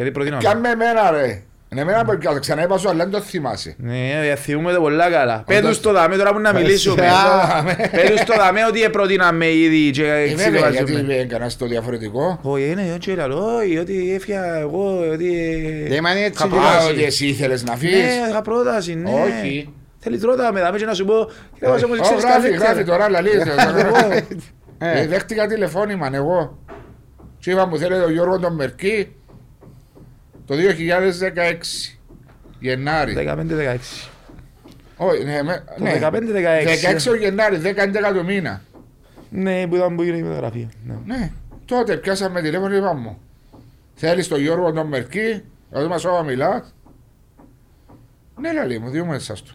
Γιατί προτείνω. Κάνε εμένα ρε. Ναι, εμένα που ξανά είπα σου, αλλά δεν το θυμάσαι. Ναι, θυμούμε το πολλά καλά. Πέτους στο δαμέ τώρα που να μιλήσουμε. Α, με. Πέτους στο δαμέ ότι προτείναμε ήδη και Ε, βέβαια, γιατί εξηγιβάζουμε. έκανας το διαφορετικό. Όχι, είναι έτσι λαλό, όχι, ότι έφυγα εγώ, ότι... Δεν είναι έτσι. Είχα και Α, πρόταση. ότι εσύ ήθελες να Ναι, φύγεις. είχα πρόταση, ναι. Όχι. Θέλεις ρώτα με δαμέ και να σου πω, κύριε Βάσο μου, Ω, ξέρεις Γράφει, καλύτερα. γράφει τώρα, λαλείς. Ε. Ε, Δέχτηκα τηλεφώνημα εγώ. Και είπα μου θέλετε τον Γιώργο τον Μερκή το 2016. Γενάρη. 15-16. Όχι, ναι, με- Το ναι. 15-16. 16 ο Γενάρη, 10-11 του μήνα. Ναι, που ήταν που έγινε η μεταγραφή. Ναι. Ναι, τότε πιάσαμε τηλέφωνο και είπαμε μου. Θέλεις τον Γιώργο τον Μερκή, να δούμε σώμα μιλάς. Ναι, λαλή μου, δύο μέσα του.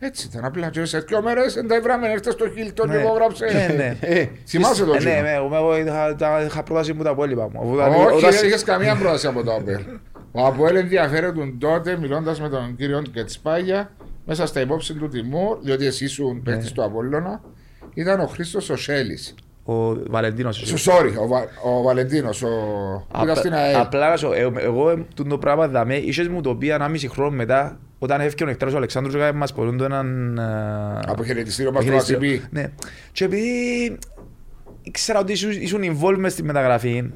Έτσι ήταν απλά και σε δύο μέρες δεν τα βράμε, έρθες στο Χίλτον και Ναι. υπόγραψε. Ναι, ναι. Ε, Θυμάσαι το Ε, Ναι, κοινό. ναι, εγώ- εγώ είχα- τα- είχα πρόταση μου τα υπόλοιπα μου. Αφού ήταν- Όχι, όταν- δεν είχες καμία πρόταση από το Απέλ. Ο Αποέλ ενδιαφέρεται τότε, μιλώντας με τον κύριο Κετσπάγια, μέσα στα υπόψη του τιμού, διότι εσύ ήσουν Ναι. παίκτης του Απόλλωνα, ήταν ο Χρήστος ο Σέλη. Ο Βαλεντίνος. Sorry, ο, Βα, ο Βαλεντίνος, ο... που ήταν στην ΑΕΛ. Απλά να σου ε, εγώ ε, τούτο το πράγμα δαμέ, είχες μου το πει ένα μισή χρόνο μετά, όταν έφυγε ο Νεκτάρος ο Αλεξάνδρους και μας πολλούν το έναν... ε, Αποχαιρετιστήριο μας το αποχαιρετιστήριο. ACB. Ναι. Και επειδή ήξερα ότι ήσουν- ήσουν involved μες στη μεταγραφή,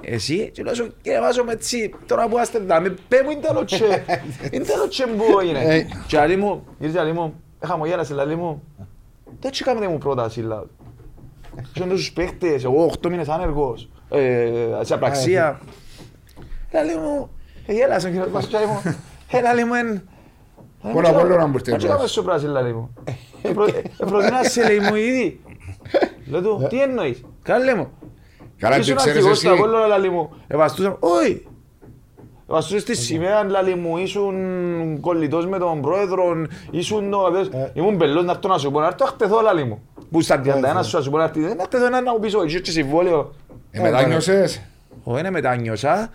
εσύ, και λέω σου, κύριε Βάζο με έτσι, τώρα που είστε δαμέ, πέ μου είναι τέλος τσε, είναι τέλος τσε που Ε. είναι. Και άλλη μου, ήρθε άλλη μου, ε, χαμογέλασε, λαλή μου, δεν έτσι κάνετε μου πρόταση, λάδι. Είχαν τόσους παίχτες, εγώ 8 μήνες άνεργος, ε, σε απραξία. Λαλή μου, ε, γέλασε ο κύριος Πασχάη μου, ε, λαλή μου, εν... Πολλά Απόλλωνα μου ήρθε Έτσι τώρα. κάμε σου πράσινη, λαλή μου. Ε, προ- ε, προτείνασε, λέει μου, ήδη. Λέω του, τι εννοείς, καλέ μου. Καλά, Ήσουν τι ξέρεις αρχηγός εσύ; του Απόλλωνα, λαλή μου. Εβαστούσα, όχι. Εβαστούσε στη σημαία, λαλή μου, ήσουν κολλητός με τον πρόεδρο, ήσουν το... Ήμουν πελός να έρθω να σου πω, να έρθω χτεθώ, λαλή μου. Που στα 31 σου να σου πω να έρθει, να χτεθώ να μου πεις, όχι, και συμβόλαιο. Ε, μετάνιωσες. Όχι, είναι μετάνιωσα.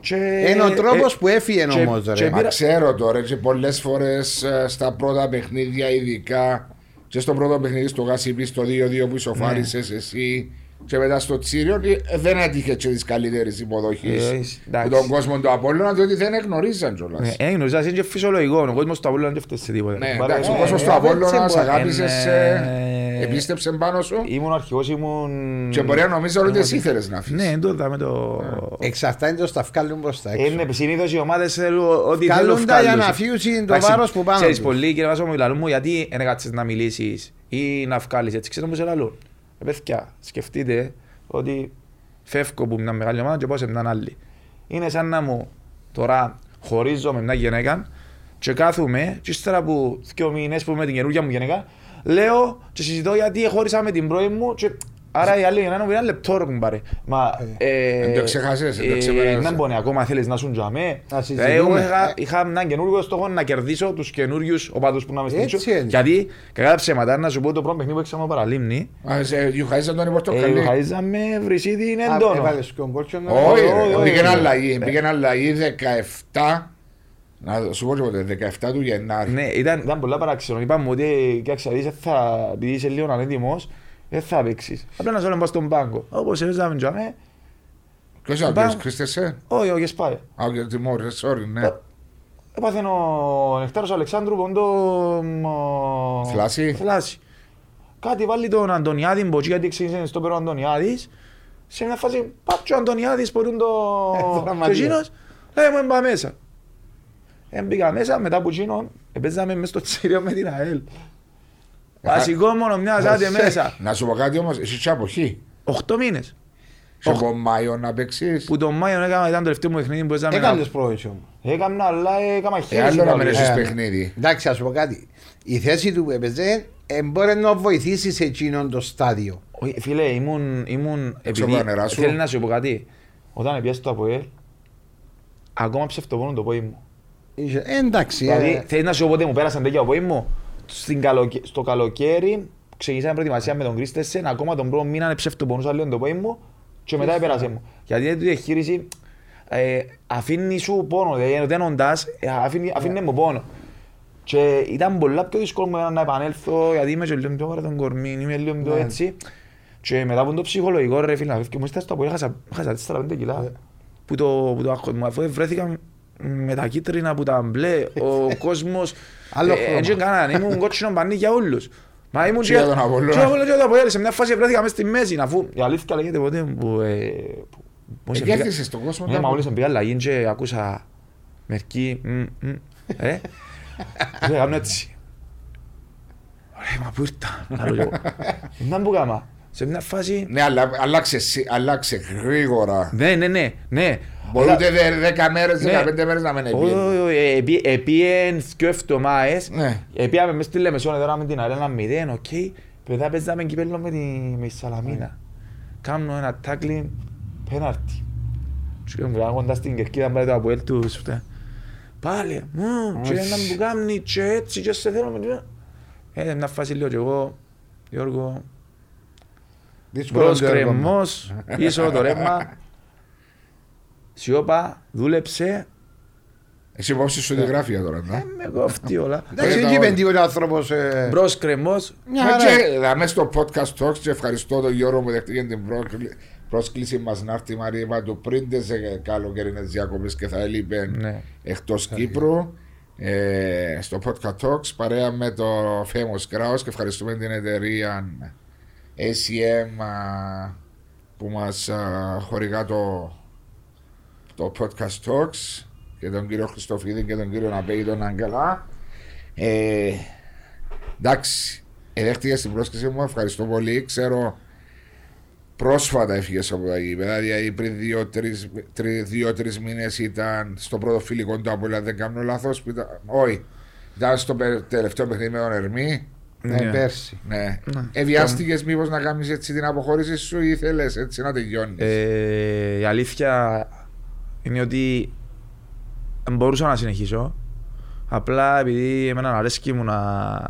και- Είναι ο τρόπος ε, που έφυγε και- όμως, και ρε. Μα πήρα- ξέρω τώρα και πολλές φορές ε, στα πρώτα παιχνίδια ειδικά και στο πρώτο παιχνίδι στο Γασιπί στο 2-2 που ισοφάρισες Ναι. εσύ και μετά στο Τσίριο ε, δεν έτυχε και τις καλύτερες υποδοχές Ε, εντάξει. από τον κόσμο του Απόλλωνα διότι δεν εγνωρίζαν κιόλας. Ναι, ε, γνωρίζα, είναι και φυσιολογικό. Ο κόσμος του Απόλλωνα δεν φταίει σε τίποτα. Ναι, Πάρα- εντάξει, ο ε, κόσμος ε, του ε, Απόλλωνα έτσι σε μπορεί. αγάπησες, Ε, ε, επίστεψε πάνω σου Ήμουν αρχηγός, ήμουν... και μπορεί να νομίζω ότι εσύ ήθελες να φύγεις. Ναι, το δάμε το... Εξαρτάται το στα βγάλουν προς τα Ε, έξω. ναι, συνήθως οι ομάδες θέλουν ό,τι Βγάλουν θέλουν τα για βγάλουν. να φύγουν το Εντάξει, βάρος που πάνω Ξέρεις τους. πολύ κύριε Βάσο μου, λαλούν μου γιατί δεν έκατσες να μιλήσεις ή να βγάλεις έτσι. Ξέρετε μου σε λαλούν. Ε, παιδιά, σκεφτείτε ότι φεύγω από μια μεγάλη ομάδα και πάω σε μια άλλη. Είναι σαν να μου τώρα χωρίζω με μια γυναίκα και κάθομαι και ύστερα από δύο μήνες που είμαι με την καινούργια μου γυναίκα λέω και συζητώ γιατί χώρισα με την πρώη μου και άρα η άλλη γυναίκα μου είναι ένα λεπτό ρε κουμπάρε. Μα, ε, Δεν το ξεχάσες, δεν το ε, ξεπεράσες. Να μπορεί ακόμα θέλεις να σου τζαμέ. Να Ε, συζητούμε. Εγώ είχα, είχα έναν καινούργιο στόχο να κερδίσω τους καινούριους οπαδούς που να με Έτσι στηρίξουν. είναι. Γιατί, κατά τα ψέματα, να σου πω το πρώτο παιχνίδι που έξαμε παραλίμνη, Α, σε Ιουχαΐζαν τον ε, Ιπορτοκαλί. χαίζαμε βρυσίδι είναι Α, εντόνο. έβαλες και τον κόλτσο να- Όχι, όχι, ρε, όχι, πήγαινε όχι. αλλαγή. Πήγαινε αλλαγή 17. Να σου πω και ποτέ, 17 του Γενάρη. Ναι, ήταν, ήταν πολλά παράξενο. Είπαμε ότι κοίταξε, δεις, δεν θα, επειδή είσαι λίγο ανέτοιμος, δεν θα παίξεις. Απλά να σου λέμε στον πάγκο. Όπως έπαιζαμε τζαμέ, Ποιος είναι ο Πάμε. κύριος Κρίστεσαι. όχι, όχι, σπάει. Α, ο κύριος Τιμόρη, sorry, ναι. Έπαθε ο Νεκτάρος Αλεξάνδρου ποντό... μ, Θλάση. Θλάση. Κάτι βάλει τον Αντωνιάδη, μποτζή, γιατί ξεκίνησε στο πέρο ο Αντωνιάδης. Σε μια φάση, παπ και ο Αντωνιάδης μπορούν το... Ε, Και δραματία. εκείνος, λέει μου έμπα μέσα. Έμπηκα μέσα, μετά από εκείνο, παίζαμε μες στο τσίριο με την ΑΕΛ. Βασικό μόνο μια ζάτε μέσα. Να σου πω κάτι όμως, εσύ και αποχή. Οχτώ μήνες. Σε από Μάιο να παίξεις. Που τον Μάιο έκανα, ήταν το τελευταίο μου παιχνίδι που παίζαμε. Έκανες πρόβληση όμως. Έκανα, αλλά έκανα Ε, χέρι. άλλο να μην Ε, έχεις ναι. παιχνίδι. Εντάξει, ας σου πω κάτι. Η θέση του που έπαιζε ε, μπορεί να βοηθήσεις σε εκείνον το στάδιο. Όχι, Φίλε, ήμουν, ήμουν Έξω επειδή από τα νερά σου. θέλει να σου πω κάτι. Όταν πιάσει το ΑΠΟΕΛ, ακόμα ψευτοπώνουν το πόη μου. Είχε- ε, Εντάξει, Δηλαδή, ε, θέλεις να σου πω ότι μου πέρασαν τέτοια πόη μου; Στην καλοκαι... Στο καλοκαίρι ξεκινήσαμε προετοιμασία με τον Κρίστεσεν, ακόμα τον πρώτο μήνα ψευτοπονούσα λίγο το πόη μου και μετά έπερασε μου. Γιατί είναι η διαχείριση ε, αφήνει σου πόνο, δηλαδή ενωτένοντας, ε, αφήνει, αφήνει μου πόνο. Και ήταν πολλά πιο δύσκολο μου να επανέλθω, γιατί είμαι και λίγο πιο βαρύ τον κορμί, είμαι λίγο πιο Ναι. έτσι. Και μετά από το ψυχολογικό ρε φίλε, να φεύγει μου στο που έχασα, έχασα 4-5 κιλά. Ναι. Που το, που το άγχος μου, αφού βρέθηκα με τα κίτρινα που τα μπλε, ο κόσμος, Άλλο ε, χρώμα. έτσι κανέναν, ήμουν κότσινο πανί για όλους. Μα ήμουν Και για τον Απόλλωνα. και για τον Απόλλωνα και για τον Απόλλωνα. Σε μια φάση βρέθηκα μέσα στη μέση, αφού η αλήθεια λέγεται ποτέ που... ε, που- μόλις Ε, εμπήκα- κέρδισες τον κόσμο, Ναι, τα- μα μόλις εμπήκα αλλαγή και άκουσα μερικοί, μ, μ, ε, και κάνω έτσι. Ωραία, μα πού ήρθα, να λέω εγώ. Να που κάμα. Σε μια φάση... Ναι, αλλά αλλάξε, εσύ- αλλάξε γρήγορα. Ναι, ναι, ναι, ναι. Μπορεί Αλλά- ούτε δε- δέκα μέρες, Ναι. δεκαπέντε μέρες να μην Όχι, επίε. όχι, όχι, ε, επί- Επίεν δυο εβδομάδες. Ναι. Επίαμε μες στη Λεμεσόν, εδώ με την αρένα μηδέν, οκ. Μετά παίζαμε κυπέλλο με τη με τη Σαλαμίνα. Κάνω ένα τάκλιν πέναρτι. Και μου βγάλω κοντά στην κερκίδα πάλι το Αποέλ τους. σφτά. Πάλι, μου, και Όχι. ένα που κάνει και έτσι και σε θέλω με τίποτα. Ε, μια φάση λέω και εγώ, Γιώργο, Δύσκολο μπρος το έργο μου. κρεμμός, πίσω το ρεύμα. Σιώπα, δούλεψε, Εσύ υπόψη σου τη γράφεια τώρα, ναι. με κόφτει όλα. Εντάξει, Ε, δεν τα- είπε τίποτα ο άνθρωπος. ε, Μπρος κρεμμός, Μια Μα χαρά. και δαμε στο podcast talks και ευχαριστώ τον Γιώργο που δεχτήκε την πρόκλη- πρόσκληση μας να έρθει η Μαρία είπα του πριν τις ε, καλοκαιρινές διακοπές και θα έλειπε Ναι. εκτός Κύπρου ε, στο podcast talks παρέα με το Famous Kraus και ευχαριστούμε την εταιρεία ACM α, που μας α, χορηγά το, το podcast talks και τον κύριο Χριστοφίδη και τον κύριο Ναπέη τον Αγγελά. Ε, εντάξει εδέχτηκα στην πρόσκληση μου ευχαριστώ πολύ. Ξέρω πρόσφατα έφυγες από τα γήπεδα δηλαδή πριν δύο-τρεις τρι- δύο-τρεις μήνες ήταν στο πρώτο φιλικό του Απόλλωνα δεν κάνω λάθος που ήταν- όχι ήταν στο πε- τελευταίο παιχνίδι με τον Ερμή Ναι, Ναι. πέρσι. ναι. Ναι. Εβιάστηκε μήπως να κάνεις έτσι την αποχώρηση σου ή ήθελε έτσι να τελειώνεις; Ε, η αλήθεια είναι ότι δεν μπορούσα να συνεχίσω. Απλά επειδή εμένα αρέσκει μου να...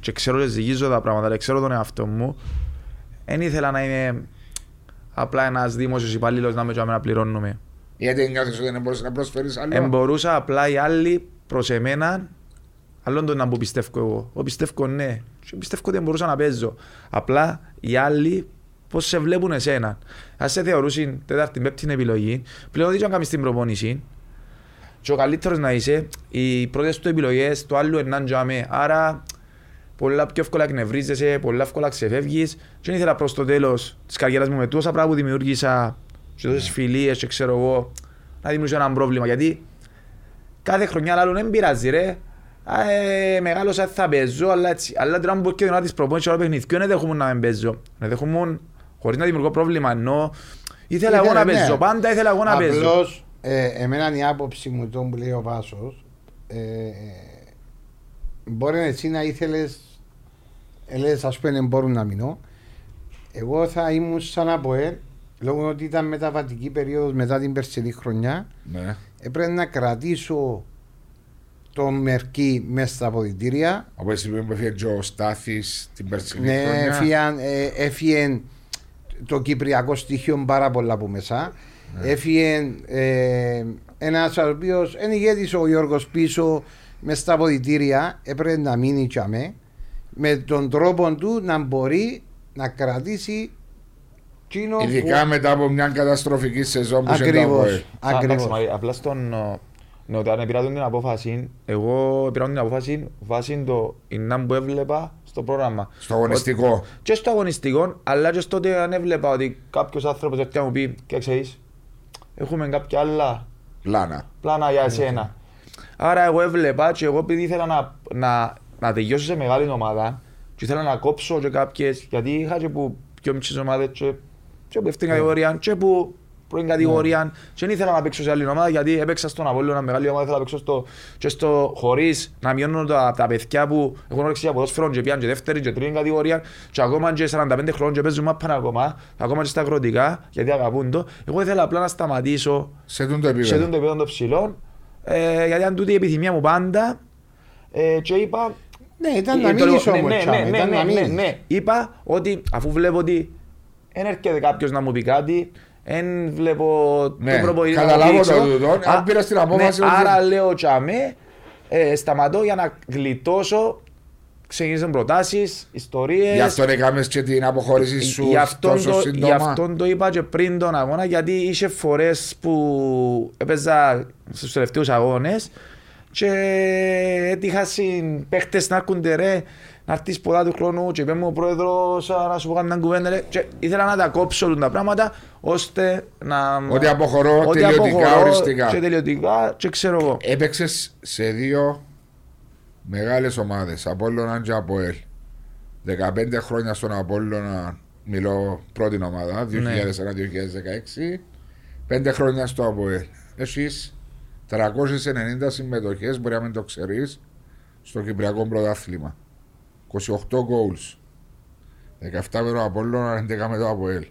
και ξέρω και ζυγίζω τα πράγματα, και ξέρω τον εαυτό μου, δεν ήθελα να είμαι απλά ένας δημόσιος υπάλληλος να με και να πληρώνουμε. Γιατί νιώθεις ότι δεν μπορούσε να προσφέρεις άλλο; Δεν μπορούσα απλά οι άλλοι προς εμένα, άλλον το να που πιστεύω εγώ. Εγώ πιστεύω ναι, και πιστεύω ότι δεν μπορούσα να παίζω. Απλά οι άλλοι πώς σε βλέπουν εσένα. Αν σε θεωρούσαν τέταρτη, πέπτη επιλογή, πλέον δεν κάνεις την προπόνηση. Και ο καλύτερος να είσαι, οι πρώτες του επιλογές του άλλου ενάν τζάμε. Άρα πολλά πιο εύκολα εκνευρίζεσαι, πολλά εύκολα ξεφεύγεις. Και δεν ήθελα προς το τέλος της καριέρας μου με τόσα πράγματα που δημιούργησα και τόσες φιλίες και ξέρω εγώ να δημιουργήσω ένα πρόβλημα. Γιατί κάθε χρονιά άλλον δεν πειράζει ρε. Α, ε, μεγάλωσα θα παίζω, αλλά έτσι. Αλλά τώρα που και να τις προπόνεις και όλα παιχνιδιού, δεν δέχομαι να μην παίζω; Να δέχομαι χωρίς να δημιουργώ πρόβλημα, ενώ ήθελα εγώ να Ήθελε, ναι. παίζω, πάντα ήθελα εγώ να παίζω. Απλώς, ε, εμένα η άποψη μου το που λέει ο Βάσος ε, ε, μπορεί εσύ να ήθελες έλεγες ας πούμε δεν μπορούν να μείνω εγώ θα ήμουν σαν από ελ λόγω ότι ήταν μεταβατική περίοδος μετά την περσινή χρονιά Ναι. έπρεπε να κρατήσω το μερκή μέσα στα αποδητήρια Από εσύ που έφυγε και ο Στάθης την περσινή ναι, χρονιά. έφυγαν, ε, έφυγε το κυπριακό στοιχείο πάρα πολλά από μέσα. Ναι. Έφυγε ε, ένας ο οποίος είναι ηγέτης ο Γιώργος πίσω μες στα αποδητήρια. Έπρεπε να μείνει τσαμέ με τον τρόπο του να μπορεί να κρατήσει Τσίνο Ειδικά μετά από μια καταστροφική σεζόν που είχε το Ακριβώς. Αποέλ. Α, εντάξει, Ακριβώς. Μαρία, Απλά στον... ε, Ναι, όταν πήρα την απόφαση, εγώ πήρα την απόφαση βάσει το ινάμ που έβλεπα στο πρόγραμμα. Στο αγωνιστικό. Και στο αγωνιστικό, αλλά και στο ότι αν έβλεπα ότι κάποιος άνθρωπος έρθει να μου πει και ξέρεις, έχουμε κάποια άλλα Πλάνα. πλάνα για εσένα. Άρα εγώ έβλεπα και εγώ επειδή ήθελα να, να, να τελειώσω σε μεγάλη ομάδα και ήθελα να κόψω και κάποιες, γιατί είχα και που πιο μικρές ομάδες και, και που ευθύν κατηγορία και που πρώην κατηγορία και δεν ήθελα να παίξω σε άλλη ομάδα γιατί έπαιξα στον Απόλλωνα μεγάλη ομάδα, ήθελα να παίξω στο, και στο χωρίς να μειώνω τα, τα παιδιά που έχουν όρεξη για ποδόσφαιρο και πιάνε και δεύτερη και τρίτη κατηγορία και ακόμα και 45 χρόνια και παίζουν μάπαν ακόμα, ακόμα και στα αγροτικά γιατί αγαπούν το. Εγώ ήθελα απλά να σταματήσω Σε τούτο σε επίπεδο. τον το επίπεδο των ψηλών, ε, γιατί ήταν τούτη η επιθυμία μου πάντα ε, και είπα... Ναι, ήταν να ε, το μείνεις λέω- όμως ναι, τσάμε, ναι, ναι, ήταν ναι, να ναι, μείνεις. ναι. Είπα ότι αφού βλέπω ότι δεν έρχεται κάποιος να μου πει κάτι, δεν βλέπω Ναι, τον προπονητή να μου καταλάβω δείξω. το τούτο. Αν Α, πήρες την απόφαση ναι, ότι- Άρα λέω τσάμε, ε, σταματώ για να γλιτώσω. Ξεκίνησαν προτάσεις, ιστορίες. Γι' αυτό έκαμες και την αποχώρηση σου Γι' αυτόν τόσο το, γι' σύντομα. αυτόν το είπα και πριν τον αγώνα, γιατί είχε φορές που έπαιζα στους τελευταίους αγώνες και έτυχα παίχτες να έρχονται ρε, να έρθεις πολλά του χρόνου και είπε μου ο πρόεδρος να σου πω καμιά κουβέντα. ρε. Και ήθελα να τα κόψω όλα τα πράγματα ώστε να. Ότι αποχωρώ ότι τελειωτικά, αποχωρώ οριστικά. Και τελειωτικά και ξέρω εγώ. Έπαιξες σε δύο μεγάλες ομάδες, Απόλλωνα και Αποέλ. 15 χρόνια στον Απόλλωνα, μιλώ πρώτη ομάδα, 2001-2016. Ναι. 5 χρόνια στο Αποέλ. Έχεις 390 συμμετοχές, μπορεί να μην το ξέρεις, στο Κυπριακό Πρωτάθλημα. 28 goals. 17 με το Απόλλωνα, 11 με το Αποέλ.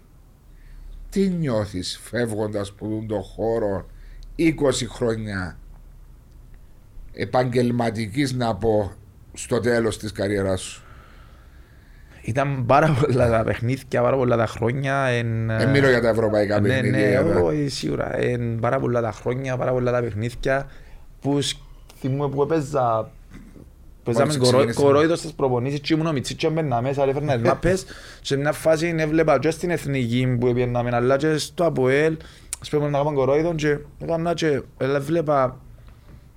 Τι νιώθεις φεύγοντας από τον χώρο 20 χρόνια επαγγελματικής να πω στο τέλος της καριέρας σου; Ήταν πάρα πολλά τα παιχνίδια, πάρα πολλά τα χρόνια. Εν, Δεν μιλώ για τα ευρωπαϊκά Ναι, παιχνίδια. ναι, για τα- εγώ, ε, σίγουρα. Εν, πάρα πολλά τα χρόνια, πάρα πολλά τα παιχνίδια που σ- θυμούμαι που έπαιζα Παίζαμε Μόλις κορό- ξεκίνησε. κορόιδος στις προπονήσεις και ήμουν ο Μιτσίς και έμπαινα μέσα, έφερνα τις μάπες. Σε μια φάση έβλεπα και στην εθνική που έπαιρναμε, αλλά και στο ΑΠΟΕΛ. Ας πούμε να κάνουμε κορόιδο και έκανα και έλα, βλέπα,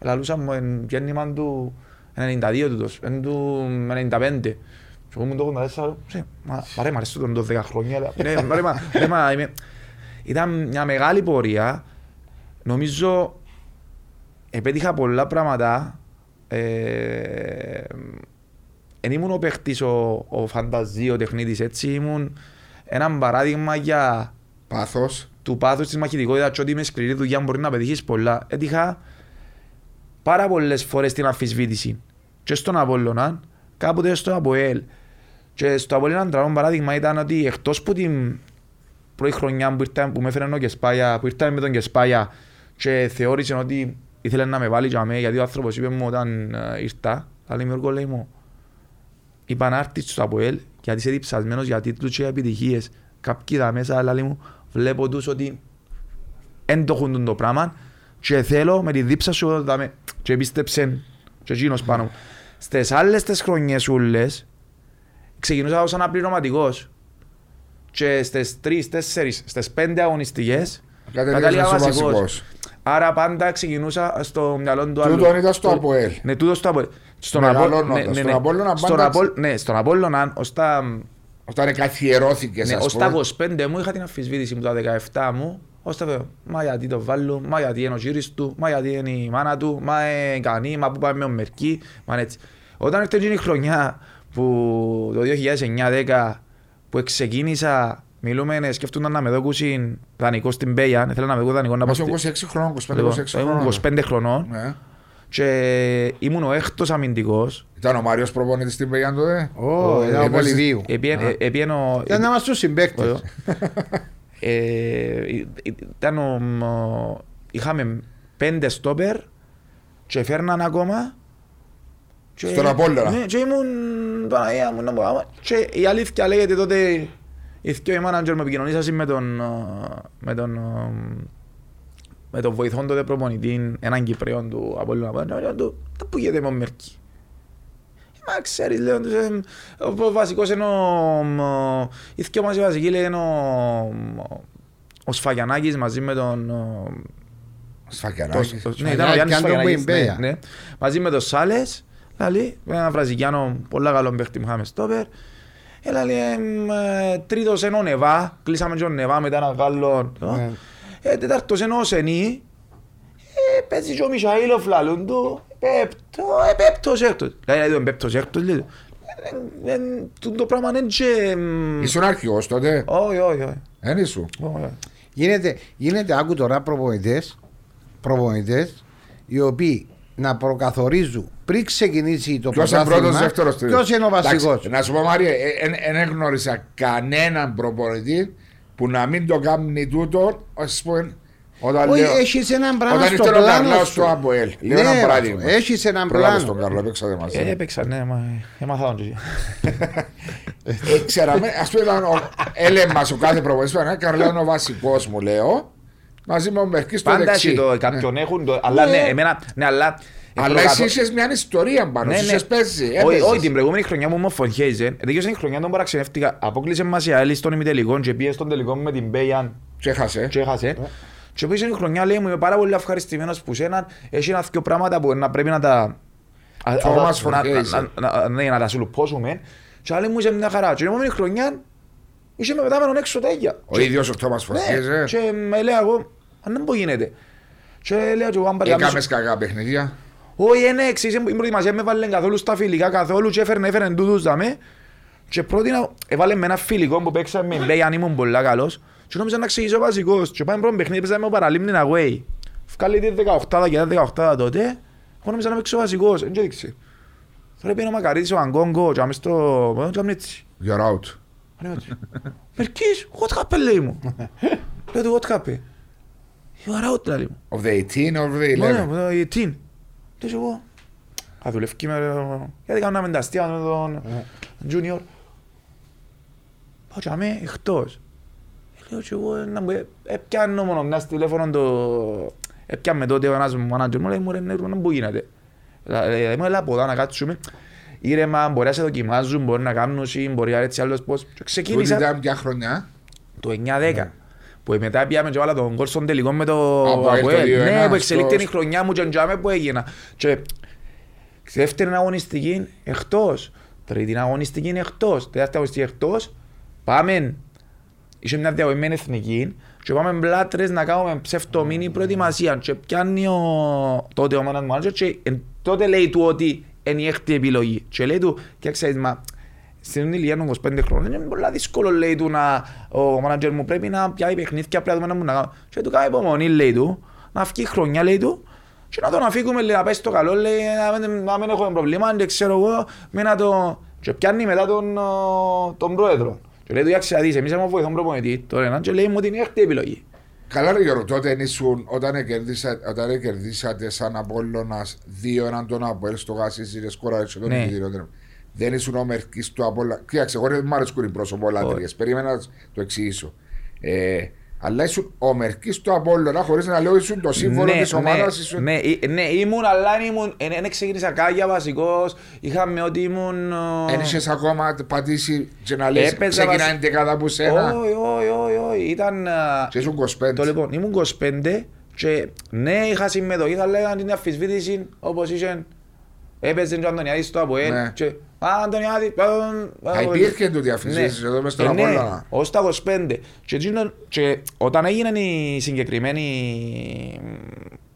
λαλούσα μου εν γέννημα του 92 τούτος, εν του 95. Και εγώ ήμουν το 84, «Ρε, μα μα ρε, μ' αρέσει τον το 10 χρόνια. αλλά, «Ναι, μα ρε, μα- ρε, μα είμαι-» Ήταν μια μεγάλη πορεία. Νομίζω επέτυχα πολλά πράγματα. Ε, Εν ήμουν ο παίχτης ο, ο φανταζή, ο τεχνίτης έτσι, ήμουν ένα παράδειγμα για Πάθος. του πάθους της μαχητικότητας και ότι με σκληρή δουλειά μπορεί να πετύχεις πολλά. Έτυχα πάρα πολλές φορές την αμφισβήτηση. Και στον Απόλλωνα, κάποτε στο Αποέλ. Και στο Αποέλ ένα τραγικό παράδειγμα ήταν ότι εκτός που την πρώτη χρονιά που, ήρθα, που με έφερε ο Κεσπάγια, που ήρθαμε με τον Κεσπάγια και θεώρησε ότι ήθελε να με βάλει για μέ, γιατί ο άνθρωπος είπε μου όταν ε, ήρθα, αλλά Γιώργο λέει μου, είπα να έρθεις στο Αποέλ γιατί είσαι διψασμένος για τίτλους και επιτυχίες. Κάποιοι τα μέσα, αλλά λέει μου, βλέπω τους ότι δεν το έχουν το πράγμα και θέλω με τη δίψα σου να δάμε. Και πίστεψε και εκείνος πάνω μου. Στις άλλες τις χρονιές ούλες ξεκινούσα ως αναπληρωματικός και στις τρεις, τέσσερις, στις πέντε αγωνιστικές Κατέληγες κατάληγα να είσαι βασικός. βασικός. Άρα πάντα ξεκινούσα στο μυαλό του άλλου. Τούτον ήταν στο Το- Αποέλ. Ναι, τούτο στο Αποέλ. Στον Μεγαλώνοντας. Απο- ναι, ναι, Στον ναι. Απόλλωνα Στον πάντα- Απόλλ- Ναι, στον Απόλλωνα ως τα Όταν καθιερώθηκες ναι, ας ως τα πούμε. 25 μου είχα την αμφισβήτηση μου τα 17 μου. Ως τα βέβαια, μα γιατί το βάλω, μα γιατί είναι ο γύρις του, μα γιατί είναι η μάνα του, μα είναι ικανή, μα που πάμε με ο Μερκή, μα έτσι. Όταν ήρθε εκείνη η χρονιά που το 2009-10 που ξεκίνησα, μιλούμε, ε, σκέφτονταν να με δώκουσιν δανεικό στην Πέια, ήθελα να με δώκουν δανεικό να Μα πάω είσαι στη- 26 χρόνων, 25-26 Λοιπόν, ήμουν χρόνων. 25 χρονών Ναι. και ήμουν ο έκτος αμυντικός. Ήταν ο Μάριος προπονητής στην Πεγιάν τότε. Ω, ήταν ο έπαιζες- Πολυδίου. Επίεν- Επίεν ο... Ήταν να είμαστε τους συμπαίκτες. Ωραίο. Ε, ήταν ο, ο- είχαμε πέντε στόπερ και φέρναν ακόμα και- Στον Απόλλωνα. Ναι, και ήμουν Παναγία μου να πω άμα. και η αλήθεια λέγεται τότε οι δυο οι μάνατζερ με επικοινωνήσασαν με τον με τον με τον βοηθόν τότε προπονητή έναν Κυπρέον του Απόλλωνα και λέω του τα που γίνεται με ο Μερκή; Μα ξέρεις, λέω, τους, εμ, ο βασικός είναι ο... μ, ο- Οι δυο μας οι βασικοί λέει είναι ο... ο Σφαγιανάκης μαζί με τον... ο- το- Σφακιανάκης. το- Ναι, ήταν ο Σφαγιανάκης Γιάννης και αν τον Σφαγιανάκης, Μπουιμπέα. ναι, ναι. Μαζί με τον Σάλες, λαλή, με έναν βραζικιάνο πολλά καλό παίχτη που είχαμε στόπερ. Έλα λέει, εμ, ε, τρίτος είναι ο Νεβά, κλείσαμε και ο Νεβά μετά έναν Γάλλο. Ναι. Ε, Τέταρτος είναι ο Σενή, ε, παίζει και ο Μιχαήλοφ λαλούν του, πέπτο, ε, πέπτος έκτος. Δηλαδή τον πέπτος έκτος, λέει. Ε, ε, ε, τούτο Το πράγμα είναι και... εμ, Ήσουν αρχηγός τότε; Όχι, όχι, όχι. Δεν ήσουν; όχι, όχι. Γίνεται, γίνεται άκου τώρα προπονητές, προπονητές οι οποίοι να προκαθορίζουν πριν ξεκινήσει το Ποιος είναι πρώτος, δεύτερος, τρίτος. Ποιος είναι ο βασικός. Εντάξει, Να σου πω Μαρία, δεν γνώρισα κανέναν προπονητή που να μην το κάνει τούτο, ας πούμε, όταν Όχι, λέω... έχεις έναν πράγμα Όταν στο ήρθε ο πλάνο Καρλάος σου. στο ΑΠΟΕΛ. Λέω Ναι, ένα ρε, παράδειγμα. έχεις έναν Προλάβες πλάνο. τον Καρλό, έπαιξατε μαζί. Ε, Έπαιξα, ναι, μα έμαθα τον και Ε, Ξέραμε, ας πούμε, ήταν ο- έλεγε μας ο κάθε προπονητής, «Ε, Καρλό είναι ο βασικός μου, λέω, μαζί με ο Μερκής στο Πάντα δεξί. έχει το Ναι. κάποιον έχουν το, αλλά Ναι. ναι, εμένα, ναι, αλλά Αλλά εσύ είσαι μια ιστορία πάνω, Ναι, σου ναι. είσαι παίζει. Όχι, έπαιζες. όχι, την προηγούμενη χρονιά μου μου Χέιζεν, τελείωσε η χρονιά τον παραξενεύτηκα. Απόκλεισε μας η ΑΕΛ στον ημιτελικό και πήγε στον τελικό με την Μπέιαν Και έχασε. και έχασε. Και πήγε η χρονιά λέει μου είμαι πάρα πολύ ευχαριστημένος που σένα έχει ένα δυο πράγματα που να πρέπει να τα... α- α- Thomas να- Forgesen. να- να- ναι, να τα σουλουπώσουμε. Και άλλη μου είσαι μια χαρά. Και την επόμενη χρονιά είσαι με πετάμενον έξω τέτοια. Ο ίδιος ο Τόμας Ναι, Φορτιέζε. και με λέει εγώ, αν δεν μπορεί γίνεται. Και λέω και εγώ αν παρελάμψω- Έκαμες κακά παιχνίδια. όχι, είναι εξής, η προετοιμασία με έβαλε καθόλου στα φιλικά καθόλου και έφερνε, έφερνε τούτους δαμέ και πρότεινα, έβαλε με ένα φιλικό που παίξαμε με Μπέι αν ήμουν πολλά καλός και νόμιζα να ξεκινήσω βασικός και πάμε πρώτο παιχνίδι παίζαμε ο Παραλίμνην away Βγάλει τη 18 και τα 18 τότε, εγώ νόμιζα να παίξω βασικός, δεν έδειξε Τώρα πήγαινε ο Μακαρίτης ο Αγκόγκο και άμε στο... και άμε έτσι You're out. Άνε έτσι. Μερκής, what happened λέει μου Λέω του what happened; You are out λέει μου Of the 18 or the ναι, 11. ναι, η Τιν. Τι είσαι εγώ. Α, δουλεύει με... Γιατί κάναμε τα αστεία με τον Junior. Πάω και αμέ εκτός. Λέω και εγώ να μου... Έπιάνω μόνο μια τηλέφωνο το... Έπιαμε τότε ο ένας μάνατζερ μου λέει μου ρε νερού να μπού γίνεται; Δηλαδή μου έλα από εδώ να κάτσουμε. Ήρεμα, μπορεί να σε δοκιμάζουν, μπορεί να κάνουν, ή μπορεί να έτσι άλλος πώς. Και Τούτη ξεκίνησα ήταν ποια χρονιά. το 9-10. Που μετά πήγαμε και βάλα τον κόλ στον τελικό με το Από το Αποέλ. 2-1 Ναι, που εξελίχθηκε στο- η χρονιά μου και εντιαμε που έγινα. Και δεύτερη αγωνιστική εκτός. Τρίτη αγωνιστική εκτός. Τελευταία αγωνιστική εκτός. Πάμε. Είχε μια διαβοημένη εθνική και πάμε μπλάτρες να κάνουμε ψευτομήνη προετοιμασία και πιάνει ο... τότε ο μάνας μάνατζερ και εν- τότε λέει του ότι είναι η έκτη επιλογή. Και λέει του και ξέρεις μα στην ηλικία των 25 χρόνων είναι πολύ δύσκολο λέει του να ο μάνατζερ μου πρέπει να πιάει παιχνίδια πρέπει να μου να κάνω και του κάνει υπομονή λέει του να βγει χρονιά λέει του. Και να τον αφήκουμε λέει, να πέσει το καλό λέει να μην, να μην έχουμε προβλήμα και ξέρω εγώ με να το και πιάνει μετά τον, ο, τον πρόεδρο. Και λέει του για ξεδείς εμείς έχουμε βοηθόν προπονητή τώρα έναν και λέει μου την έκτη επιλογή Καλά ρε Γιώργο, τότε ήσουν, όταν κερδίσα- όταν κερδίσατε σαν Απόλλωνας δύο έναν τον Αποέλ στο Γάσις, ρε σκόρα έτσι τον Ναι. ναι. Δεν ήσουν ο Μερκής του Απόλλωνα. Κοίταξε, εγώ δεν μ' αρέσκουν οι πρόσωπο λάτρειες. Περίμενα να το εξηγήσω. Ε, αλλά ήσουν ο Μερκής του Απόλλωνα χωρίς να λέω ήσουν το σύμβολο της ομάδας. ήσουν... ναι, ε, ναι, ήμουν, αλλά ήμουν, ε, δεν ξεκίνησα κάγια βασικός, είχαμε ότι ήμουν... ε, Δεν είχες ακόμα πατήσει και να λες Έπαιζα ξεκινάει βασι- την δεκάδα από σένα; Όχι, όχι, όχι, όχι, ήταν... ε, Και ήσουν 25. Το λοιπόν, ήμουν 25 και ναι, είχα συμμετοχή, θα λέγανε την αφισβήτηση όπως είχε έπαιζε και ο Αντωνιάδης στο Αποέλ Ναι. και «Α, Αντωνιάδη, ε, Α, υπήρχε τούτη αφισβήτηση εδώ μες στον Ε, ναι, Απόλλωνα. ως τα 25 και, εκείνο- και όταν έγινε η συγκεκριμένη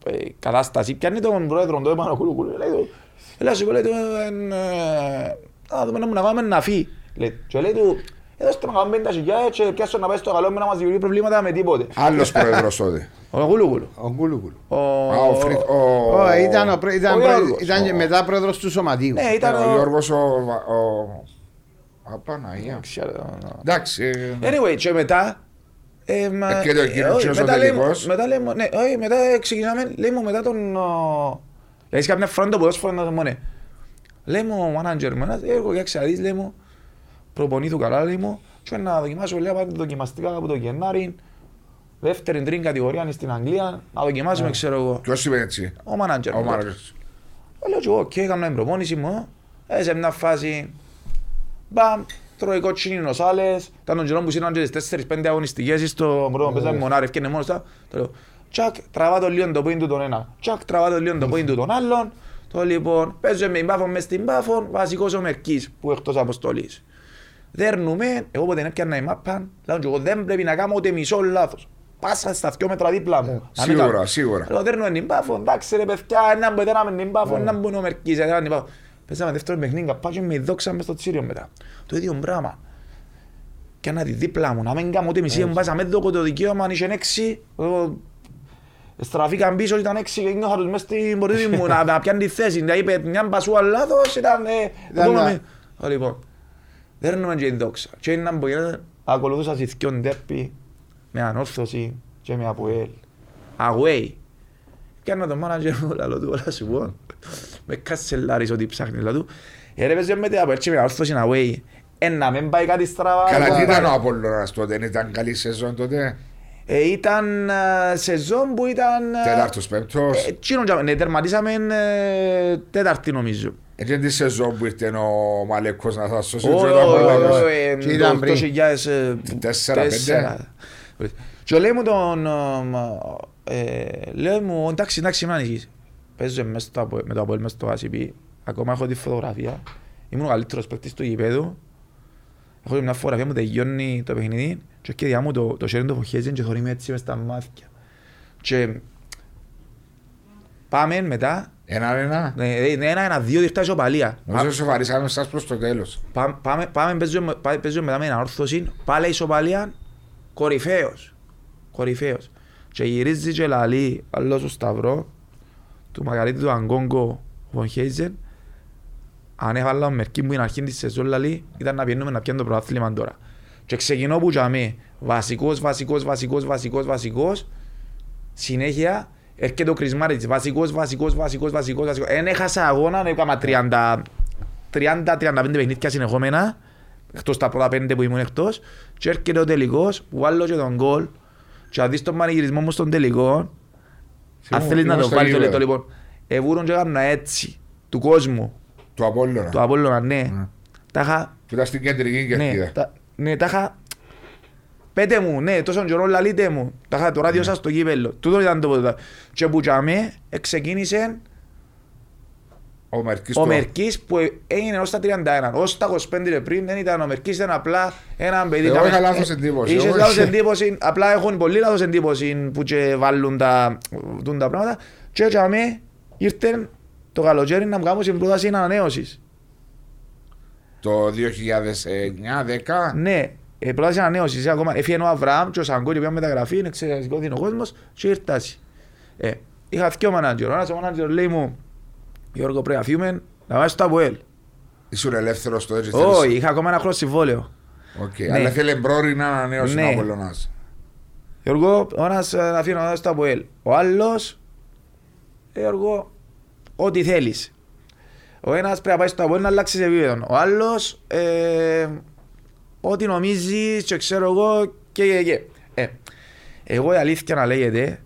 ε, κατάσταση πιάνει τον πρόεδρο του Επανακούλου λέει του Έλα σου λέει του «Εν, ε, να δούμε να μου να πάμε να φύγει Λέει, και λέει του εδώ στο να κάνουμε 50 χιλιάδες και πιάσω να πάει στο καλό με να μας δημιουργεί προβλήματα με τίποτε Άλλος πρόεδρος τότε. Ο Κούλουκουλου Ο Γκούλουγκουλου. Ο... Α, ο Φρικ- ο- Ω, Ήταν, ο πρέ- ήταν, ο πρέ- Γιώργος. ήταν και μετά πρόεδρος του Σωματείου. Ναι, ήταν ο Γιώργος ο... ο- Απαναγία. Ξέρω, Εντάξει. ε, Anyway, και μετά. Ε, μα- Ε, και το εκείνο, όχι, και ο μετά λέει μου- τελικός. Μετά λέει μου, ναι, όχι, μετά ξεκινάμε, λέει μου μετά τον... ο, Δηλαδή κάποια φορά το ποδόσφαιρο να το μόνο. Λέει μου ο manager μου, ένας, εγώ για ξαδείς, λέει μου, προπονεί του καλά, λέει μου, και να δοκιμάσω, λέει, πάτε δοκιμαστικά από το Γενάρη, δεύτερη, τρίτη κατηγορία είναι στην Αγγλία, να δοκιμάσουμε, ξέρω εγώ. Ποιος είπε έτσι; Ο manager Ο μου. τότε. Μάρκος. Ε, Λέω και εγώ, οκ, έκανα την προπόνηση μου, ε, σε μια φάση, μπαμ, τρώει κότσινοι νοσάλες, ήταν τον καιρό που σύναν και τις τέσσερις-πέντε αγωνιστικές στο πρώτο παίζαμε μονάρι, ευκαινε μόνος τα, το λέω, τσακ, τραβά το λίγο το πόιν του τον ένα, τσακ, τραβά το λίγο το πόιν του τον άλλον, το λοιπόν, παίζω με την Πάφο μες στην Πάφο, βασικός ο Μερκής, που εκτός αποστολής. Δέρνουμε, εγώ ποτέ δεν έπιανα η μάπα, λέω και εγώ δεν πρέπει να κάνω ούτε μισό λάθος. Πάσα στα δυο μέτρα δίπλα μου. Να μην Σίγουρα, κάνω. σίγουρα. Λέω δέρνουμε την Πάφο, εντάξει ρε παιδιά, έναν που έδεραμε την Πάφο, έναν που είναι ο Μερκής, έδεραμε την Πάφο. Παίζαμε δεύτερο παιχνίδι, καπάκι με δόξα μες στο τσίριο μετά. Το ίδιο πράγμα. Και να τη δίπλα μου, να μην κάνω ούτε μισή, μπάσα με δώκω το δικαίωμα, αν είχε έξι, εγώ στραφήκαν πίσω, ήταν έξι και νιώθα τους μες στην πορεία μου να, να πιάνει τη θέση. Δηλαδή είπε μια πασούα λάθος, ήταν... ε, Ήταν ακόμα να- με- Α, Λοιπόν, δέρνουμε και την δόξα. Και είναι που γίνεται, ακολουθούσα σε δυο ντέρπι με ανόρθωση και με αποέλ. Away. Πιάνω τον μάνατζερ μου, λαλό του, όλα σου πω. Με κασελάρεις ότι ψάχνεις, λαλό του. Ε, ρε παίζει με την αποέλ και με ανόρθωση away. Ε, να μην πάει κάτι στραβά. Καλά, εγώ τι να ήταν ο πάρω. Απόλλωνας τότε, δεν ήταν καλή σεζόν τότε; Ε, ήταν ε, σεζόν που ήταν... ε, Τέταρτος, πέμπτος. ε, εκείνον τζάμε. Ναι, τερματίσαμε ε, τέταρτη νομίζω. Έτσι τη σεζόν που ήρθε ο Μαλέκος να θα σώσει. Όχι, και ήταν όχι, πολλά όχι, κόσμο. ε, Και ήταν το- πριν. το χιλιάδες, ε, Τέσσερα, τέσσερα. Και λέει μου τον... ε, Λέει μου, εντάξει, εντάξει, μην ανησυχείς. Παίζω μες στο Απο- με το Αποέλ μες στο ACP. Ακόμα έχω τη φωτογραφία. Ήμουν ο καλύτερος παίκτης του γηπέδου. Έχω και μια φωτογραφία μου τελειώνει το παιχνίδι και έρχεται διά μου το, το χέρι του φοχέζει και θωρεί με έτσι μες στα μάτια. Και πάμε μετά, Έναν ένα. ναι, ναι, ένα, ένα, δύο διχτά ισοπαλία. Νομίζω σοβαρίσαμε εσάς προς το τέλος. Πάμε, πάμε, πάμε παίζουμε, πάμε, παίζουμε μετά με ένα όρθωση, πάλι ισοπαλία, κορυφαίος. Κορυφαίος. Και γυρίζει και λαλεί άλλος ο Σταυρό, του Μακαρίτη του Αγκόγκο Βον Χέιζεν, αν έβαλα ο Μερκή μου την αρχή της σεζόν λαλεί, ήταν να πιένουμε να πιένουμε το πρωτάθλημα τώρα. Και ξεκινώ που τζαμί, βασικός, βασικός, βασικός, βασικός, βασικός, συνέχεια έρχεται ο Κρισμάριτς, βασικός, βασικός, βασικός, βασικός, βασικός. Εν έχασα αγώνα, έκανα 30, 30-35 παιχνίδια συνεχόμενα, εκτός τα πρώτα πέντε που ήμουν εκτός, και έρχεται ο τελικός, που βάλω και τον γκολ, και αν δεις τον πανηγυρισμό μου στον τελικό, αν Θυμούμαι- θέλεις να ήμουν το στο βάλεις το γήπεδο. λεπτό λοιπόν, εβούρουν και έκανα έτσι, του κόσμου, Του Απόλλωνα. του Απόλλωνα, ναι, Ναι. τα είχα Που ήταν στην κεντρική ναι, κερκίδα. τα, ναι, τα είχα... Πέτε μου, ναι, τόσο καιρό λαλείτε μου. Τα είχα το ράδιο σας στο κύπελλο. Τούτο ήταν το ποτέ. Και που τζάμε, ξεκίνησε Ο Μερκής ο το- Μερκής που έγινε ως τα 31. Ως τα 25 ρε πριν δεν ήταν ο Μερκής, ήταν απλά ένα παιδί. Εγώ Ήταν- είχα λάθος ε, εντύπωση, Είχες εγώ- λάθος εντύπωση, απλά έχουν πολύ λάθος εντύπωση που και βάλουν τα, τούν τα πράγματα. Και τζάμε ήρθε το καλοκαίρι να μου κάνουν την πρόταση ανανέωσης. Το 2009-10. Ναι, ε, πρόταση ανανέωσης. Ακόμα έφυγε ο Αβραάμ και ο Σαγκούρη που ήταν μεταγραφή, είναι εξαιρετικό είναι ο κόσμος και ήρθασε. Ε, είχα δύο μανάτζερ. Ο ένας ο μανάτζερ λέει μου, Γιώργο πρέπει να φύγουμε, να πάεις στο Αποέλ. Ήσουν ελεύθερος το έτσι. Όχι, είχα ακόμα ένα χρόνο συμβόλαιο. Οκ. Ναι. Αλλά θέλει μπρόρι να ανανέωσει Ναι. ο Απόλλωνας. Γιώργο, ο ένας ε, να φύγει να πάεις στο Αποέλ. Ο άλλος, ε, Γιώργο, ό,τι θέλεις. Ο ένας πρέπει να πάει στο Αποέλ να αλλάξεις επίπεδο. Ο άλλος, ε, ό,τι νομίζεις και ξέρω εγώ και και και. Ε, εγώ η αλήθεια να λέγεται,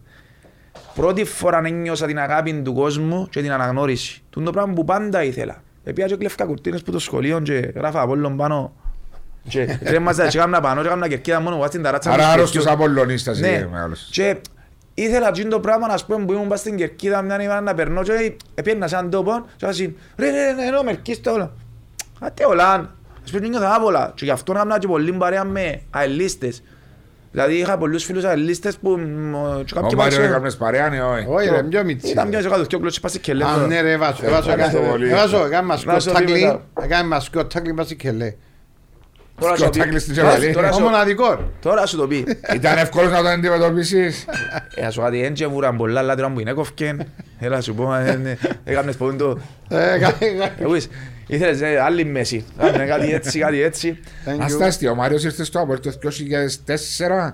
πρώτη φορά ένιωσα την αγάπη του κόσμου και την αναγνώριση. Τούν το πράγμα που πάντα ήθελα. Επία και κλέφκα κουρτίνες που το σχολείο και γράφα Απόλλων πάνω. Και τρέμαζα και κάμνα πάνω και κάμνα κερκίδα μόνο βάζει την ταράτσα Άρα μου άρρωστος σπιτιού. Απόλλωνιστας Ναι. είναι μεγάλος. Και ήθελα εκείνο το πράγμα να πούμε που ήμουν πας στην κερκίδα μια ημέρα να περνώ και έπαιρνα σαν τόπο και βάζει ρε ρε ρε ρε ο Μερκής το όλο. Άτε ολάν. Ας πούμε νιώθα άβολα και γι' αυτό έκανα και πολύ παρέα με αελίστες. Δηλαδή είχα πολλούς φίλους αελίστες που μ, και Ο κάποιοι Μάριο πάνε έκανες παρέα, ναι, όχι. Όχι ρε, πιο μίτσι. Ήταν μια ζωγάδος και ο κλωτσί πας και Α, λέω. ναι ρε, έβασο, έβασο, Ευχαριστώ πολύ. έβασο, έκαμε μας Να σου σκοτ πει τάκλι, μετά. έκαμε μας σκοτ τάκλι πάση και λέει. Τώρα σου Σκοτ πει- τάκλι στην τώρα- Τζεβαλή. τώρα Ο σου- μοναδικός. Τώρα σου το πει. Ήταν εύκολος να το αντιμετωπίσεις. Ε, ας σου κάτι έντια βουραν πολλά αλλά τώρα που είναι κοφκέν. Έλα σου πω, ε, ναι, έκανες πόδιν το... Ε, κα- κα- Εγώ είσαι- ήθελες ε, άλλη μέση. Κάνε κάτι έτσι, κάτι έτσι. Thank you. Αστάστη, ο Μάριος ήρθε στο Απόλλη το 2004.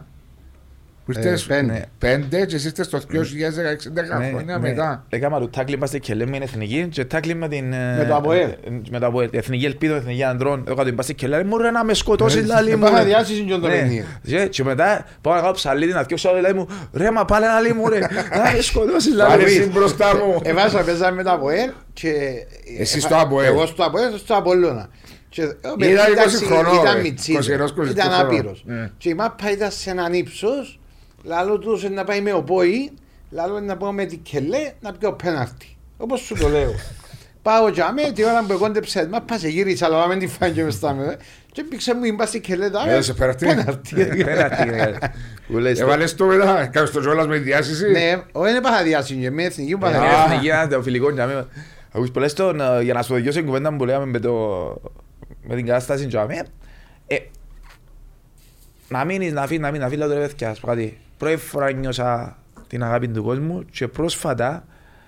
Που Ε, ήρθες πέντε. πέντε και εσύ ήρθες το 2016, 10 Ναι, χρόνια ναι. μετά. Έκανα το τάκλι μας και λέμε είναι εθνική και τάκλι με την... ε, Με το ΑΠΟΕΛ. ε, Με το ΑΠΟΕΛ. Εθνική ελπίδα, εθνική ανδρών. Έκανα την πάση και λέει μου ρε να με σκοτώσεις λαλί μου. Έπαθα ρε». διάσηση και το Ναι. παιχνίδι. Και- Και μετά πάω να κάνω ψαλίδι να διώξω άλλο λέει μου ρε μα πάλι λαλί μου ρε. Να με σκοτώσεις Πάλι λαλί εσύ μου. μπροστά μου. Εβάσα παίζαμε με το ΑΠΟΕΛ και... Εσύ στο ΑΠΟΕΛ. Εγώ στο ΑΠΟΕΛ, στο Απόλλωνα. Και ο Ήταν Μπερνίδας 20 χρονών, Ήταν ρε. μιτσής, 21-22 ήταν χρονών. άπειρος. Ναι. Και η μάπα ήταν σε έναν ύψος, λάλο τους να πάει με ο Πόη, λάλο να πάω με την Κελέ να πιω πέναρτη. Όπως σου το λέω. Πάω για με, τη ώρα που εκόντεψε τη μάπα σε γύρισα, αλλά με την φάγε μες στα με. Και πήξε μου η μπάση Κελέ, τα Έδωσε πέναρτη. πέναρτη. Πέναρτη είναι. Που λες, Έβαλες το μετά, κάνεις το τζόλας με τη διάσηση. Ναι, όχι δεν πάω διάσυνε, με εθνική που Ε, πάω ναι, Α. εθνική, ένα το φιλικός για μένα. Ακούς πολλές τον, ε, για να σου δικαιώσω την κουβέντα που λέμε με, το, με την κατάσταση για μένα. Ε, να μείνεις, να φύγεις, να μείνεις, να φύγεις, λέω τώρα παιδιά, ας πω κάτι. Πρώτη φορά νιώσα την αγάπη του κόσμου και πρόσφατα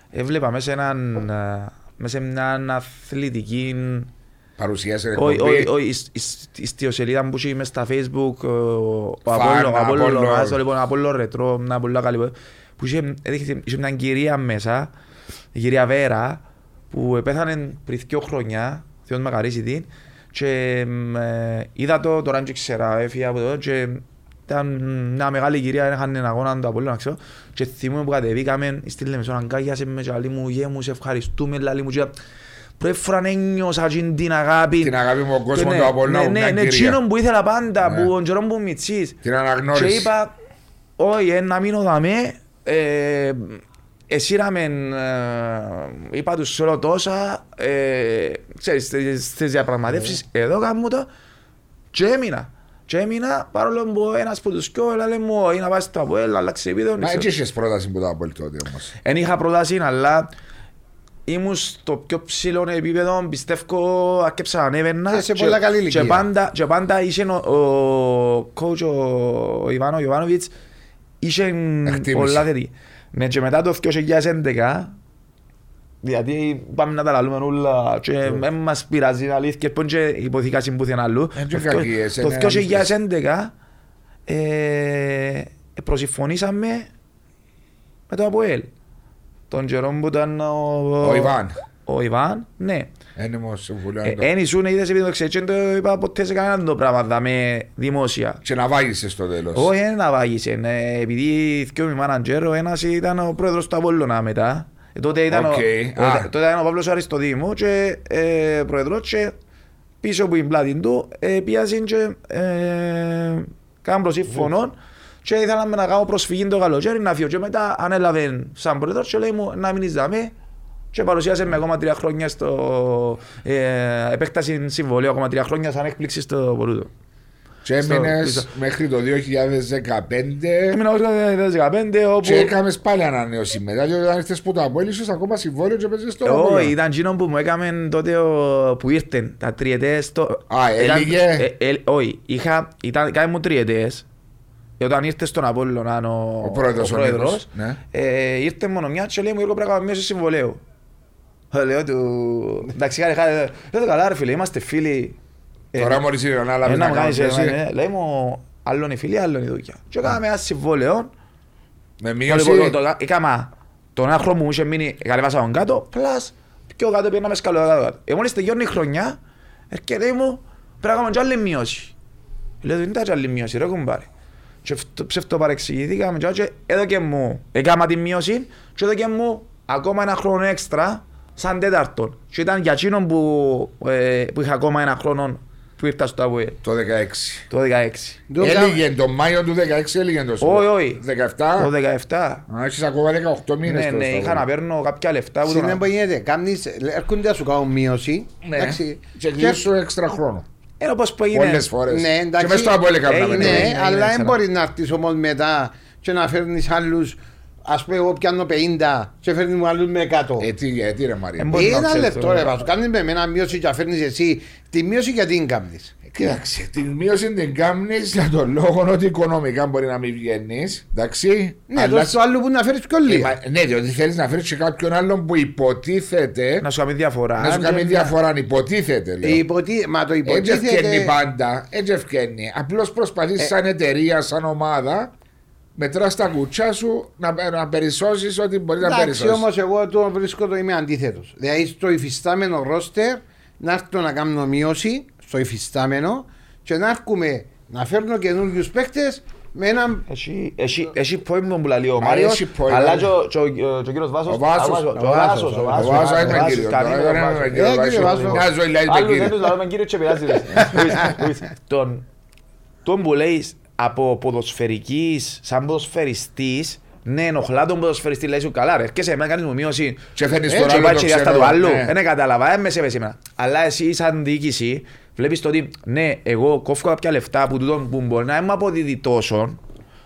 έβλεπα μέσα, έναν, ε, μέσα σε μια αθλητική Παρουσίασε όχι, όχι, εκπομπή. όχι, η- η- η στιοσελίδα που είχε μες στα facebook ο- ο Φαν, Απόλλων- ο Απόλλων. Απόλλωνας, λοιπόν, ο Απόλλων Ρετρό, μια πολλά καλή που που είχε, έδειξε- είχε μια κυρία μέσα, η κυρία Βέρα, που πέθανε πριν δύο χρόνια, Θεός μακαρίσει την, και μ, ε, είδα το, τώρα δεν ξέρω, έφυγε από εδώ και ήταν μια μεγάλη κυρία, είχαν έναν αγώνα του Απόλλωνα, ξέρω. Και θυμούμαι που κατεβήκαμε, στείλε με στον αγκάγιασε με και λέει μου, γε μου, σε ευχαριστούμε, λέει μου. και Πρώτη φορά ένιωσα εκείνη την αγάπη. Την αγάπη μου ο Και κόσμο ναι, του Απόλλωνα Ναι, που ναι, μια ναι, κυρία. εκείνον που ήθελα πάντα, Ναι. που τον καιρό που μητσής. Την Και αναγνώριση. είπα, όχι, ε, να μείνω δαμέ, ε, εσύραμε, ε, είπα τους σε όλο τόσα, ε, ξέρεις, στις, στις διαπραγματεύσεις, εδώ κάνω το, και έμεινα. Και έμεινα, παρόλο που ένας που τους κοιό, έλεγε μου, «Όχι, να πάει στο Αποέλ, αλλάξει επίδο. Μα έτσι είχες πρόταση που το Απόλλη τότε όμως. Εν είχα προτάσει, αλλά ήμουν στο πιο ψηλό επίπεδο, πιστεύω, αρκέψα να ανέβαινα. Και σε πολλά καλή ηλικία. Και πάντα, και πάντα είχε ο, ο coach ο Ιβάνο Ιωβάνοβιτς, είχε Εκτίμηση. πολλά θετή. Ναι, και μετά το 2011, γιατί πάμε να τα λαλούμε όλα και δεν μας πειράζει η αλήθεια, πόν και υποθήκα συμπούθεν αλλού. Εν και Το κακίες, Το είναι αλήθειες. 2011 ε, προσυμφωνήσαμε με το ΑΠΟΕΛ. Τον καιρό που ήταν ο... Ο Ιβάν. Ο Ιβάν, ναι. Ένιμο συμβουλίο. Ε, Εν ήσουν είδες επειδή το ξέρεις και δεν το είπα ποτέ σε κανέναν το πράγμα δαμε δημόσια. Και να βάγισες στο τέλος. Όχι, δεν να βάγισε. ε, Επειδή θυκιο μη μάνατζερ, ο ένας ήταν ο πρόεδρος του Απόλλωνα μετά. Ε, Τότε ήταν, ο, Οκ, ο- α. τότε ήταν ο Παύλος Αριστοδήμου και ε, πρόεδρος και πίσω από την πλάτη του ε, πιάσαν και ε, κάναν προσύμφωνο και ήθελαμε να κάνω προσφυγή το καλοκαίρι να φύγω και μετά ανέλαβε σαν πρόεδρος και λέει μου να μείνεις δαμέ και παρουσίασε με ακόμα τρία χρόνια στο ε, επέκταση συμβολίου ακόμα τρία χρόνια σαν έκπληξη στο Μπορούτο. Και στο- έμεινες στο- μέχρι το 2015 Έμεινα ως το 2015 όπου... και έκαμες πάλι ανανέωση μετά. Και όταν ήρθες που το Απόλλη ήσουν ακόμα συμβόλαιο και παίζεις στο Όχι, Απόλλωνα. ήταν εκείνο που μου έκαμε τότε ο- που ήρθαν τα τριετές. Το... Α, ήταν- έλυγε; ε, ε, όχι, είχα, ήταν, κάνε μου τριετές. Ε, Όταν ήρθες στον Απόλλωνα ο, Ο πρόεδρος, ο πρόεδρος, Νίκος, ναι. ε, ήρθε μόνο μια και λέει μου Γιώργο πρέπει να κάνουμε μείωση συμβολέου. Ε, Λέω του, εντάξει χάρη χάρη, λέω του καλά ρε φίλε, είμαστε φίλοι. Ε, Τώρα μόλις είναι να λάβεις ένα να μου κάνεις, κάνεις ε, εσύ. ε, Λέει μου, άλλον οι φίλοι, άλλον η δουλειά. Και έκαμε ένα συμβόλαιο Με το- μείωση. το- το- Έκαμα τον άχρο μου είχε μείνει, κατεβάσα τον κάτω, πλάς πιο κάτω πήγαμε σκαλό κάτω κάτω. Ε, μόλις τελειώνει η χρονιά, έρχεται μου, πρέπει να κάνουμε κι άλλη μείωση. Λέω, δεν ήταν κι άλλη μείωση ρε κουμπάρε. Και φτ- ψευτοπαρεξηγηθήκαμε και έτσι, έδωκε μου, έκαμα τη μείωση και έδωκε μου ακόμα ένα χρόνο έξτρα σαν τέταρτον. Και ήταν για εκείνον που, ε, που είχα ακόμα ένα χρόνο που ήρθα στο ΑΠΟΕΛ, Το 16. το 16. Το κα- Έλυγε το Μάιο του 16 έλυγε το Όχι, όχι. 17. Το 17. Α, έχεις ακόμα 18 μήνες. Ναι, τώρα ναι, στο είχα να Απόλλωνα. παίρνω κάποια λεφτά που Συνέ τον... που γίνεται, κάνεις, έρχονται να σου κάνουν μείωση. Ναι. εντάξει, Και και- σου έξτρα χρόνο. Είναι όπως που έγινε. Πολλές φορές. Ναι, Και εντάξει. μες στο Απόλλη έκαναμε. Έγινε, ναι. Ναι, έγινε, αλλά δεν ξέρω. μπορεί να έρθεις όμως μετά και να φέρνεις άλλους Ας πούμε εγώ πιάνω 50 και φέρνει μου άλλους με 100. Ε, τι, ε, τι ρε Μαρία. Ε, μπορεί να Ένα ξέρεις λεπτό το- ρε βάζω. Κάνεις με εμένα μείωση και φέρνεις εσύ. Τη μείωση γιατί την κάνεις; Κοίταξε, την μείωση την κάνεις για τον λόγο ότι οικονομικά μπορεί να μην βγαίνεις, εντάξει. Ναι, αλλά- το άλλο που να φέρεις πιο Ε, λίγα. μα- Ναι, διότι θέλεις να φέρεις και κάποιον άλλον που υποτίθεται Να σου κάνει διαφορά. να σου κάνει Και- διαφορά, υποτίθεται λέω. Υποτι... Μα το Έτσι ευκαινεί υποτίθεται... πάντα, έτσι ευκαινεί. Απλώς προσπαθείς σαν εταιρεία, σαν ομάδα, μετράς τα κουτσιά σου να, να περισσώσεις ό,τι μπορείς να Εντάξει περισσώσεις. όμως εγώ το βρίσκω το είμαι αντίθετος. Δηλαδή στο υφιστάμενο ρόστερ να έρθω να κάνω μείωση στο υφιστάμενο και να έρχομαι να φέρνω καινούριους παίκτες με έναν Έχει- Έχει έχει point που λέει ο Μα Μάριος, έχει point. αλλά και ο- και ο- και ο κύριος Βάσος... Ο Βάσος, Α, ο ο Βάσος, ο Βάσος, Βάσος. Ο Βάζο ο είναι Βάσος, κύριο. κανένα τώρα δεν Βάσος. είναι κύριο, Ε, Βάζο. κύριε Βάσο. Μια ζωή λέει με Άλλους δεν κύριο. τους λαλούμε κύριο και πειράζει. Λουίς, Λουίς, Τον τον που λέεις από ποδοσφαιρικής, σαν ποδοσφαιριστής, ναι, ενοχλά τον ποδοσφαιριστή, λέει σου καλά ρε, έρχεσαι εμένα κάνεις μου μείωση Και φέρνεις έτσι τον άλλο πάει το και διάστα ξένο, του άλλου, ναι. δεν κατάλαβα, δεν με σέβεσαι εμένα. Αλλά εσύ σαν διοίκηση βλέπεις το ότι ναι, εγώ κόφω κάποια λεφτά που, τούτον που μπορεί να μην μου αποδίδει τόσο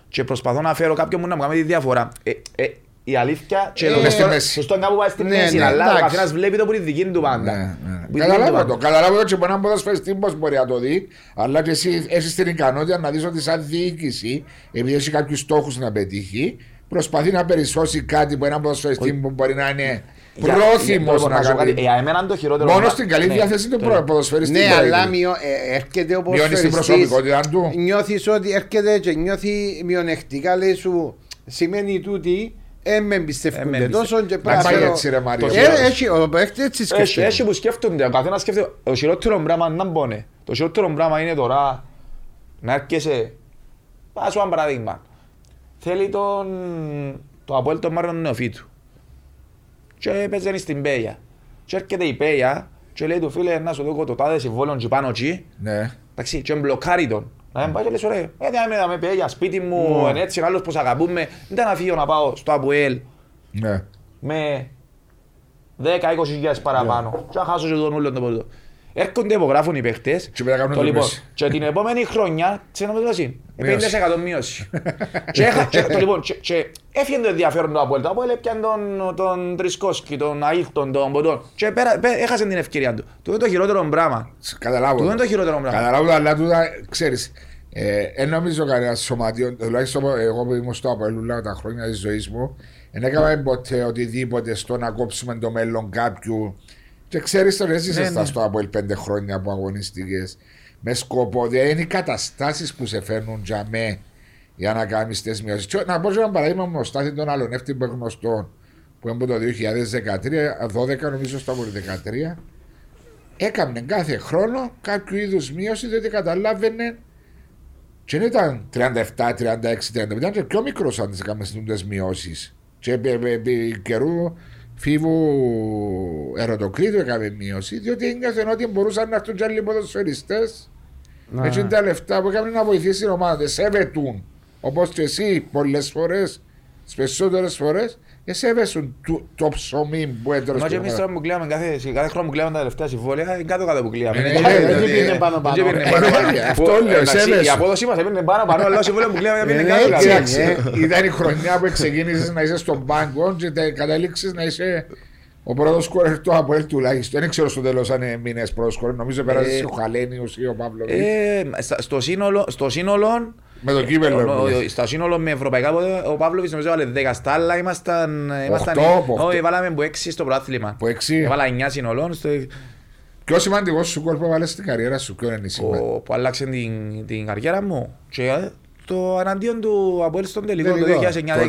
και προσπαθώ να φέρω κάποιον που να μου κάνει τη διαφορά. Ε, ε, η αλήθεια και Ε, το μες στη σωστό- μέση. σωστό κάπου πάει στη Ναι, μέση, ναι, αλλά ο εντάξει. καθένας βλέπει το που είναι δική του πάντα. Ναι, ναι. Που είναι δική του Καταλάβω πάντα. το. Καταλάβω το και μπορεί να ποδοσφαιριστή πώς μπορεί να το δει, αλλά και εσύ έχεις την ικανότητα να δεις ότι σαν διοίκηση, επειδή έχει κάποιους στόχους να πετύχει, προσπαθεί να περισσώσει κάτι που ένα ποδοσφαιριστή που μπορεί να είναι Για- πρόθυμος για- να σου πω κάτι, κάνει. ε, εμένα είναι το χειρότερο. Μόνος μα- στην καλή ναι, διάθεση του το- προ- ποδοσφαιριστή. Ναι, μπορεί. αλλά μειω, ε, έρχεται ο Μειώνεις την ποδοσφαιριστής, προσωπικότητα του. Νιώθεις ότι έρχεται και νιώθει μειονεκτικά, λέει σου, σημαίνει τούτη, ε, με Ε, εμπιστεύονται με τόσο και πρέπει Να να πάει φέρω... έτσι ρε Μάριο. Το Ε, έχει, ο παίκτης έτσι Έχει, σκέφτεται. έχει που σκέφτονται, ο καθένας σκέφτεται. Το χειρότερο πράγμα να μπώνε. Το χειρότερο πράγμα είναι τώρα να έρχεσαι Πάω σου ένα παράδειγμα. Θέλει τον, το Αποέλ τον Μάριον Νεοφίτου. Και παίζανε στην Πέια. Και έρχεται η Πέια και λέει του φίλε να σου δω το τάδε συμβόλαιο και πάνω εκεί. Ναι. Εντάξει, και μπλοκάρει τον. Να μην πάει και λες ωραία, ε, δεν με Πέια σπίτι μου, Ναι. είναι έτσι, άλλος πως αγαπούμε. Δεν να φύγω να πάω στο Αποέλ Ναι. με 10-20 χιλιάδες παραπάνω. Και να χάσω και τον ούλο τον πόδι. Έρχονται υπογράφουν οι παίχτες. Και πρέπει να κάνουν Το το λοιπόν, μέση. και την επόμενη χρονιά, ξέρετε με το είναι. Μείωση. 50% μείωση. Και έχα- και- το λοιπόν, και- Και έφυγε το ενδιαφέρον του Αποέλ. Το Αποέλ έπιανε τον- τον Τρισκόσκι, τον Αΐχτον, τον Μποντών. Και πέρα- πέ- έχασε την ευκαιρία του. Το είναι το χειρότερο πράγμα. Καταλάβω. Του είναι το χειρότερο πράγμα. Καταλάβω, αλλά τούτα, ξέρεις, ε, δεν νομίζω κανένας σωματείο, τουλάχιστον εγώ που ήμουν στο Αποέλουλα τα χρόνια της ζωής μου, δεν έκανα ποτέ οτιδήποτε στο να κόψουμε το μέλλον κάποιου. Και ξέρεις τώρα, εσύ Ναι, ήσασταν ναι. στο Αποέλ πέντε χρόνια που αγωνιστικές. Με σκοπό, δηλαδή είναι οι καταστάσεις που σε φέρνουν για με για να κάνεις τις μειώσεις. Και να πω και ένα παράδειγμα μου, ο Στάθη τον άλλον εύτη που γνωστό, που είναι από το 2013, 12 νομίζω στο Αποέλ 13, έκανε κάθε χρόνο κάποιο είδους μείωση διότι καταλάβαινε και δεν ήταν 37, 36, 37, ήταν και πιο μικρός αν τις έκαμε στις μειώσεις. Και επί- επί- επί καιρού φίβου ερωτοκρίτου έκαμε μείωση, διότι ένιωθεν ότι μπορούσαν να έρθουν και άλλοι ποδοσφαιριστές Ναι. με εκείνα τα λεφτά που έκαμε να βοηθήσει την ομάδα. Σέβετουν όπως και εσύ πολλές φορές, τις περισσότερες φορές, εσέβεσουν το, το ψωμί που έτρωσε. Μα και εμείς τώρα που κλείαμε κάθε, σε κάθε χρόνο που κλείαμε τα τελευταία συμβόλαια, είναι κάτω κάτω που κλείαμε. Ναι, Είναι ναι, κάτω, ναι, δεν ναι, πήγαινε ναι. πάνω πάνω. Δεν πήγαινε Ε, πάνω πάνω. βέβαια, αυτό Που, λέω, εντάξει, σέβεσαι. Η απόδοσή μας έπαιρνε πάνω πάνω, αλλά το συμβόλαιο που κλείαμε πήγαινε Ε, κάτω ναι, κάτω. κοίταξε. Κοίταξε, ήταν η χρονιά που ξεκίνησες να είσαι στον πάγκο και τε- καταλήξεις να είσαι ο πρώτος σκόρερ του Αποέλ τουλάχιστον. Δεν ξέρω στο τέλος αν έμεινε πρώτος σκόρερ. Νομίζω πέρασε Ε, ο Χαλένιος ή ο Παύλος. Ε, στα- Στο σύνολο, στο σύνολο, με το κύπελο. ο- ο- έμεινες. στα σύνολο με ευρωπαϊκά πόδια, ο Παύλοβιτς νομίζω έβαλε 10 στα άλλα, ήμασταν... ήμασταν- Οχτώ, από οχτώ. Όχι, βάλαμε από 6 στο πρωτάθλημα. Από έξι. Έβαλα 9 σύνολων, στο- Πιο σημαντικό σου κόλ που έβαλες στην καριέρα σου, ποιο είναι σήμερα. που που άλλαξε την την καριέρα μου. Και ε, το αναντίον του Αποέλ στον τελικό το Τελικό. 2009. Το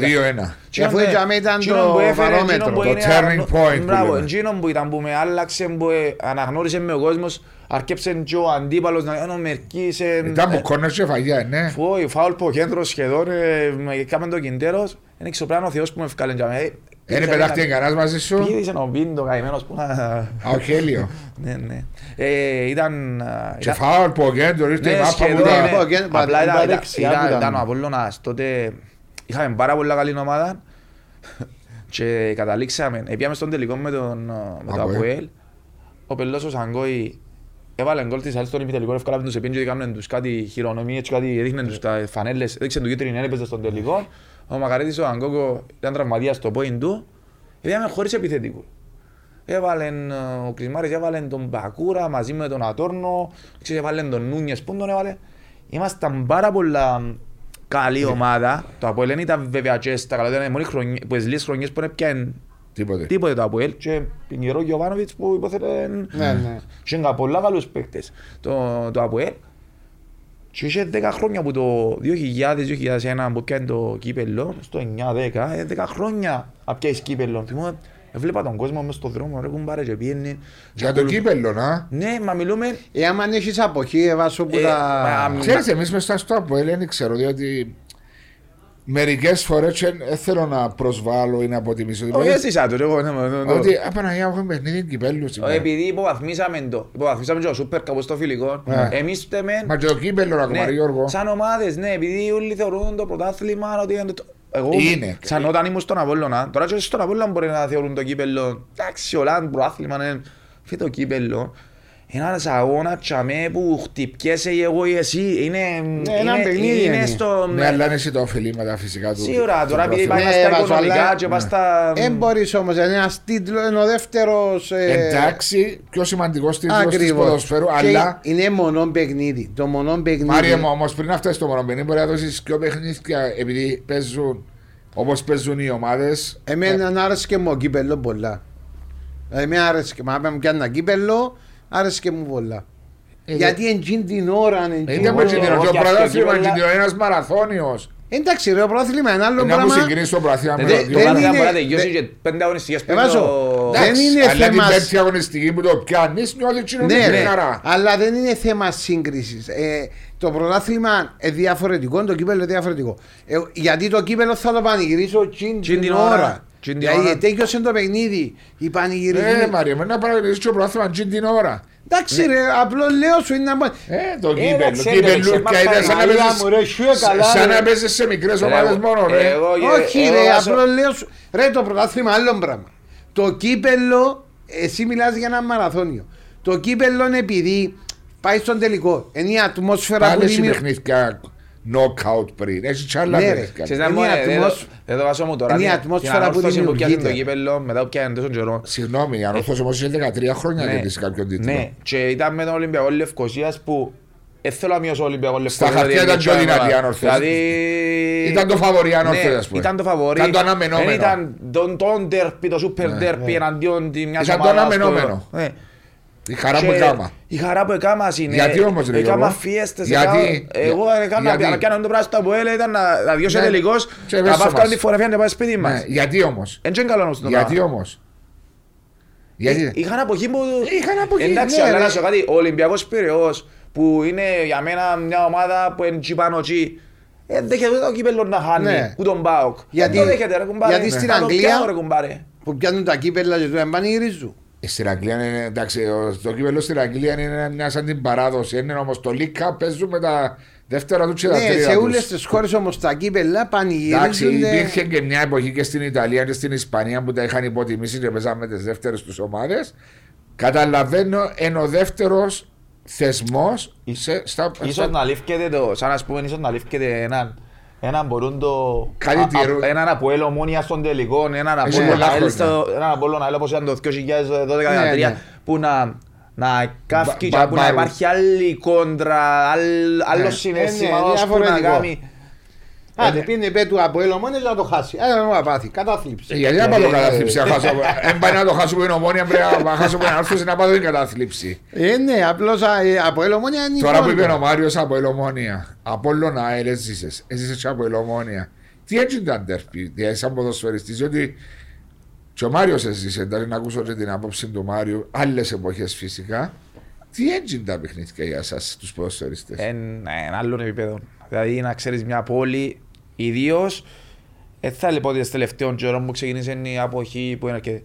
2-1. Και αφού για μένα ήταν Εκείνον το που έφερε, βαρόμετρο, εκείνον που το είναι turning αναγνω- point που Μπράβο, λέμε. εκείνον που ήταν που με άλλαξε, που ε, αναγνώρισε με ο κόσμος, αρκέψε και ο αντίπαλος να είναι ο Μερκής. ε, Ήταν ε, που κόρνερ και φαγιά, ναι. Φόη, φάουλ που ο κέντρος σχεδόν, ε, με- έκαμε το κιντέρος, είναι ξεπράνω ο Θεός που με ευκάλε για μένα. Ε, Δεν πήδησε πετάχτηκε ένα- κανένα μαζί σου; Πήδησε ο Μπίντο καημένος που να... Α, ο Χέλιο. Ναι, ναι. Ε, Ήταν... α, Και ήταν- φάουλ που ο Γκέντρο ήρθε η ναι, μάπα σχεδόν, που ναι. τα... ναι. πω, και- Απλά πα- ήταν- τα ήταν- δεξιά ήταν- που ήταν. ήταν ο Απόλλωνας. Τότε είχαμε πάρα πολλά καλή ομάδα και καταλήξαμε. Πήγαμε στον τελικό με τον με το Αποέλ. Αποέλ. Ο Πελός ο Σαγκόη έβαλε γκολ της άλλης στον ημιτελικό. Εύκολα τους επίνει και έκαναν τους κάτι χειρονομίες και κάτι έδειχναν τους τα φανέλες. Έδειξαν του κίτρινη έπαιζε στον τελικό. Ο Μακαρίτης ο Αγκόκο ήταν τραυματίας στο πόιν του. Πήγαμε χωρίς επιθετικού. Έβαλε ο Κρισμάρης, έβαλε τον Μπακούρα μαζί με τον Ατόρνο, ξέρεις, έβαλε τον Νούνιες, πού τον έβαλε. Ήμασταν πάρα πολλά καλή ομάδα. Το Αποέλ δεν ήταν βέβαια και στα καλά, ήταν οι μόνοι χρονιές, που τις λίγες χρονιές που έπιαν Τίποτε. τίποτε το Αποέλ και Πινιερό Γιωβάνοβιτς που υποθέτε Ναι, ναι. και είχαν πολλά καλούς παίκτες το, το Αποέλ. Και είχε 10 χρόνια που το 2000-2001 που πιάνε το κύπελλο, στο 9-10, ε, 10 χρόνια να πιάσεις κύπελλο. Θυμώ, έβλεπα τον κόσμο μες στον δρόμο, ρε κουμπάρε και πιένει. Για το κύπελο, να. Ναι, μα μιλούμε... Ε, άμα έχεις αποχή, εβάσω που Ε, τα... μα- Ξέρεις, εμείς μες στο Αποέλ δεν ξέρω, διότι μερικές φορές και δεν θέλω να προσβάλλω ή να αποτιμήσω. Όχι, εσύ σαν το, εγώ, ναι, ναι, ναι, ναι. Ότι απαναγιά έχω παιχνίδι κυπέλους Ε, σήμερα. Επειδή υποβαθμίσαμε το, υποβαθμίσαμε και το Σούπερ κάπου στο φιλικό, Ναι. εμείς φταίμε... Μα και το κύπελο ακόμα, Ναι, Γιώργο. σαν ομάδες, ναι, επειδή όλοι θεωρούν το πρωτάθλημα ότι είναι το... Εγώ, Είναι. σαν όταν ήμουν στον Απόλλωνα, τώρα και στον Απόλλωνα μπορεί να θεωρούν το κύπελλο, εντάξει, όλα είναι πρωτάθλημα, είναι φύγει το κύπελλο. Είναι ένας αγώνας τσαμέ που χτυπιέσαι ή εγώ ή εσύ, είναι, ένα είναι, παιχνίδι είναι είναι. στο... Ναι, αλλά είναι εσύ τα ωφελήματα φυσικά του. Σίγουρα, τώρα του επειδή πρωταθλήματος. πάει Ναι, στα βάζω, οικονομικά αλλά- και πάει στα... Δεν μπορείς όμως, είναι ένας τίτλος, είναι ο δεύτερος... ε, Εντάξει, πιο σημαντικός τίτλος της Ακριβώς. ποδοσφαίρου, Και αλλά. Είναι μονό παιχνίδι. Το μονό παιχνίδι. Μάρια μου, όμως πριν να φτάσεις στο μονοπενί, μπορεί να δώσεις πιο παιχνίδια επειδή παίζουν όπως παίζουν οι ομάδες. Εμένα άρεσε και μου ο κύπελλο πολλά. Εμένα άρεσε και μα μου πιάνε ένα κύπελλο, άρεσε και μου πολλά. Ε, Γιατί εκείνη την ώρα... Δεν εκείνη- ήταν με την εγώ Ο και πρωτάθλημα αυτό είναι ένας μαραθώνιος. Εντάξει ρε, ο πρόθλημα είναι άλλο Να μου πράγμα. συγκρίνει το πρωτάθλημα με Δεν- το Το δεν δύο. πρωτάθλημα είναι- μπορεί να τελειώσει δεν- και πέντε αγωνιστικές πριν Εβάζω, το- Δεν είναι αλλά θέμα- την πέμπτη αγωνιστική που το πιάνεις νιώθεις κοινωνική Ναι, ρε, χαρά. αλλά δεν είναι θέμα σύγκρισης. Ε, το πρωτάθλημα είναι διαφορετικό, το κύπελο είναι διαφορετικό. Ε, γιατί το κύπελο θα το πανηγυρίσω τσιν Τσιν την την ώρα. Ώρα. Τσιν την Δηλαδή ώρα. τέλειωσε το παιχνίδι. Οι πανηγυρισμοί. Ε, Μαρία, με να παραγωνίσεις και ο πρόθυμα τζιν την ώρα. Εντάξει, ρε, απλό λέω σου είναι να πω. Ε, το εντάξει, κύπελο, εντάξει, κύπελούρκια εντάξει, είναι σαν να Μαρία παίζεις- μου, ρε, σιω καλά, σαν ρε. να παίζεις σε μικρές ομάδες μόνο, ρε. Εγώ, Όχι, εγώ ρε, βάζω- απλό λέω σου. Ρε, το πρωτάθλημα άλλο πράγμα. Το κύπελο, εσύ μιλάς για ένα μαραθώνιο. Το κύπελο είναι επειδή πάει στον τελικό. Είναι η ατμόσφαιρα που Πάλι σε δημιουργεί. Παιχνίδια knockout πριν. Έχεις κι άλλα Ναι, ρε. παιχνίδια. Ξέρεις να Είναι μου, η ε, δεν ατμόσ- το- δεν το βάζω μου τώρα. είναι η την- ατμόσφαιρα την που ανόρθωση που πιάσει το δημιουργείται. κύπελλο μετά που πιάνε τόσο καιρό. Συγγνώμη, η Ανόρθωση όμως είχε 13 χρόνια Ναι. κερδίσει κάποιον τίτλο. Ναι, και ήταν με τον Ολυμπιακό Λευκοσίας που δεν θέλω να μειώσω ο Ολυμπιακό Λευκοσίας. Στα χαρτιά δηλαδή, ήταν πιο είναι δυνατή η ομάδα. Ανόρθωση. Δηλαδή... Ήταν το φαβορί η Ανόρθωση, Ναι, ας πούμε. Ήταν το φαβορί. Ήταν το αναμενόμενο. Δεν ήταν τον- τον τέρπι, το σούπερ Ναι, τέρπι εναντίον τη μιας Ήταν το ομάδας. αναμενόμενο. Ναι. Η χαρά Και που έκανα. Η χαρά που έκανα είναι. Γιατί όμως, ρε, Έκανα Γιώργο; φιέστες. Γιατί; έκανα- Εγώ έκανα Γιατί; να πιάνω το πράγμα στο Αποέλ, ήταν να να διώσει Ναι. τελικός, Και να μέσω πάω μας. κάνω τη φωτογραφία να πάει σπίτι Ναι, μας. Γιατί όμως; Εν τζεν καλό όμως το Γιατί πράγμα. όμως; Γιατί; Είχαν αποχή που... Είχαν αποχή, Εντάξει, ναι, αλλά ρε. να σου πω κάτι, ο Ολυμπιακός Πειραιώς, που είναι για μένα μια ομάδα που είναι τσι πάνω τσι, ε, δέχεται το κύπελλο να χάνει, Ναι. που τον ΠΑΟΚ. Γιατί- Δεν το δέχεται ρε κουμπάρε. γιατί στην Να το Αγγλία- πιάνω, ρε κουμπάρε. Που πιάνουν τα κύπελα και του πανηγυρίζουν. Ε, Στην Αγγλία είναι, εντάξει, ο- το κύπελο στην Αγγλία είναι μια σαν την παράδοση. Είναι όμως το League Cup παίζουν με τα δεύτερα τους και τα Ναι, τρίτα σε τους. όλες τις χώρες όμως τα κύπελα Εντάξει, πανηγυρίζονται. υπήρχε και μια εποχή και στην Ιταλία και στην Ισπανία που τα είχαν υποτιμήσει και παίζαμε τις δεύτερες τους ομάδες. Καταλαβαίνω, είναι ο δεύτερος θεσμός στα. Ίσως στα- να λήφκεται το, σαν να πούμε, ίσως να λήφκεται έναν, έναν μπορούν το... Κάτι α- α- τυρού- Έναν από Ελ Ομόνια στον τελικό, έναν από Έχει Ελ πολλά Αέλ χρόνια. στο- έναν από Ελ όπως ήταν το 2012-2013 Ναι, ναι. που να να καύκει Μπα- και που να μπα- υπάρχει άλλη κόντρα, άλλ- άλλο Ναι. συναίσθημα Ε, ναι, ως που να διαφορετικό. κάνει. Άντε, πήγαινε πέ του από ελομόνε να το χάσει. Άντε, να πάθει. Κατάθλιψη. Ε, Γιατί να πάω το Γιατί- κατάθλιψη, να χάσω. Εν πάει να το χάσω που είναι ομόνια, πρέπει να χάσω που είναι άρθρος, να πάω την κατάθλιψη. Ε, ναι, απλώς από ελομόνια είναι η Τώρα που κόντρα. είπε ο Μάριος από Ελομόνια, από όλον ΑΕΛ έζησε, έζησε και από Ελομόνια. Τι έτσι ήταν τέρπι, δηλαδή σαν ποδοσφαιριστής, διότι και ο Μάριος έζησε, εντάξει να ακούσω και την άποψη του Μάριου, άλλες εποχές φυσικά. Τι έτσι τα παιχνίδια για εσάς τους ποδοσφαιριστές; Εν- Ένα άλλον επίπεδο. Δηλαδή να ξέρεις μια πόλη, ιδίως, δεν θα λέω ότι τελευταίων καιρών που ξεκίνησε η αποχή που είναι και...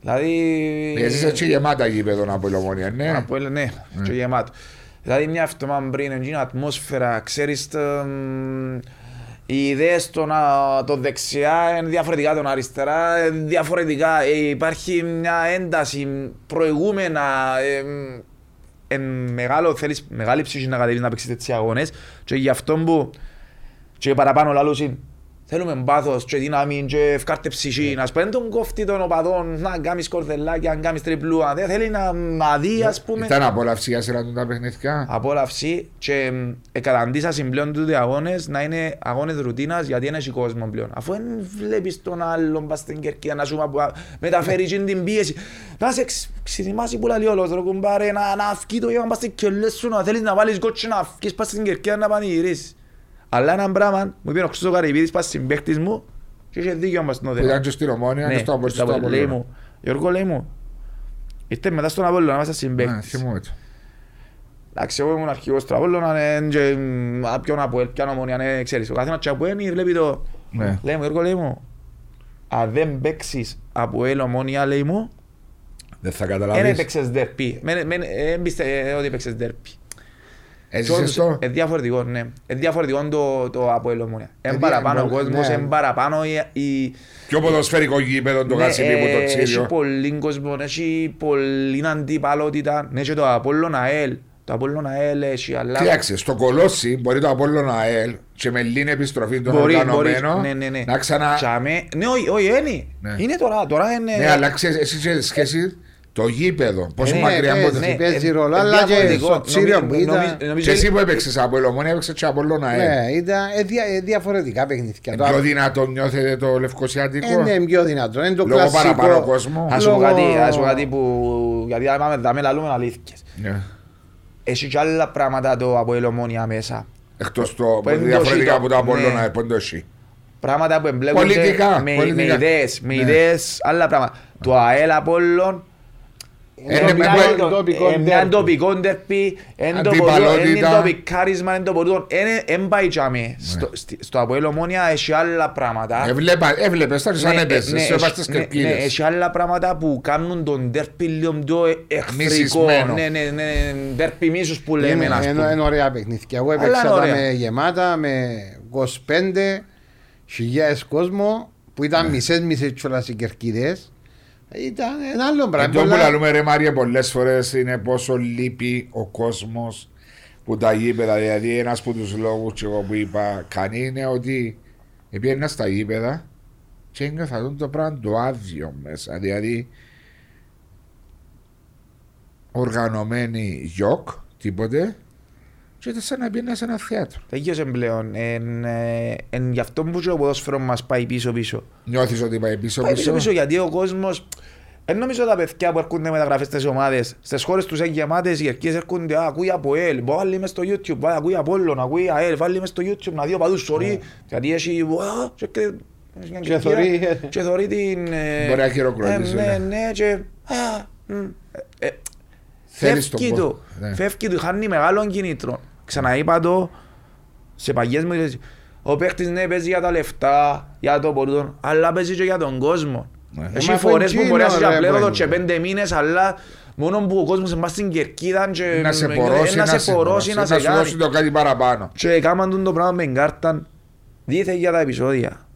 Δηλαδή... Έζησε έτσι γεμάτα γήπεδο από Ελομόνια, ναι. Από έλε, ναι, και γεμάτο. Δηλαδή μια εβδομάδα πριν, είναι ατμόσφαιρα, ξέρεις, τα, μ, οι ιδέες των, α, των δεξιά είναι διαφορετικά των αριστερά, είναι διαφορετικά. Ε, υπάρχει μια ένταση προηγούμενα, ε, μ, εν μεγάλο, θέλεις μεγάλη ψυχή να κατέβεις να παίξεις τέτοιοι αγώνες και γι' αυτό που και παραπάνω λαλούς είναι Θέλουμε πάθος και δύναμη και ευκάρτε ψυχή. Να σπένει τον κόφτη των οπαδών, να κάνεις κορδελάκια, να κάνεις τριπλούα. Δεν θέλει να, να δει, ας πούμε, Ήταν απόλαυση για σειρά του τα παιχνίδια. απόλαυση και μ, εκαταντήσασαν πλέον τούτοι αγώνες να είναι αγώνες ρουτίνας γιατί είναι έχει κόσμο πλέον. Αφού δεν βλέπεις τον άλλον πας στην κερκίδα να σου μα- μεταφέρει και την πίεση. Να σε ξ- ξεθυμάσει που λέει όλος ρε κουμπάρε να, να αυκεί το γεύμα πας στην κιόλες σου να θέλεις να βάλεις κότσι να αυκείς πας στην κερκίδα να πανηγυρίσεις. Αλλά έναν πράγμα μου είπε ο Χρήστος Καρυπίδης πας στην παίκτης μου και είχε δίκιο μας το Που ήταν και στην Ομόνια και Ναι, στο Απόστολο. στο Απόλλωνα. λέει μου, Γιώργο λέει μου, ήρθε μετά στον Απόλλωνα, είμαστε συμπαίκτης. Θυμούμαι το. Εντάξει, εγώ ήμουν αρχηγός του Απόλλωνα, ε, και, μ, α, ποιον από ελ, ποιον ομονία, ναι, ξέρεις. Ο καθένας και από ένι βλέπει το... Ναι. Λέει μου, Γιώργο, λέει μου, αν δεν παίξεις από ελ ομονία, λέει μου, Δεν θα δεν καταλάβεις. έπαιξες δερπή. Δεν πείστε ότι έπαιξες δερπή. Έζησες το. Είναι διαφορετικό, ναι. Είναι διαφορετικό το, το από ελ ομονία. Είναι Ε, παραπάνω ο ναι. κόσμος, είναι παραπάνω η... η Πιο ποδοσφαιρικό γήπεδο το Ναι, Κασιμί που το ε, Τσίριο. Έχει πολύ κόσμο, έχει πολύ αντιπαλότητα. Ναι, και το Απόλλων ΑΕΛ. Το Απόλλων ΑΕΛ έχει, αλλά... Κοίταξε, στο Κολόσι μπορεί το Απόλλων ΑΕΛ και με λίγη επιστροφή των Μπορεί, μπορεί. οργανωμένων Ναι, ναι, ναι. να ξανα... Τσάμε- Ναι, όχι, όχι, είναι. Ναι. Είναι τώρα, τώρα είναι... Ναι, αλλά ξέρεις, εσύ σε σχέση; Το γήπεδο, πόσο Ναι, μακριά παίζει, από το... ναι. παίζει ε, ρόλο, ε, αλλά και διαφορετικό. στο Τσίριο Νομι- που ήταν- νομι- νομίζω- Και εσύ που έπαιξες από Ελομόνια έπαιξες και από Απόλλων ΑΕΛ. Ναι, ήταν ε, δια- ε, διαφορετικά παιχνίδια. Ε, Το Πιο άλλο- δυνατό νιώθετε το Λευκοσιάτικο. Ε, ναι, πιο δυνατό. Είναι το Λόγω κλασικό. παραπάνω κόσμο. Ας σου πω Λόγω- κάτι, ας σου πω κάτι που... Γιατί άμα δάμε λαλούμε αλήθικες. Ναι. Έχει και άλλα πράγματα το από Ομόνια μέσα. Εκτός το Που είναι το διαφορετικά σιτό. από το Απόλλων Ναι. ΑΕΛ, πόντο εσύ. Πράγματα που εμπλέκονται Πολιτικά, με, πολιτικά. με ιδέες, με Ναι. ιδέες, άλλα πράγματα. Το ΑΕΛ Απόλλων Είναι είναι με- μια- το τοπικό ε, μια ντέρμπι. τοπικό ντέρπι, εν το Αντιπαλότητα. ποτούτο, εν το πικάρισμα, εν το ποτούτο, εν- εν πάει τζάμε. Στο- στη- Στο Αποέλ Ομόνια έχει άλλα πράγματα. Έβλεπα- Έβλεπες τώρα σαν Ναι, έπαιζες, ναι, σε έχει- βάστες ναι, ναι, κερκίδες. Έχει άλλα πράγματα που κάνουν τον ντέρπι λίγο πιο εχθρικό. Μισισμένο. Ναι, ναι, ναι, ντέρπι μίσους που λέμε, Είναι, ας είναι, πούμε. είναι ωραία παιχνίδια. Εγώ Αλλά έπαιξα είναι τα ωραία. με γεμάτα με 25 χιλιάδες κόσμο που ήταν μισές μισές κιόλας οι κερκίδες. Ήταν ένα άλλο πράγμα. Αυτό που Πολλά- λαλούμε ρε Μάρια πολλές φορές είναι πόσο λείπει ο κόσμος που τα γήπεδα. Δηλαδή ένας από τους λόγους και εγώ που είπα κανεί είναι ότι πήγαινα στα γήπεδα και ένιωθα αυτό το πράγμα το άδειο μέσα. Δηλαδή οργανωμένοι γιοκ, τίποτε και ήταν σαν να πήγαινα σε ένα θέατρο. Τελείωσε πλέον. Εν, ε, εν γι' αυτό που και το ποδόσφαιρο μας πάει πίσω-πίσω. Νιώθεις ότι πάει πίσω Πάει πίσω; πίσω-πίσω γιατί ο κόσμος δεν νομίζω τα παιδιά που έρχονται μεταγραφές στις ομάδες στις χώρες τους είναι γεμάτες οι κερκίες έρχονται «Α, ακούει από ΕΛ, βάλει μες στο YouTube, βάλει, ακούει από Όλλον, ακούει ΑΕΛ, βάλει μες στο YouTube να δει ο παδούς sorry γιατί έχει «Α», και και- έχει μια Και κερκίδα θωρεί. και θωρεί την ε, Μπορεί να χειροκροτήσει, ε, ναι, ναι. ναι και «Α, μ». Ε, ε, Θέλεις τον Φεύγει κόσμο. του, Ναι. φεύγει του, χάνει μεγάλων κινήτρων. Ξαναείπα το σε παγιές μου ειδήσεις. Ο παίχτης ναι παίζει για τα λεφτά, για το πορτόν, αλλά παίζει και για τον κόσμο. Ναι. Έχει Μα φορές που εκείνο, μπορεί να είσαι ρε, για πλέον που και είναι. πέντε μήνες, αλλά μόνο που ο κόσμος είναι στην κερκίδα και Να σε ε, πορώσει, να σε πορώσει, να σε σου δώσει κάνει. το κάτι παραπάνω. Και έκαναν τον το πράγμα με κάρτα δίθεν για τα επεισόδια.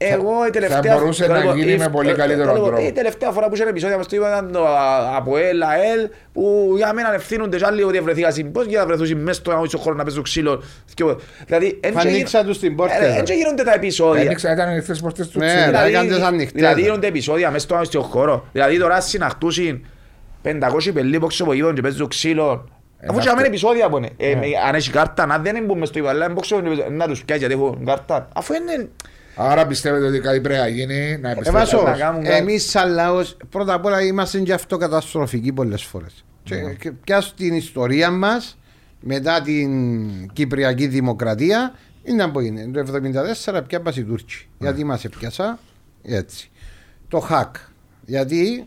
Εγώ η τελευταία μπορούσε να λοιπόν, γίνει η- με πολύ ε, καλύτερο ε, τρόπο. Η τελευταία φορά που είχε επεισόδια μες στο είπα ήταν το α, από ΕΛ, ΑΕΛ που για μένα ευθύνονται και άλλοι ότι βρεθήκα συν. Πώς για να βρεθούν μέσα στο άμεσο χώρο να παίζουν ξύλο. Και- Δηλαδή, εν Θα και ανοίξα γίν- τους την πόρτα, ε, ρε, ρε. εν και γίνονται τα επεισόδια. Ένιξα, ήταν ανοιχτές πορτές του Ναι, ξύλου. ρε. έκαντες ανοιχτές, δηλαδή ρε. γίνονται επεισόδια μέσα στο άμεσο χώρο. Δηλαδή τώρα συναχτούσιν 500 πελί πόξο από γήπεδο και παίζουν ξύλο. Αφού αυτό- και αμένα επεισόδια που είναι. Ε, με- Αν έχει κάρτα, αν δεν μπουν μες στο γήπεδο, αλλά μπόξο, να τους πιάσει γιατί έχουν κάρτα. Αφού είναι... Άρα πιστεύετε ότι κάτι πρέπει να γίνει, να Ε, Βάσο, επιστρέψουμε. να κάνουν κάτι. εμείς σαν λαός πρώτα απ' όλα είμαστε και αυτοκαταστροφικοί πολλές φορές. Και, και πια στην ιστορία μας μετά την Κυπριακή Δημοκρατία είναι από είναι. Το 1974 πια πας οι Τούρκοι. Γιατί μας έπιασα έτσι. Το ΧΑΚ. Γιατί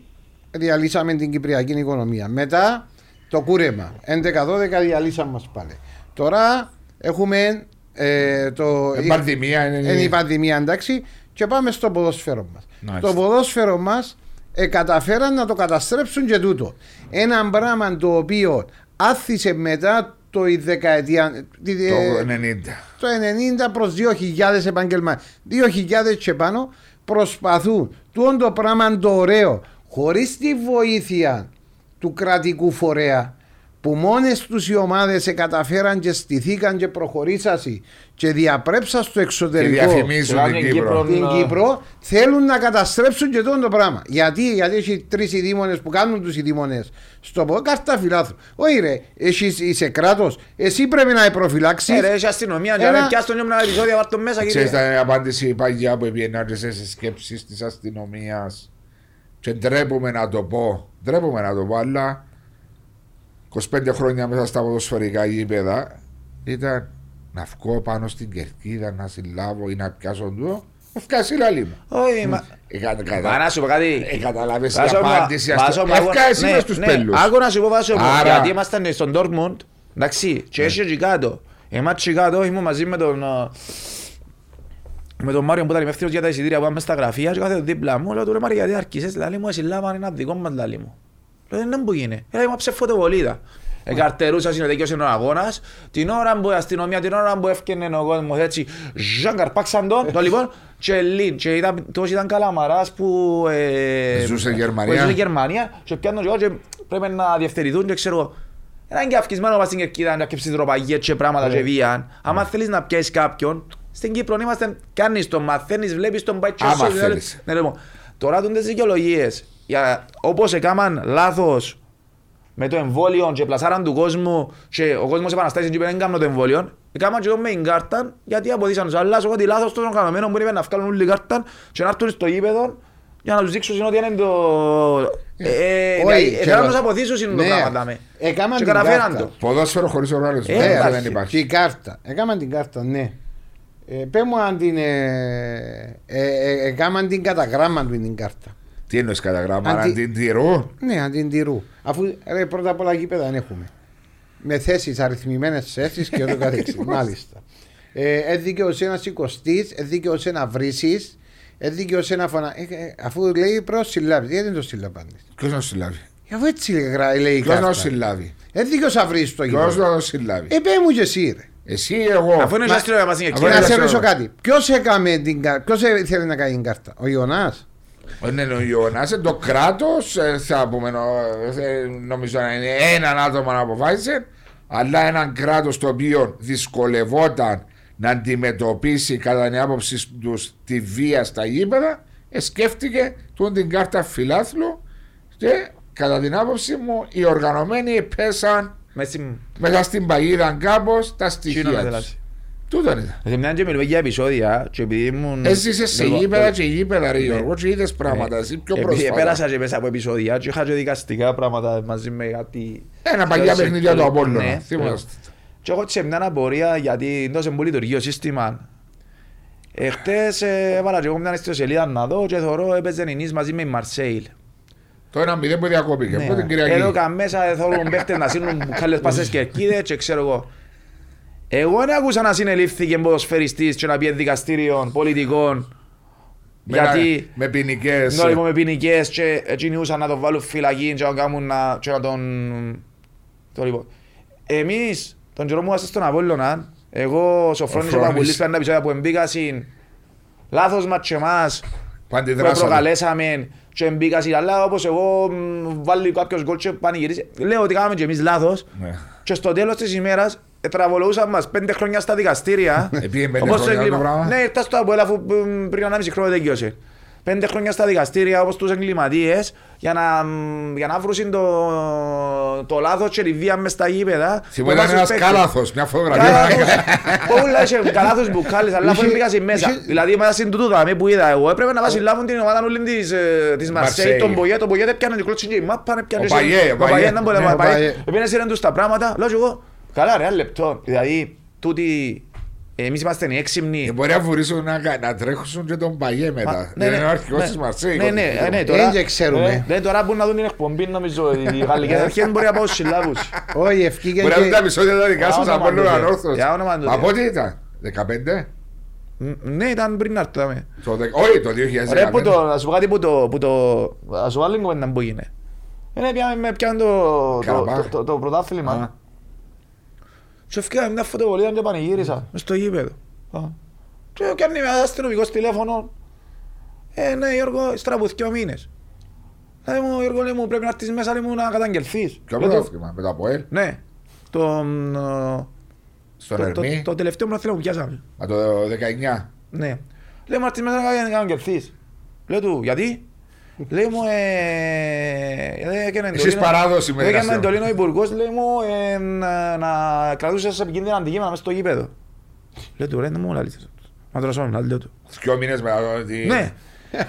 διαλύσαμε την Κυπριακή οικονομία. Μετά το κούρεμα. 11-12 διαλύσαμε μας πάλι. Τώρα έχουμε ε, το... Ε, πανδημία είναι- είναι η πανδημία εντάξει και πάμε στο ποδόσφαιρο μας. Μάλιστα. Το ποδόσφαιρο μας ε, καταφέραν να το καταστρέψουν και τούτο. Ένα πράγμα το οποίο άθισε μετά το η δεκαετία τη- Το ε, 90. το 90 προς 2.000 επαγγελματίες. 2.000 και πάνω προσπαθούν τούτο το πράγμα το ωραίο χωρίς τη βοήθεια του κρατικού φορέα που μόνες τους οι ομάδες σε καταφέραν και στηθήκαν και προχωρήσασαν και διαπρέψαν στο Και εξωτερικό διαφημίζουν Σιγά την την Κύπρο. Κύπρο. την Κύπρο θέλουν να καταστρέψουν και τούτο το πράγμα. Γιατί, γιατί έχει τρεις ειδήμονες που κάνουν τους ειδήμονες στο πόδι, κάρτα φιλάθρου. Όχι, ρε, εσύ είσαι κράτος, εσύ πρέπει να προφυλάξεις. Ε, ρε, έχει αστυνομία, και Ένα- αν πιάσει τον νιώμη ένα επεισόδιο, βάρ' το μέσα, Ξέρεις κύριε. τα απάντηση η παγιά που επιενάρτησε σε σκέψεις της αστυνομίας και ντρέπουμε να το πω, ντρέπουμε να το πω, αλλά 25 χρόνια μέσα στα ποδοσφαιρικά γήπεδα ήταν να βγω πάνω στην κερκίδα να συλλάβω ή να πιάσω του, ευκάσει λαλή μου. Όχι, μα... Ε, κα- Μα να κατα- σου πω κάτι. ε, Καταλάβες η Βάσο μου, απάντηση. Βάσο μου, Ευκάσει ναι, μες στους ναι, πέλους. Άκου να σου πω Βάσο μου, Άρα- γιατί ήμασταν στον Dortmund, εντάξει, και έχει εκεί κάτω. Εμάς εκεί κάτω ήμουν μαζί με τον... α, Με τον Μάριο που ήταν υπεύθυνος για τα εισιτήρια που πάμε στα γραφεία και κάθε δίπλα μου, λέω του ρε Μάριο γιατί άρχισες, λαλή μου, εσύ λάβανε ένα δικό μας λαλή μου. Λέω δεν που γίνει, λέει μα ψεφωτοβολίδα. Εκαρτερούσα συνοδικιός είναι ο αγώνας, την ώρα που η αστυνομία, την ώρα που έφτιανε ο κόσμος έτσι, ζαν καρπάξαν το, το λοιπόν, και λίν, και ήταν, τόσο ήταν καλαμαράς που... ε, Ζούσε Γερμανία. που Ζούσε Γερμανία, και πιάνουν και εγώ και πρέπει να διευθερηθούν και ξέρω εγώ. Έναν και αυξισμένο μας στην κερκίδα, να πιέψεις τροπαγίες και πράγματα και βίαν. Άμα θέλεις να πιέσεις κάποιον, στην Κύπρο είμαστε, κάνεις τον, μαθαίνεις, βλέπεις τον πάει και Άμα σου, θέλεις. ναι, λοιπόν. Τώρα τούντες δικαιολογίες, για, όπως έκαναν λάθος με το εμβόλιο και πλασάραν του κόσμου και ο κόσμος επαναστάθηκε και είπε δεν κάνω το εμβόλιο έκαναν και το με την κάρτα γιατί αποδείξαν τους άλλους ότι λάθος των κανομένων που είπε να βγάλουν όλη η κάρτα και να έρθουν στο γήπεδο για να τους δείξουν ότι είναι το... Ε, ε, Όχι, δηλαδή, και Θέλω να το- τους αποθήσουν είναι το Ναι. πράγμα δάμε. Έκαναν Και την καταφέραν κάρτα. το. Ποδόσφαιρο χωρίς οργάνωση. Ε, δεν εντάξει. υπάρχει. Και η κάρτα. Έκαναν την κάρτα, ναι. Ε, πέ μου αν την. Ε, ε, ε, έκαναν την κατά γράμμα του την κάρτα. Τι εννοείς κατά γράμμα, Αντι- αν την τηρώ. Ναι, αν την τηρού. Αφού ρε, πρώτα απ' όλα γήπεδα δεν έχουμε. Με θέσεις, αριθμημένες θέσεις και ούτω καθεξής. Μάλιστα. Ε, έδικαιο ένα οικοστή, έδικαιο ένα βρύση, έδικαιο ένα φωνα. Ε, ε, αφού λέει προς συλλάβει, γιατί δεν το συλλαμβάνει. Ποιος να το συλλάβει; Αφού έτσι γρα- λέει η Ποιος να το κάρτα. συλλάβει; Έδικαιο θα βρεις το Ποιος γήπεδο. να το συλλάβει; Ε, πέ μου και εσύ, ρε. Εσύ ή εγώ. Αφού είναι Μα- ζάστρο να μας είναι αφού Και είναι να σε ξέρω. ρωτήσω κάτι. Ποιος έκαμε την κάρτα, ποιος ήθελε να κάνει την κάρτα, ο Ιωνάς; Ναι, ο Ιωνάς, ε, το κράτος ε, θα πούμε, νο- ε, νομίζω να είναι έναν άτομο να αποφάσισε, αλλά έναν κράτος το οποίο δυσκολευόταν να αντιμετωπίσει κατά την άποψη τους τη βία στα γήπεδα, ε, σκέφτηκε τούν την κάρτα φιλάθλου και κατά την άποψη μου οι οργανωμένοι πέσαν Μέσα στην... μέσα στην παγίδα κάπως τα Κοινό να στοιχεία τους. Τελάσει. Τούτο είναι. Σε μια και μιλούμε για επεισόδια και επειδή ήμουν... Έζησε σε Εγώ- γήπεδα και γήπεδα ρε Ναι. Γιώργο και είδες πράγματα εσύ πιο Επειδή πρόσφατα. πέρασα και μέσα από επεισόδια και είχα και δικαστικά πράγματα μαζί με κάτι... Ένα παλιά σε- παιχνίδια του Απόλλωνα. Ναι, Θυμάστε. Και έχω σε μια απορία γιατί τόσο πολύ λειτουργεί ο σύστημα. Εχθές ε, έβαλα και εγώ μια ιστοσελίδα να δω και θωρώ έπαιζε η Νης μαζί με η Μαρσέιλ. Το ένα μηδέν που διακόπηκε. Ναι. Από την Κυριακή. Εδώ καν μέσα ε, θέλουν παίχτες να σύνουν μπουκάλες πάσες κερκίδες και ξέρω εγώ. Εγώ δεν άκουσα να συνελήφθηκε ποδοσφαιριστής και να πει δικαστήριο πολιτικών Με γιατί ένα- Με ποινικές. ναι, λοιπόν, με ποινικές και έτσι ούσαν να τον βάλουν φυλακή και να, κάνουν να, και να τον... Το λοιπόν. Εμείς, τον καιρό μου είμαστε στον Απόλλωνα, εγώ, ο Σοφρόνης και ο Φρόνης. Παπουλής πέντε επεισόδια που εμπίκασαν, λάθος μας και εμάς, Που που αντιδράσαμε. προκαλέσαμε και εμπίκασαν, αλλά όπως εγώ μ, βάλει κάποιος γκολ και πανηγυρίσει, λέω ότι κάναμε και εμείς λάθος Ναι. και στο τέλος της ημέρας ε, τραβολογούσαν μας πέντε χρόνια στα δικαστήρια. Επήγε πέντε Όπως χρόνια εγκλημα- το πράγμα. Ναι, ήρθα στο Αποέλ αφού μ, πριν 1,5 χρόνο τελειώσε. Πέντε χρόνια στα δικαστήρια όπως τους εγκληματίες για να, μ, για να βρουν το, το λάθος και τη βία μες στα γήπεδα. Θυμώ που ήταν βάζουν ένας παίκτες. κάλαθος, μια φωτογραφία. Κάλαθος. Πολλά είχε καλάθος μπουκάλες, αλλά αφού Είχε- μπήκα μέσα. είχε- Δηλαδή μέσα στην τούτου δάμε που είδα εγώ έπρεπε να βάζεις λάβουν την ομάδα όλη της, ε, της Μαρσέη, Μαρσέη. τον Πογέ, τον Πογέ δεν πιάνε την κλώτσι και η μάπα, δεν πιάνε Ο και- Παγιέ, ο ο Παγιέ. Παγιέ, δεν μπορεί Ναι, να ο πάει. Παγιέ. Επήρε σειρά τους τα πράγματα, λέω και εγώ, καλά ρε, ένα λεπτό. Δηλαδή, τούτοι, εμείς είμαστε οι έξυμνοι. Ε, Μπορεί να βουρήσουν να, κα- να τρέχουν και τον Παγιέ Μα, μετά. ναι, Δεν ναι, είναι ο αρχηγός ναι. της Μαρσέη. Ναι, ναι, ε, ναι, Δεν τώρα. και ξέρουμε. ε, Ναι, τώρα που να δουν την εκπομπή, νομίζω, οι γαλλικές αρχές μπορεί να πάω στους συλλάβους. Όχι, ευκήγε Μπορεί να δουν τα και... επεισόδια τα δικά Για σας όνομα από του όλο Θεού. ανόρθωση. Για όνομα του Από Θεού. πότε ήταν, 15? Μ, Ναι, ήταν πριν να έρθαμε. Το δε- Όχι, το 2015. Ρε, που το, να σου πω κάτι που το, που το, να σου βάλω κουβέντα που έγινε. Είναι πια, με πιάνε το, το, Καραμπάχ. το, το, το Α. πρωτάθλημα. Και έφυγα μια φωτοβολία και πανηγύρισα μες στο γήπεδο. Α. Και κάνει με αστυνομικός τηλέφωνο. Ε, ναι, Γιώργο, ύστερα από δύο μήνες. Λέει μου, Γιώργο, λέει μου, πρέπει να έρθεις μέσα λέει μου, να καταγγελθείς. Ποιο Λέω, το- πρωτάθλημα, με το ΑΠΟΕΛ, Ναι. Το, μ, ε, στον το, το, Ερμή, το τελευταίο πρωτάθλημα που πιάσαμε. μα το 19. Ναι. Λέει μου, έρθεις μέσα να καταγγελθείς. Λέω του, γιατί; Λέει μου, ε... ε, έκανε Εσείς εντολή- παράδοση με Έκανε δικαστήριο. εντολή ο υπουργός, λέει μου, ε, να, να κρατούσες επικίνδυνα αντικείμενα μέσα στο γήπεδο. Λέω του, ρε, δεν μου λαλείς. Μα τρωσώνω, λέω του. Δυο μήνες μετά. ότι- Ναι.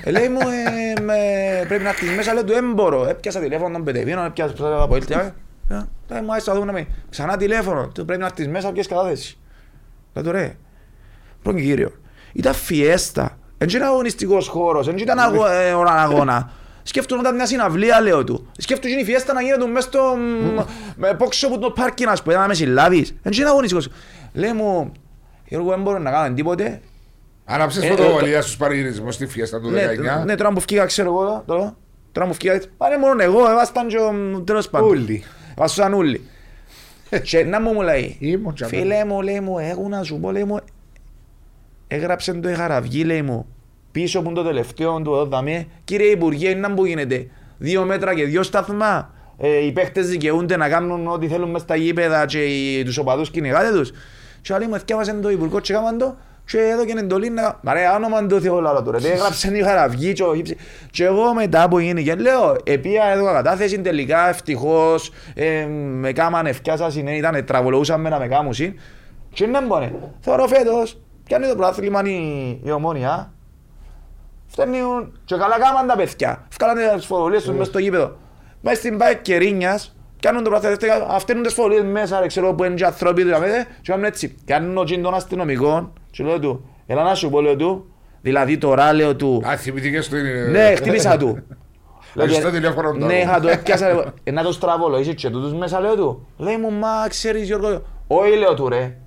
Ε, λέει μου, ε, με- πρέπει να έρθεις μέσα, λέω του, δεν μπορώ. Έπιασα τηλέφωνο τον Πετεβίνο, έπιασα από έλτια. Λέει μου, άισα, δούμε με. Ξανά τηλέφωνο, του πρέπει να έρθεις μέσα, πιες κατάθεση. Λέω του, ρε, πρώτον κύριο, ήταν φιέστα. Δεν ήταν αγωνιστικός χώρος, δεν ήταν αγω- ε, ώρα αγώνα. Σκέφτονταν μια συναυλία, λέω του. Σκέφτονταν η φιέστα να γίνεται μέσα στο μ, με πόξο που το πάρκι, ας πούμε, να με συλλάβεις. Δεν ήταν αγωνιστικός. Λέει μου, Γιώργο, δεν μπορώ να κάνω τίποτε. Άναψες Ε, φωτοβολία στους παραγυρισμούς στη φιέστα του Ναι, 19. ναι, τώρα που φύγα, ξέρω εγώ, τώρα, τώρα που φύγα, πάνε μόνο εγώ, έβασταν και ο, τέλος πάντων. Ούλοι. Βάσουσαν ούλοι. Και να μου μου λέει, Ήμουν και φίλε μου, λέει μου, έχω να σου πω, λέει μου, έγραψε το η Χαραυγή, λέει μου, πίσω από το τελευταίο του εδώ δαμέ, κύριε Υπουργέ, είναι να που γίνεται, δύο μέτρα και δύο σταθμά, ε, οι παίχτες δικαιούνται να κάνουν ό,τι θέλουν μες στα γήπεδα και οι, τους οπαδούς κυνηγάτε τους. Και άλλοι μου εθιάβασαν το Υπουργό και έκαναν το και εδώ και εντολή να... Μα ρε, όνομα του Θεού λάλο τώρα, έγραψε η Χαραυγή και ο Γύψη. Και εγώ μετά που γίνει και λέω, επία εδώ κατάθεση τελικά ευτυχώς, ε, με κάμαν ευκιά σας είναι, ήταν τραβολογούσαν με να με κάμουσιν. Και να μπώνε, θεωρώ φέτος, πιάνει το πρωτάθλημα η, η ομόνια, φταίνουν και καλά κάμαν τα παιδιά, βγάλανε τις φοβολίες τους μες στο γήπεδο. Μέσα στην πάει Κερίνιας, πιάνουν το πρωτάθλημα, αυταίνουν τις φοβολίες μέσα, ρε, ξέρω που είναι και ανθρώποι του, αμέσως, και κάνουν έτσι. Πιάνουν ο τζιν των αστυνομικών και λέω του, Έλα να σου πω, λέω του. Δηλαδή τώρα λέω του. Α, θυμηθήκες το είναι. Ναι, χτύπησα του. Λέω Έχεις του, το τηλέφωνο του. Ναι, είχα το έπιασα. λέω, «Ε, Να το στραβολογήσεις και τούτους μέσα, λέω του. Λέει μου, μα ξέρεις Γιώργο. Όχι, λέω του ρε.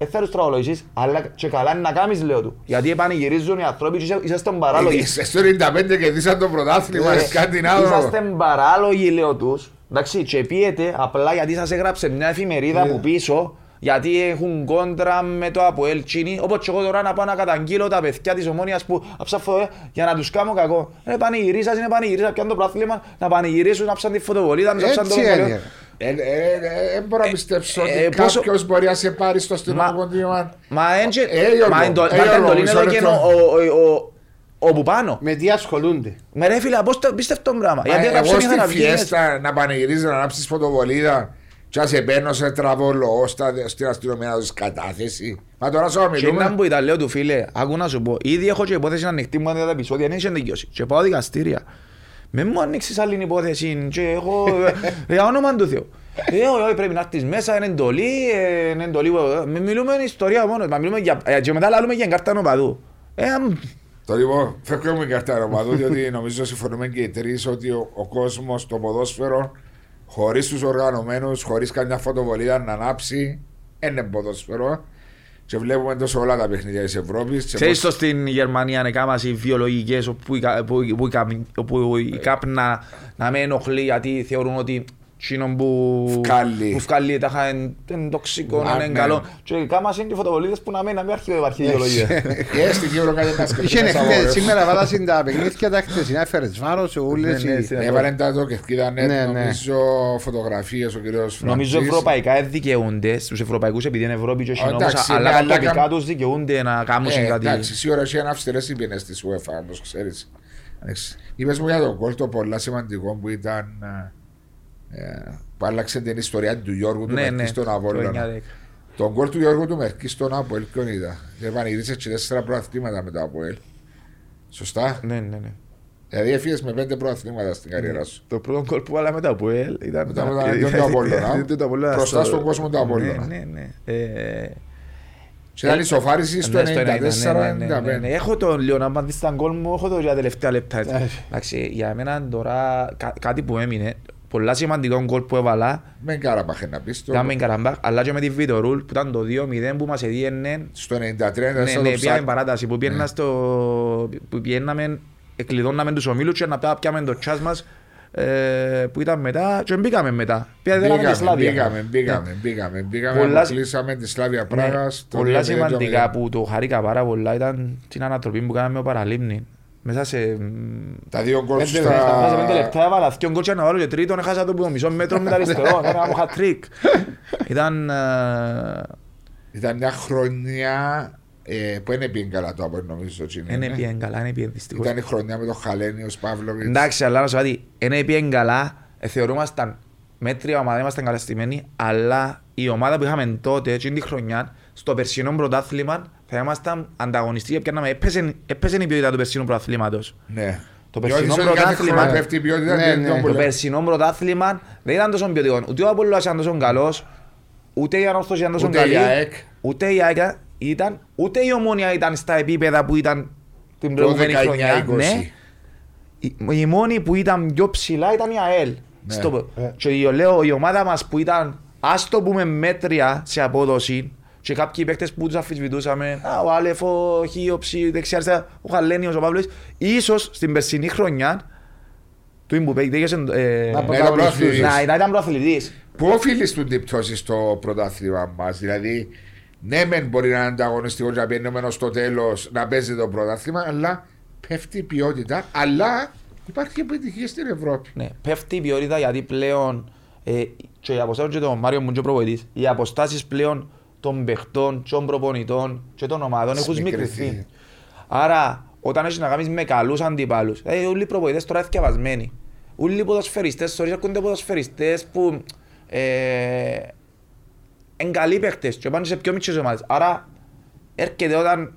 Ε, θα τους στραβολογήσεις, αλλά και καλά είναι να κάνεις, λέω του. Γιατί επανηγυρίζουν οι άνθρωποι και είσαι- είσαι στον παράλογο. Ε, Στο 95 κερδίσαν το πρωτάθλημα Ε, Σκανδινάβο. Είσαστε παράλογοι, λέω τους. Εντάξει, και πιέτε απλά γιατί σας έγραψε μια εφημερίδα Ναι. από πίσω γιατί έχουν κόντρα με το Αποέλ Τσίνι. Όπως και εγώ τώρα να πάω να καταγγείλω τα παιδιά της Ομόνιας που αψάφω ε, για να τους κάνω κακό. Ε, πανηγυρίσας είναι πανηγυρίσας, πιάνε το πρωτάθλημα να πανηγυρίσουν, να ψάνε τη φωτοβολίδα, να ψάνε το Έτσι λεωφορείο. είναι. Ε, Δεν μπορώ να πιστέψω ε, ότι πόσο- κάποιος μπορεί να σε πάρει στο Μα- αστυνομικό τμήμα. Μα έντζε, Ε, Γιώργο, μα εντο- ε, μα τα Γιώργο, εντολή είναι μισό εδώ και λεπτό. ο- ο- ο- όπου πάνω. Με τι ασχολούνται; Με ρε φίλε, απόστο- πίστευτο πράγμα. Μα Γιατί Εγώ έγραψε στη είχα να βγει. φιέστα να πανηγυρίζεις να ανάψεις φωτοβολίδα και να σε παίρνω σε τραβό λογό στα- στην αστυνομία να δώσεις κατάθεση. Μα τώρα σου Και να μιλούμε. που ήταν λέω του φίλε, άκου να σου πω, ήδη έχω και υπόθεση ανοιχτή μου αν τα επεισόδια, δεν είχε δικαιώσει. Και πάω δικαστήρια. Με μου ανοίξεις άλλη υπόθεση και έχω, ε, για όνομα του Θεού. Ε, όχι, όχι, πρέπει να έρθεις μέσα, είναι εντολή, ε, είναι εντολή, ε, μη- μιλούμε ιστορία μόνο, μα μιλούμε για, ε, και μετά λαλούμε για κάρτα νοπαδού. Ε, αμ, Το λοιπόν, φεύγουμε την καρτά ρομαδού, διότι νομίζω συμφωνούμε και οι τρεις ότι ο, ο κόσμος, το ποδόσφαιρο, χωρίς τους οργανωμένους, χωρίς καμιά φωτοβολίδα να ανάψει, είναι ποδόσφαιρο. Και βλέπουμε τόσο όλα τα παιχνίδια της Ευρώπης. Ξέρεις το στην Γερμανία είναι κάμας οι βιολογικές όπου η, κα- που, που, η καπ- όπου η κάπνα να με ενοχλεί γιατί θεωρούν ότι Τσίνον που Φκάλει. που φκάλει τα χα- είναι τοξικό, Α, είναι ναι. καλό και η κάμας είναι και φωτοβολίδες που να μην να μην αρχίσει υπάρχει βιολογία. Και στην Κύπρο κάτι να Είχε σκεφτεί. χθες, σήμερα βάλασαν τα παιχνίδια τα χθεσινά, έφερες βάρος, ο Ούλες. Ναι, ναι, η- στην- Έβαλε τα το και είδανε Ναι, ναι. νομίζω φωτογραφίες ο κύριος Νομίζω ευρωπαϊκά δικαιούνται στους ευρωπαϊκούς επειδή είναι Ευρώπη και όχι Εντάξει, νόμος, ναι, αλλά αλλά τοπικά καμ- τους δικαιούνται να κάνουν Ε, κάτι. εντάξει, σίγουρα έχει ένα αυστηρέ υπήνε της UEFA, όπως ξέρεις. Είπες μου για τον κόλ το πολλά σημαντικό που ήταν. Ε, που άλλαξε την ιστορία του Γιώργου του Ναι, Μερκή ναι, στον το Αβόλλωνα. 9-10. Τον κόλ του Γιώργου του Μερκή στον Αποέλ, ποιον είδα. Επανηγύρισε και τέσσερα προαθλήματα με το Αποέλ. Σωστά; Ναι, ναι, ναι. Δηλαδή έφυγες με πέντε προαθλήματα στην καριέρα σου. Το πρώτο κόλ που βάλαμε το Αποέλ ήταν... Μετά με τον Αγιόν του Απόλλωνα. Ήταν το Απόλλωνα Μπροστά στο- στον κόσμο του Απόλλωνα. Ναι, ναι, ναι. Ε, Και ήταν ισοφάριση στο ναι, στο 90, ναι, ναι, ναι, ναι, 94-95. ναι. Έχω τον λίγο να μάθεις τα γκολ μου, έχω το για τελευταία λεπτά. έτσι. Ε. Εντάξει, για μένα τώρα κα- κάτι που έμεινε, πολλά σημαντικό γκολ που έβαλα, Με Καραμπάχ να πεις το. ήταν με Καραμπάχ, αλλά και με τη Βιτορούλ που ήταν το 2-0 που μας έδιενε Στο 93 Ναι, ήταν ναι, στο πήγαμε offside. παράταση που πιένα Ναι. στο... που πιέναμε, εκλειδώναμε τους ομίλους και να πά- πιάμε το τσάς μας ε, που ήταν μετά και μπήκαμε μετά. Πήγαμε τη Μπήκαμε, Σλάβια. μπήκαμε, μπήκαμε, μπήκαμε, μπήκαμε, Πολλά- αποκλείσαμε τη Σλάβια Ναι, Πράγας. το πολλά 2-0. σημαντικά που το χαρήκα πάρα πολλά ήταν την ανατροπή που κάναμε με ο Παραλίμνη. Μέσα σε... μ, Τα δύο γκολ Πέντε στα... λεπτά, Μέσα σε πέντε λεπτά έβαλα δυο γκολ και να βάλω και τρίτον έχασα το που το μισό μέτρο με τα αριστερό. Έκανα μου hat-trick. Ήταν... ε, Ήταν μια χρονιά ε, που δεν πήγε καλά το από νομίζω. ότι είναι, Δεν ναι. πήγαινε καλά, δεν πήγαινε δυστυχώς. Ήταν η χρονιά με τον Χαλένιος Παύλοβιτς. Εντάξει, αλλά να σου πω κάτι, δεν πήγαινε καλά, ε, θεωρούμασταν μέτρια ομάδα, ήμασταν καλαστημένοι, αλλά η ομάδα που είχαμε τότε, εκείνη τη χρονιά, στο περσινό πρωτάθλημα, θα ήμασταν ανταγωνιστικοί και πιάνναμε, έπεσε, έπεσε η ποιότητα του περσινού πρωταθλήματος. Ναι. Το Διότι περσινό σε κάθε πρωτάθλημα- χρόνο πέφτει η ποιότητα. Ναι, δεν ναι. τον Το που λέμε. περσινό πρωτάθλημα δεν ήταν τόσο ποιοτικό. Ούτε ο Απόλλωνας ήταν τόσο καλός, ούτε η Ανόρθωση ήταν τόσο Ούτε καλή, η ΑΕΚ. ούτε η ΑΕΚ ήταν, ούτε η Ομόνια ήταν στα επίπεδα που ήταν την Το προηγούμενη χρονιά. 19-20. Ναι. Η, η μόνη που ήταν πιο ψηλά ήταν η ΑΕΛ. Ναι. Στο, Ε. και η- λέω η ομάδα μας που ήταν ας το πούμε μέτρια σε απόδοση και κάποιοι παίκτες που τους αφισβητούσαμε α, ο Άλεφ, ο Χίωψη, δεξιά αριστερά, ο Χαλένιος, ο Παύλος ίσως στην περσινή χρονιά του Ιμπουπέκ Να Ναι, πρωταγωνιστείς. να να ήταν προαθλητής. Πού οφείλεις του την πτώση στο πρωτάθλημα μας, Δηλαδή, ναι, μεν μπορεί να είναι ανταγωνιστικός και να πιένουμε στο τέλος να παίζει το πρωτάθλημα, αλλά πέφτει η ποιότητα. Αλλά υπάρχει επιτυχία στην Ευρώπη. Ναι, πέφτει η ποιότητα γιατί πλέον ε, και οι αποστάσεις και τον Μάριο μου και ο προπονητής, οι αποστάσεις πλέον των παιχτών, των προπονητών και των ομάδων έχουν Σμικρυθεί. σμικρυθεί. Άρα, όταν έχεις να κάνεις με καλούς αντιπάλους, δηλαδή όλοι οι προπονητές τώρα είναι θυκευασμένοι. Όλοι οι ποδοσφαιριστές, sorry, έρχονται ποδοσφαιριστές που ε, είναι καλοί παίχτες και πάνε σε πιο μικρές ομάδες. Άρα, έρχεται όταν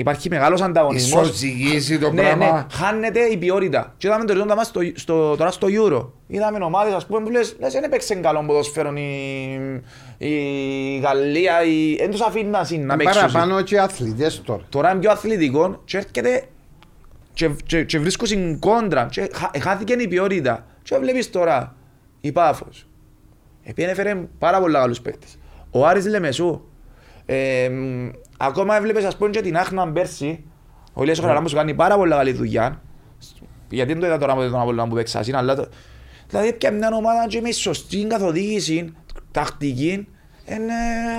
υπάρχει μεγάλος ανταγωνισμός. Ισοζυγίζει το Ναι, ναι, πράγμα. χάνεται η ποιότητα. Και είδαμε το ρίζοντα μας στο, στο, τώρα στο Euro. Είδαμε ομάδες ας πούμε που λες, λες δεν έπαιξε καλό ποδοσφαίρο η, η Γαλλία, η... δεν τους αφήνει να, συν- να παίξουν. Παραπάνω και αθλητές τώρα. Τώρα είναι πιο αθλητικός και έρχεται και, και, και βρίσκω στην κόντρα και χα- χάθηκε η ποιότητα. Και βλέπεις τώρα η Πάφος. Επειδή έφερε πάρα πολλά καλούς παίκτες. Ο Άρης Λεμεσού. Ε, μ, ακόμα έβλεπες ας πούμε και την Άχνα πέρσι. Ο Ηλίας ο Χαραλάμπος κάνει πάρα πολλά καλή δουλειά. Γιατί δεν το είδα τώρα με τον Απόλλωνα που παίξα. είναι, Αλλά το... Δηλαδή πια μια ομάδα και με σωστή καθοδήγηση, τακτική. Είναι...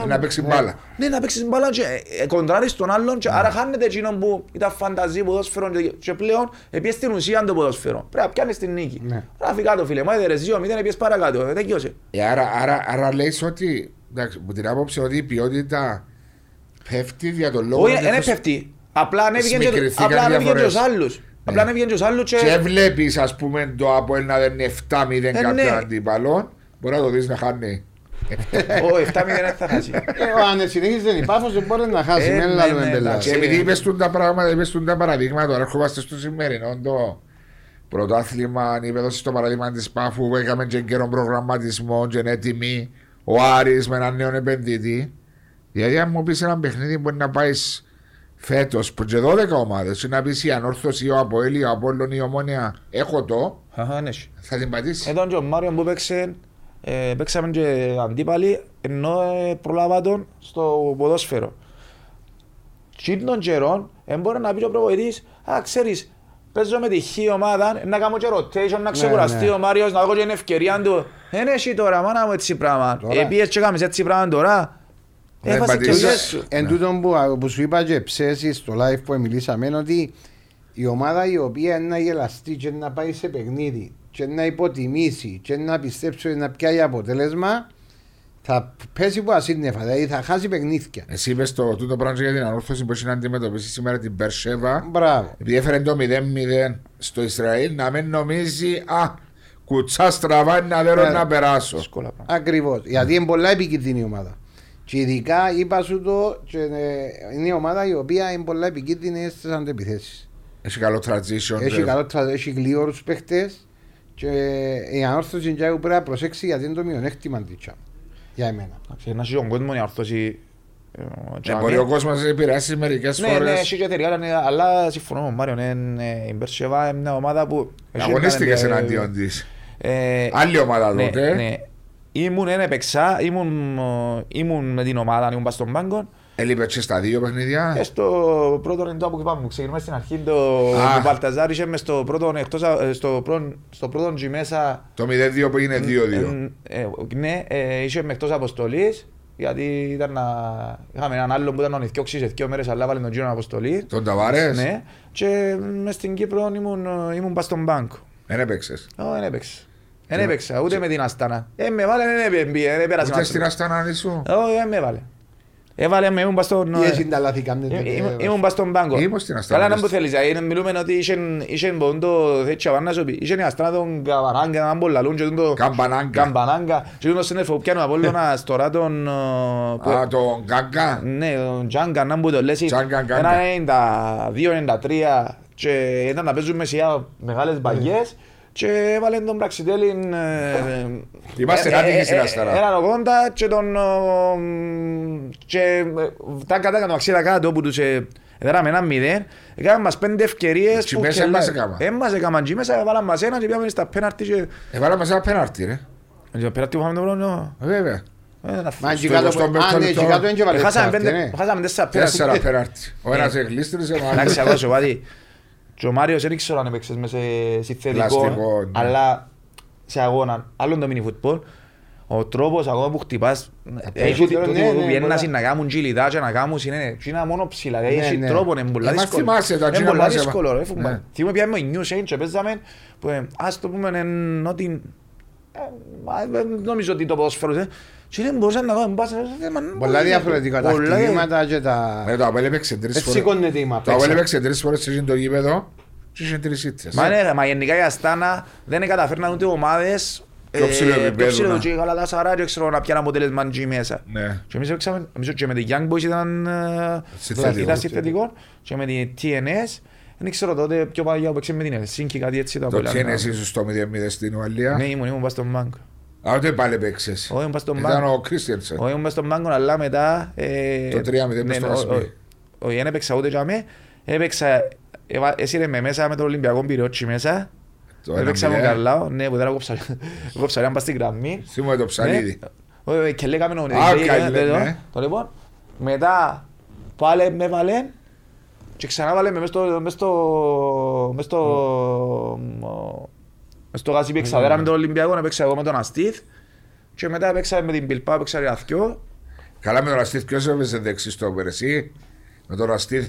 Να παίξει μπάλα. Ναι, να παίξεις μπάλα και ε, ε, κοντράρεις τον άλλον και άρα χάνεται εκείνο που ήταν φανταζή ποδόσφαιρο και, και πλέον επίσης στην ουσία το ποδόσφαιρο. Πρέπει να πιάνεις την νίκη. Ναι. Ράφει κάτω φίλε, μου έδερες δύο, μηδέν, επίσης παρακάτω, ε, τέλειωσε. Ε, Άρα, άρα, άρα λες ότι, εντάξει, με την άποψη ότι η ποιότητα πέφτει για τον λόγο Όχι, ότι δεν έχεις- έπεφτει. Απλά ανέβηκε και- Συμμικρινθήκαν απλά ανέβηκε και διαφορές. τους άλλους. Απλά ανέβηκε και τους άλλους Και και... βλέπεις ας πούμε το Αποέλ να δεν είναι 7-0 Ε, κάποιον ναι. αντίπαλο Μπορεί να το δεις να χάνει Ο 7-0 δεν θα χάσει. Ε, αν συνεχίζει δεν υπάρχει, δεν μπορεί να χάσει. Ε, Μην ναι, λάβουμε ναι, μπελά. εντάξει. Και επειδή Ε. είπες του τα πράγματα, είπες του τα παραδείγματα Τώρα ερχόμαστε στο σημερινό το πρωτάθλημα Είπες δώσεις το παραδείγμα της Πάφου που έκαμε και καιρό προγραμματισμό και είναι έτοιμη Ο Άρης με έναν νέο επενδυτή Γιατί αν μου πεις ένα παιχνίδι μπορεί να πάεις φέτος που και 12 ομάδες να πεις η Ανόρθωση, ο Αποέλ, η Απόλλων, η Ομόνια έχω το Αχα, ναι, έχει. θα την πατήσεις Εδώ και ο Μάριος που παίξε, ε, παίξαμε και αντίπαλοι, ενώ ε, προλάβα τον στο ποδόσφαιρο. Τι των καιρών, ε, μπορεί να πει ο προπονητής, α, ξέρεις, παίζω με τη χή ομάδα, ε, να κάνω και rotation, να ξεκουραστεί ναι. ο Μάριος, να δω και την ευκαιρία του. Δεν έχει τώρα, μάνα μου έτσι πράγμα. Τώρα. Επίες και κάνεις έτσι πράγμα τώρα. Δεν Έφασες και πατήσεις. ζες σου. Εν τούτο που, που σου είπα και ψέσεις στο live που μιλήσαμε είναι ότι η ομάδα η οποία είναι να γελαστεί και να πάει σε παιχνίδι και να υποτιμήσει και να πιστέψει ότι να πιάει αποτέλεσμα θα πέσει από ασύννεφα, δηλαδή θα χάσει παιχνίδια. Εσύ είπες το τούτο πράγμα για την Ανόρθωση που έχει να αντιμετωπίσει σήμερα την Περσέβα Μπράβο. Επειδή έφερε το 0-0 στο Ισραήλ να μην νομίζει Α, κουτσάς στραβά είναι να δέρω Ναι. να περάσω Δύσκολα πράγματα. Ακριβώς. Γιατί είναι πολλά επικίνδυνη η ομάδα. Και ειδικά είπα σου το, και, ε, είναι η ομάδα η οποία είναι πολλά επικίνδυνη στις αντεπιθέσει. Έχει καλό transition Έχει ρε. καλό τρα- έχει γλίωρου παίχτες και η ανόρθωση Τζάου πρέπει να προσέξει γιατί είναι το μειονέκτημα της τσάμ. Για εμένα. Εντάξει, Να έχει τον κόσμο η αρθώση. ε, Ναι, τζάμι. μπορεί ο κόσμος να επηρεάσει μερικές Ναι, ναι, φορές. έχει και εταιρεία, αλλά είναι- αλλά συμφωνώ με τον Μάριο, είναι, ε, η Μπερσεβά είναι μια ομάδα που... έχει Αγωνίστηκες έναν, ε, εναντίον της. Ε, Άλλη ομάδα ναι, τότε. ναι. Ήμουν ένα παίξα, ήμουν, ε, ήμουν με την ομάδα, ήμουν πας στον πάγκο. Έλειπε και στα δύο παιχνίδια. Ε, στο πρώτο είναι το που είπαμε, ξεκινούμε στην αρχή, το, Α. το Παλταζάρ είχε μες στο πρώτο, εκτός, α- ε, στο πρώτο, στο πρώτο G μέσα, Το 0-2 που είναι 2-2. ε, ε, ναι, ε, είχε μες εκτός αποστολής, γιατί ήταν να... είχαμε έναν άλλον που ήταν να νηθιώξει σε δύο μέρες, αλλά βάλε τον γύρο αποστολής. Τον Ταβάρες. Ναι, και μες στην Κύπρο ήμουν, ε, ήμουν πας στον πάγκο. Δεν έπαιξες. Ω, δεν έπαιξα. Δεν έπαιξα, ούτε με την Αστάνα. Ε, με βάλε, δεν έπαι- δεν πέρασε. Ούτε στην Αστανάνη σου. Όχι, δεν με βάλε. Έβαλε με, ήμουν πας στον... Τι εσύ τα λάθη κάνετε. ε, ήμουν- Ήμουν πας στον πάγκο. Ήμουν στην Αστάνα, Καλά να πες. μου θέλεις, δηλαδή, μιλούμε ότι είχεν- είχεν πόντο, θέτει αβάνα σου πει, είχεν η Αστάνα τον Καβαράγκα, έναν πολλαλούν και τον το... Καμπανάγκα. Καμπανάγκα. Και τον σύννεφο που πιάνει ο Απόλλωνας τώρα τον... ε, που- Α, τον Γκάγκα. Ναι, τον Τζάγκα, να μου το λες. Τζάγκα, Γκάγκα. Ένα 92-93 και ήταν να παίζουν μεσιά μεγάλες μπαγιές και έβαλε τον Πραξιτέλη. ε, Είμαστε ε, άτυχοι ε, στην ε, Αστέρα. Έναν 80 και τον. ε, μ, και τα κατά το αξίδα κάτω που τους ε, έδεραμε ένα μηδέν. Έκαναν μας πέντε ευκαιρίες. Τσι που μέσα κελά- μας έκαναν. Ε, μας έκαναν τσι μέσα, έβαλαν μας ένα και πήγαμε στα πέναρτι και... Έβαλα μέσα ένα πέναρτι ρε. Και το πέναρτι που είχαμε το πρώτο... Ε, Βέβαια. ε, να Μα Στο εκεί κάτω... 25ο Α, ναι, εκεί λεπτό. κάτω είναι και Ε, βαλές Χάσαμε κάρτες, πέντε, ναι. χάσαμε τέσσερα πέναρτι. Τέσσερα πέναρτι. Ο ένας εγλίστρισε, ο Εντάξει, άλλος. εγώ σου πάτη. Και ο Μάριος δεν ήξερα αν έπαιξες μέσα σε συνθετικό, Πλαστικό, ναι. αλλά σε αγώνα, άλλον το mini football, ο τρόπος ακόμα που χτυπάς, έχει παίζει το τώρα, το- ναι, το ναι, πιέννας πολλά. να κάνουν τζιλιδά και να κάνουν είναι είναι μόνο ψηλά, δηλαδή Ναι, έχει ναι. τρόπο, είναι πολλά Ε, μας δύσκολο. θυμάσαι τα Είναι τζίνα πολλά μας, ε, δύσκολο, ρε ναι. φουμπά. Θυμούμαι πιάμε με New Shane και παίζαμε, που ε, ας το πούμε εν- ότι ε, μα, δεν νομίζω ότι το ποδόσφαιρο ε, και δεν μπορούσαν να κάνουν πάσες, ε, μα, Πολλά διαφορετικά τα πολλά χτυπήματα και τα... Ε, Το Απέλ έπαιξε τρεις Έτσι φορές. σηκώνεται η μαπ. Το Απέλ έπαιξε τρεις φορές σε το γήπεδο και είχε τρεις ήττες. Μα, ναι, μα γενικά η Αστάνα δεν καταφέρναν ούτε ομάδες Πιο ψηλό επίπεδο, πιο ψηλό να. και η Γαλατασαράι και ξέρω να πιάνε αποτέλεσμα εκεί μέσα. Ναι. Και εμείς παίξαμε, νομίζω και με τη Young Boys ήταν ε, Συνθετικό. ήταν συνθετικό και με τη TNS δεν ξέρω τότε πιο παλιά που παίξε με την Ελσίνκη κάτι έτσι το Το Αποέλ. τι είναι εσύ στο 0-0 στην Ουαλία. Ναι, ήμουν, ήμουν πας στον Μάγκο. Α, ούτε πάλι παίξες. Όχι, ήμουν πας στον Ήταν Μάγκο. ο Κρίστιανσεν. Όχι, ήμουν πας στον Μάγκο, αλλά μετά... ε, Το 3-0 μες στο ναι, Ασπί. όχι, Όχι, δεν έπαιξα ούτε για με. Έπαιξα... έβα- Έσυρε με μέσα με τον Ολυμπιακό Πυριώτσι μέσα. Το Έπαιξα με 1-0. τον Καρλάο. Ναι, που τώρα κόψα κόψα ένα πας στην γραμμή. Θυμούμαι το ψαλίδι. Ναι. Όχι, όχι, και λέγαμε τον Α, Οδηγητή, καλή, ε, το- ναι. Το λοιπόν, μετά πάλι με βάλε και ξανά βάλε με μες στο... μες στο... μες στο... μες στο γάσι παίξα δέρα με τον Ολυμπιακό, έπαιξα εγώ με τον Αστίθ και μετά έπαιξα με την Πιλπά, έπαιξα για δυο. Καλά με τον Αστίθ, ποιος έπαιζε δεξί στο εσύ. Με τον Αστίθ.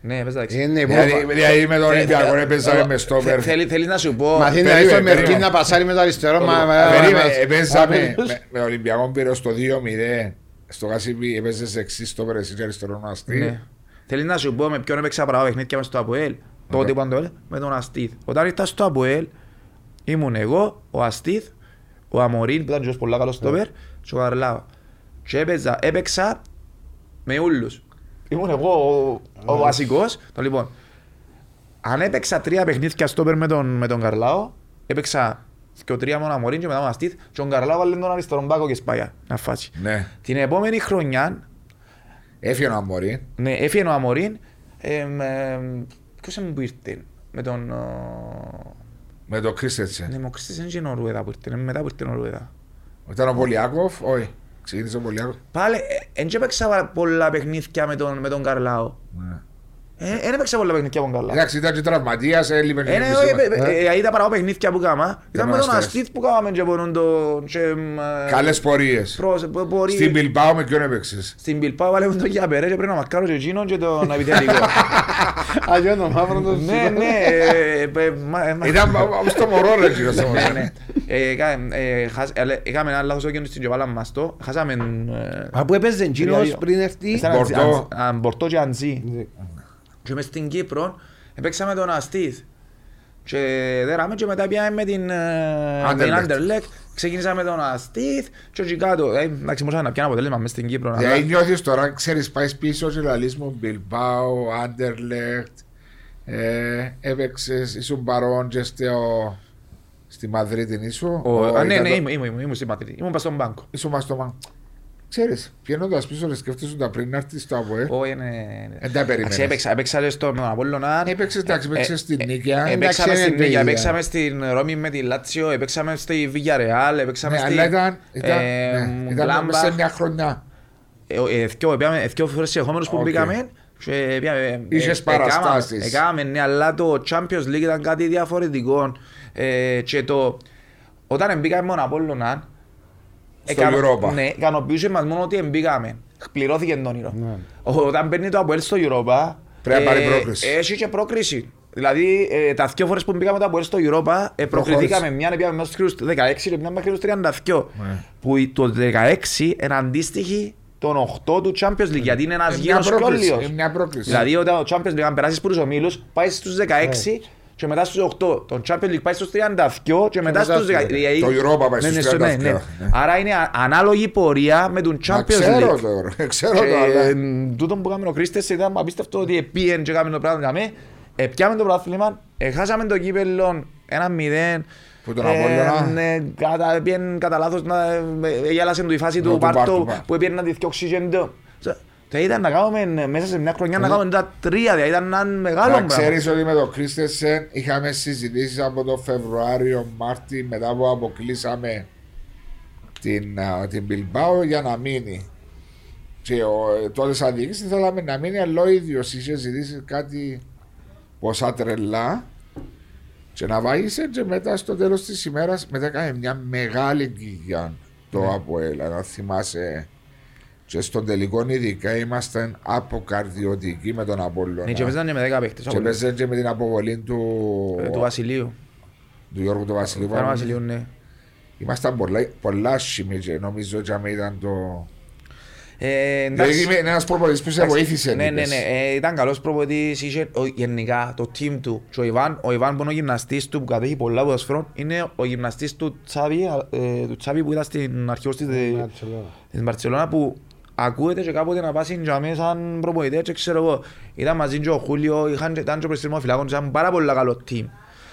Ναι, έπαιζα δεξί. Είναι Δηλαδή υπόλοιπα. δηλαδή με τον Ολυμπιακό Ε, έπαιζα ε, με θε- στόπερ. θέλει- Θέλεις να σου πω... Μαθαίνει να περίμενε, έρθει ο Μερκίν περίμενε. να πασάρει με το αριστερό. μα- μα- Περίμενε, μα- Έπαιζαμε μα- με- με Ολυμπιακό πήρε στο 2-0. Στο Γασίπι έπαιζε δεξί στόπερ εσύ και αριστερό ο Αστίθ. Ναι. Θέλεις να σου πω με ποιον έπαιξα πράγμα παιχνίδια μες στο ΑΠΟΕΛ. Τότε που το με τον Αστίθ. Όταν ήρθα στο ΑΠΟΕΛ ήμουν εγώ, ο Αστίθ, ο Αμορίν που ήταν και πολύ καλός στόπερ και ο Καρλάο. Και έπαιζα, έπαιξα με ούλους. Ήμουν εγώ ο, ο βασικός. Το λοιπόν, αν έπαιξα τρία παιχνίδια στόπερ με τον, με τον Καρλάο, έπαιξα και ο τρία με τον Αμορίν και μετά τον Αστίθ και ο Καρλάο βάλε τον αριστερόν πάκο και σπάγια. Να φάσει. Ναι. Την επόμενη χρονιά Έφυγε ο Αμορή. ναι, έφυγε ο Αμορίν. Ε, με- ποιος είναι που ήρθε. Με τον... ο- Με τον Κρίστιανσεν. Ναι, με ο Κρίστης δεν είναι η Νορουέδα που ήρθε. είναι μετά που ήρθε η Νορουέδα. Ήταν ο Πολιάκοφ. Όχι. Ξεκίνησε ο Πολιάκοφ. Πάλι, δεν έπαιξα πολλά παιχνίδια με τον, με τον Καρλάο. Ναι. Δεν έπαιξα πολλά παιχνίδια με τον Καρλάο. Εντάξει, ήταν και τραυματίας, έλειπε και Ε, ναι, μισή όχι, μα- ε, ε, είδα παρά παιχνίδια που κάμα. Ήταν με τον αστέρες. Αστίθ που κάμαμε και από το... και, μ, ε, Καλές πορείες. προς- πο- πορείες. Στην Πιλπάο με ποιον έπαιξες; Στην Πιλπάο βάλαμε τον Γιαπερέ και πρέπει να μαρκάρω και εκείνον και τον επιθετικό. Αγιώ το μαύρος το Ναι, ναι. ε, ε, μα- ε, μα- Ήταν όπως το μωρό ρε κύριος όμως. Ναι, ναι. Ε, κα- ε, χάσ- ε, λέ- Είχαμε ένα λάθος όκαινο στην Τζοβάλα μας το. Χάσαμε... ε, Α, που έπαιζε εκείνος τρία-δύο. πριν έρθει; Ήταν Μπορτό. Αντζ- Α, Μπορτό και Αντζή. Ναι. Και μες στην Κύπρο παίξαμε τον Αστίθ. Και δέραμε και μετά πήγαμε με την ε, με την Anderlecht. Anderlecht. Ξεκίνησα με τον Αστίθ και εκεί κάτω. Ε, Εντάξει, μπορούσα να πιάνω αποτέλεσμα μες στην Κύπρο. αλλά- Δηλαδή νιώθεις τώρα, ξέρεις, πάεις πίσω και λαλείς μου Μπιλμπάο, Άντερλεκτ, ε, έπαιξες, ήσουν παρόν και στο, στη Μαδρίτη ήσου. Ο- Ο- α, Ναι, ήταν ναι, το- ήμουν- ήμουν ήμουν στην Πατρίτη. Ήμουν πας στον μπάνκο. Ήσουν μας στο μα. Ξέρεις, πιένοντας πίσω ρε σκέφτεσαι τα πριν να έρθεις στο ΑΒΟΕ. Όχι, ναι, ναι. Δεν τα περίμενες. Εντάξει, Έπαιξα έπαιξα και στο με τον Απόλλωνα. Έπαιξες, εντάξει, έπαιξες στην Ε, Νίκαια. ε, Εντάξει, Παίξαμε είναι στην το Νίκαια, ίδιο. παίξαμε στην Ρώμη με τη Λάτσιο, παίξαμε στη Villarreal, παίξαμε Ναι, στη αλλά ήταν, ήταν, ε, ναι, ήταν Gladbach. μέσα σε μια χρονιά. Ε, ε, δυο- πήγαμε- ε, δυο φορές συνεχόμενους που Οκ. μπήκαμε και πήγαμε, ε, Είχες ε, παραστάσεις. έκαναμε- Έκαναμε, ναι, αλλά το Champions League ήταν κάτι διαφορετικό. Ε, και το, όταν μπήκαμε με τον Απόλλωνα, Στο έκανα- Europa. Ναι, ικανοποιούσε μας μόνο ότι μπήκαμε. Πληρώθηκε το όνειρο. Ναι. Όταν παίρνει το Αποέλ στο Europa, Πρέπει να πάρει ε, πρόκριση. Έχει και πρόκριση. Δηλαδή, ε, τα δύο φορές που μπήκαμε το Αποέλ στο Europa, ε, προκριθήκαμε μια, πήγαμε μέχρι τους 16 και μια μέχρι τους 32. Ναι. Που η- το 16 είναι αντίστοιχη των 8 του Champions League, γιατί είναι ένας Είναι μια γύρος πρόκριση, κόλλιος. είναι μια πρόκριση. Δηλαδή, όταν ο Champions League, αν περάσεις στους ομίλους, πάεις στους 16 και μετά στους 8. Το Champions League πάει στους 32 και μετά μετά στους στους 16. Δηλαδή- Το Europa πάει Ναι, στους ναι, στο- ναι, 32, ναι. ναι. Άρα είναι α- ανάλογη πορεία με τον Μα Champions ξέρω League. το, ξέρω Και, το, αλλά... ε, τούτο που κάνουμε ο Κρίστες ήταν απίστευτο ότι επίεν και κάνουμε το πράγμα για μέ. Επιάμε το πρωτάθλημα, έχασαμε το κύπελλο ένα μηδέν. Που τον Απόλλωνα. ναι, κατά, πήγαινε κατά λάθος να ε, ε, γέλασε του η φάση Ναι, του του Πάρτο Πάρτο, πά. που πήγαινε να τη διώξει και το. Το ήταν να κάνουμε μέσα σε μια χρονιά να κάνουμε τα τρία, δηλαδή ήταν ένα μεγάλο Να πράγμα. ξέρεις ότι με τον Κρίστεσεν είχαμε συζητήσεις από το Φεβρουάριο, Μάρτι, μετά που αποκλείσαμε την, α, την Μπιλμπάο για να μείνει. Και ο, τότε σαν διοίκηση θέλαμε να μείνει, αλλά ο ίδιος είχε ζητήσει κάτι ποσά τρελά και να βάγισε και μετά στο τέλος της ημέρας μετά έκανε μια μεγάλη κοιλιά το Ναι. ΑΠΟΕΛ, αν θυμάσαι. Και στον τελικό ειδικά ήμασταν αποκαρδιωτικοί με τον Απόλλωνα. Ναι, και παίζανε με δέκα παίχτες. Και από- παίζε και με την αποβολή του, ε, Του Βασιλείου. του Γιώργου του Βασιλείου. Φέρε Βασιλείου, ναι. Ήμασταν πολλά, πολλά άσχημοι και νομίζω ότι άμα ήταν το... Ε, Δηλαδή εντάξει. είμαι ένας προπονητής που σε βοήθησε. Ναι, ναι, είπες. ναι. Ε, ήταν καλός προπονητής, είχε ο- γενικά το team του. Και ο Ιβάν, ο Ιβάν που είναι ο γυμναστής του που κατέχει πολλά ποδοσφαίρων, είναι ο γυμναστής του Τσάβη, ε, του Τσάβη που ήταν στην αρχαιός της, Μπαρτσελώνα. της Μπαρτσελώνα που ακούεται και κάποτε να πάσει για μέσα σαν προπονητές και ξέρω εγώ. Ήταν μαζί και ο Χούλιο, είχαν και ήταν και ο Πρεστριμοφυλάκων, ήταν πάρα πολύ καλό team.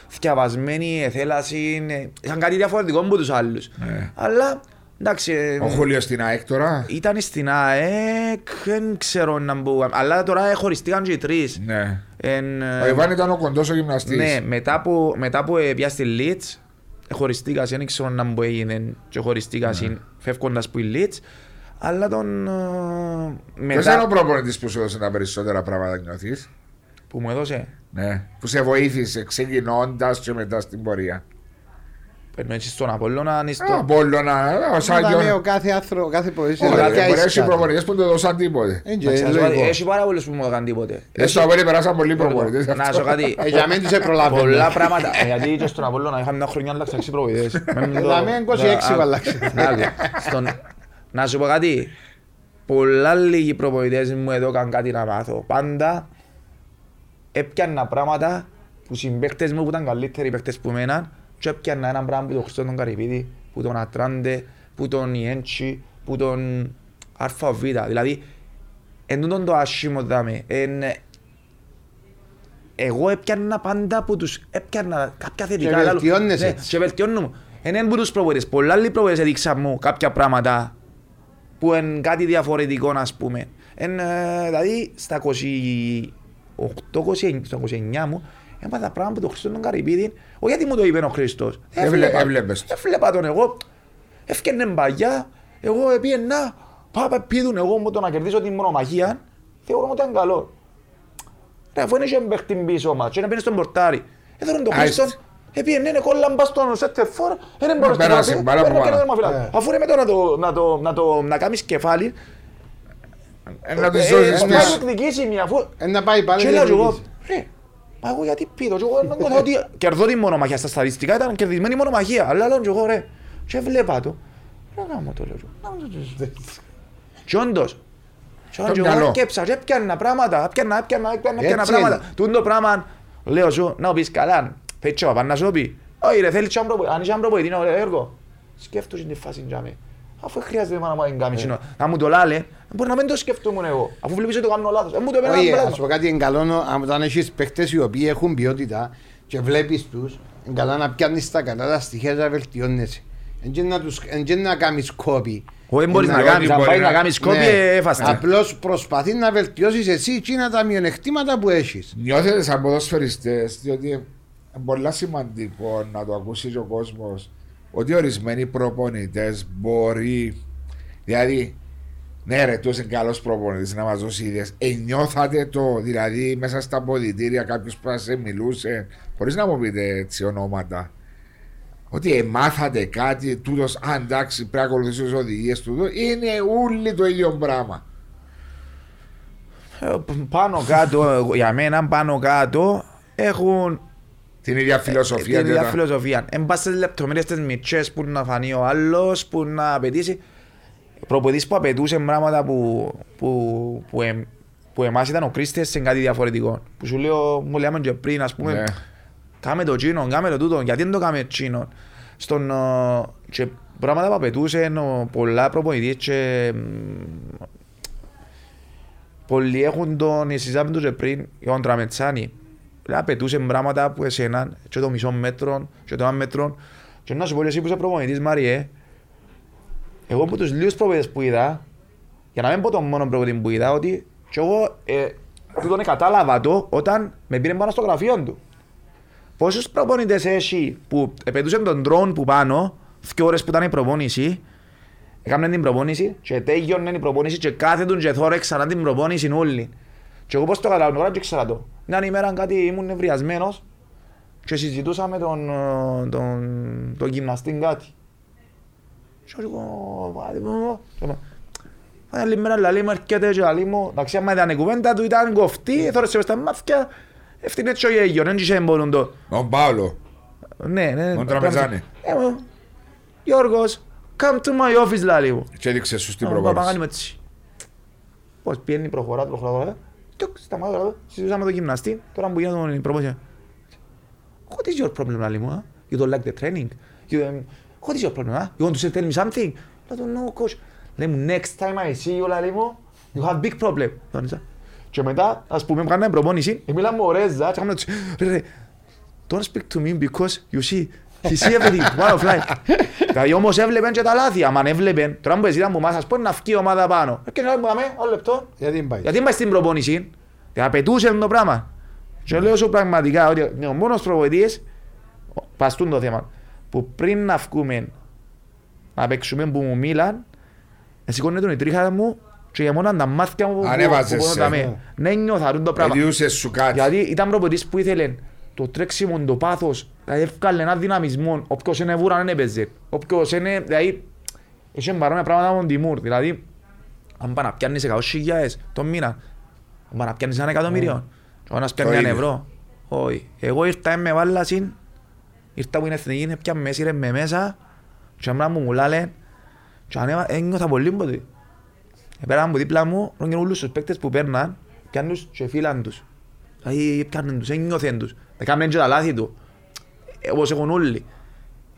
Θκιαβασμένοι, εθέλασοι, ε, είχαν κάτι διαφορετικό από τους άλλους. Ναι. Αλλά εντάξει, ε, Ο Χούλιος στην ΑΕΚ τώρα; ήταν στην ΑΕΚ, δεν ξέρω να μπω, αλλά τώρα χωριστήκαν και οι τρεις. Ναι. Εν, ε, Ο Ιβάν ήταν ο κοντός ο γυμναστής. ναι, μετά που, μετά που ε, πια στη Leeds, χωριστήκα, δεν ξέρω να μου έγινε και χωριστήκα Ναι. φεύγοντας που η Leeds, αλλά τον... ε, Ποιος είναι ο μετά προπονητής που σου έδωσε τα περισσότερα πράγματα νιώθεις. που μου έδωσε, Ναι. Που σε βοήθησε ξεκινώντας και μετά στην πορεία. παίρνω έτσι στον Απόλλωνα, ή Ο στο... Απόλλωνα, ο Όταν Σάγιον. ο κάθε άνθρωπο, κάθε προορισμό. Ωραία, κάθε δεν μπορεί να έχει προπονητές που δεν δώσαν τίποτε. Εντάξει, να σου πω κάτι, Έχει πάρα πολλούς που μου έκαναν τίποτε. Ε, στο Απόλλωνα περάσαν πολλοί προπονητές. Να σου πω κάτι, Ε, Για μένα τους προλαβαίνω. πολλά πράγματα, ε, γιατί και στον Απόλλωνα είχαμε μια χρονιά αλλάξει έξι προπονητές. Μην το- Για μένα 26 Α, αλλάξει. Να άκου. Στον- Να σου πω κάτι, πολλά λίγοι προπονητές μου έδωκαν κάτι να μάθω. Πάντα έπιανα πράγματα που συμπαίκτες μου που ήταν καλύτεροι παίκτες που μέναν και έπιανα ένα πράγμα που τον Χριστό τον Καρυπίδη, που τον Ατράντε, που τον Ιέντσι, που τον ΑΒ. Δηλαδή, εν τούτον το άσχημο δάμε. Εν, εγώ έπιανα πάντα που τους έπιανα κάποια θετικά. Και λαλό. βελτιώνεσαι Ναι, έτσι. και βελτιώνω. Εν εν που τους προπονητές. Πολλά άλλοι προπονητές έδειξαν μου κάποια πράγματα που είναι κάτι διαφορετικό, ας πούμε. Εν, ε, δηλαδή, στα 28-29 στα 29 μου, έμαθα πράγματα που τον Χριστό τον Καρυπίδη, όχι γιατί μου το είπε ο Χριστός. Έβλε- Έβλεπα- έβλεπες το. Έβλεπα τον εγώ, έφτιανε μπαγιά, εγώ πήγαινα, πάω πήδουν εγώ μου το να κερδίσω την μονομαχία, θεωρώ ότι ήταν καλό. Ρε, αφού είναι και παίχτη πίσω μας, και να μπαίνεις στον πορτάρι. Έδωραν τον Άιστη. Χριστόν, επήγαινε, είναι κόλλαν πας στον σέτερ φορ, δεν μπορείς να πέρασε, φύγει, μπάλα παίρνω από και πάνω. ένα μαφυλάκι. Ε. Αφού είναι με το να το, να το, να το, να κάνεις κεφάλι, Ε, Να τους ε, δώσεις ε, μια... να εκδικήσει μια, αφού Ε, Να πάει πάλι. και να λέω κι εγώ, διεκδικήσει. ρε, μα εγώ γιατί πήδω, και εγώ δεν νιώθω ότι κερδώ την μονομαχία στα στατιστικά, ήταν κερδισμένη η μονομαχία, αλλά λέω κι εγώ ρε, και βλέπα το, ρε γάμο το λέω κι εγώ, να μου το ζεις. Και όντως, και όντως, Το εγώ μυαλό. σκέψα και έπιανα πράγματα, έπιανα, έπιανα, έπιανα, έπιανα Έτσι πράγματα. είναι. Τούν το πράγμα, λέω σου, να πεις καλά, θέλεις και ο παπάς να σου το πει, όχι ρε, θέλεις και έναν προπονητή, αν είσαι έναν προπονητή, είναι ωραίο έργο. Σκέφτομαι την φάση για μέ. Αφού χρειάζεται εμένα να μην κάνει εκείνο. Να μου το λάλε, μπορεί να μην το σκεφτόμουν εγώ. Αφού βλέπεις ότι το κάνω λάθος. Ε, μου το έπαιρνε Όχι, ένα ας πράγμα. πω κάτι είναι καλό να- όταν έχεις παίχτες οι οποίοι έχουν ποιότητα και βλέπεις τους, είναι καλό να πιάνεις τα καλά τα στοιχεία και να βελτιώνεσαι. Εν και να τους- εν και να κάνεις κόπη. Όχι, μπορείς Ε, να να- κάνεις, αν μπορεί πάει να- να κάνεις κόπη, Ναι. ε, έφαστε. Απλώς προσπαθείς να βελτιώσεις εσύ εκείνα τα μειονεκτήματα που έχεις. Νιώθετε σαν ποδοσφαιριστές, διότι είναι πολύ σημαντικό να το ακούσει και ο κόσμος ότι ορισμένοι προπονητές μπορεί, δηλαδή, ναι ρε, τόσο είναι καλός προπονητής να μας δώσει ιδέες. Ε, νιώθατε το, δηλαδή, μέσα στα ποδητήρια κάποιος που σας μιλούσε, χωρίς να μου πείτε έτσι ονόματα, ότι ε, μάθατε κάτι, τούτος, α, εντάξει, πρέπει να ακολουθήσω τις οδηγίες του, είναι όλοι το ίδιο πράγμα. Ε, πάνω κάτω, εγώ- για μένα πάνω κάτω έχουν Την ίδια φιλοσοφία. την και ίδια τα- φιλοσοφία. Εν πας στις λεπτομέρειες τις μητσές που να φανεί ο άλλος, που να απαιτήσει. Προποδείς που απαιτούσε πράγματα που, που, που, εμ- που εμάς ήταν ο Κρίστες σε κάτι διαφορετικό. Που σου λέω, μου λέμε και πριν, ας πούμε, Ναι. κάμε το τσίνο, κάμε το τούτο, γιατί δεν το κάμε τσίνο. Στον, ε, και πράγματα που απαιτούσε ο, πολλά προπονητές και μ, πολλοί έχουν τον, συζάμε το και πριν, ο Τραμετσάνη, απαιτούσε πράγματα που εσέναν και το μισό μέτρο και το ένα μέτρο και να σου πω και εσύ που είσαι προπονητής Μαριέ, εγώ από τους λίγους προπονητές που είδα, για να μην πω τον μόνο προπονητή που είδα, ότι και εγώ ε, τούτον κατάλαβα το όταν με πήρε πάνω στο γραφείο του. Πόσους προπονητές έχει που επαιτούσαν τον drone που πάνω, δύο ώρες που ήταν η προπόνηση, έκαναν την προπόνηση και τέλειωνε η προπόνηση και κάθετον και θόρεξαν την προπόνηση όλοι. Και εγώ πώς το καταλάβω, τώρα και ξέρα το. Μια ημέρα κάτι ήμουν νευριασμένος και συζητούσα με τον, ε, τον, τον γυμναστή κάτι. Και εγώ, πάτε μου, και είπα, «Πάει άλλη μέρα λαλί μου έρχεται και λαλί μου, εντάξει άμα ήταν η κουβέντα του ήταν κοφτή, θόρεσε μες στα μάτια, ευθύνε και ο γέγιο, δεν είχε μπορούν το. Τον Πάολο. Ναι, ναι. Τον Τραπεζάνη. Ε, μου, Γιώργος, come to my office λαλί μου. Και έδειξε σου στην Να μου πάει να προπόνηση. κάνουμε έτσι. Πώς πιένει, προχωρά, προχωρά, προχωρά. Τουκ, σταμάτω τώρα, συζητούσαμε το γυμναστή, τώρα που γίνεται η προπόνηση. What is your problem, λαλή μου, α; You don't like the training? You, um, what is your problem, α; You want to tell me something? Λέω του, no, coach. Λέει μου, next time I see you, λαλή μου, you have big problem. Τόνισα. Και μετά, ας πούμε, κάνουμε προπόνηση, ε, μιλάμε ωραίζα, και κάνουμε έτσι, ρε, ρε, don't speak to me because you see, he see everything, one of life. Δηλαδή όμως έβλεπεν και τα λάθη, άμα έβλεπεν, τώρα που ζητάμε που μας, ας πω να φκεί η ομάδα πάνω. Ε, Και να πούμε, άλλο λεπτό, Γιατί δεν πάει; γιατί πάει στην προπόνηση, και απαιτούσε το πράγμα. Και λέω σου πραγματικά ότι είναι ο μόνος προπονητής, παστούν το θέμα, που πριν να βγούμε να παίξουμε που μου μίλαν, σηκώνε τον η τρίχα μου και για μόνο τα μάτια μου που- που Ανέβαζες που σε. πονώ Ναι, νιώθα το πράγμα. Εδιούσες σου κάτι. Γιατί ήταν προπονητής που ήθελε το τρέξιμο, το πάθος, δηλαδή έφκαλε ένα δυναμισμό, όποιος είναι βούρα δεν έπαιζε. Όποιος είναι, δηλαδή, είχε παρόμοια πράγματα με τον Τιμούρ, δηλαδή, αν πάει να πιάνεις 100.000 τον μήνα, αν πάει να πιάνεις ένα εκατομμύριο, και ο ένας πιάνει Το ένα ίδιο. ευρώ. Όχι. Εγώ ήρθα με βάλασιν, ήρθα που είναι εθνική, πια με έσυρε με μέσα, και άμενα μου μου λάλε, και ανέβα, ένιωθα πολύ ποτέ. Επέραν από δίπλα μου, ρόγγεν όλους τους παίκτες που παίρναν, πιάνουν τους και φύλαν τους. Δηλαδή πιάνουν τους, ένιωθεν τους. Έκαναν και τα λάθη του. Όπως έχουν όλοι.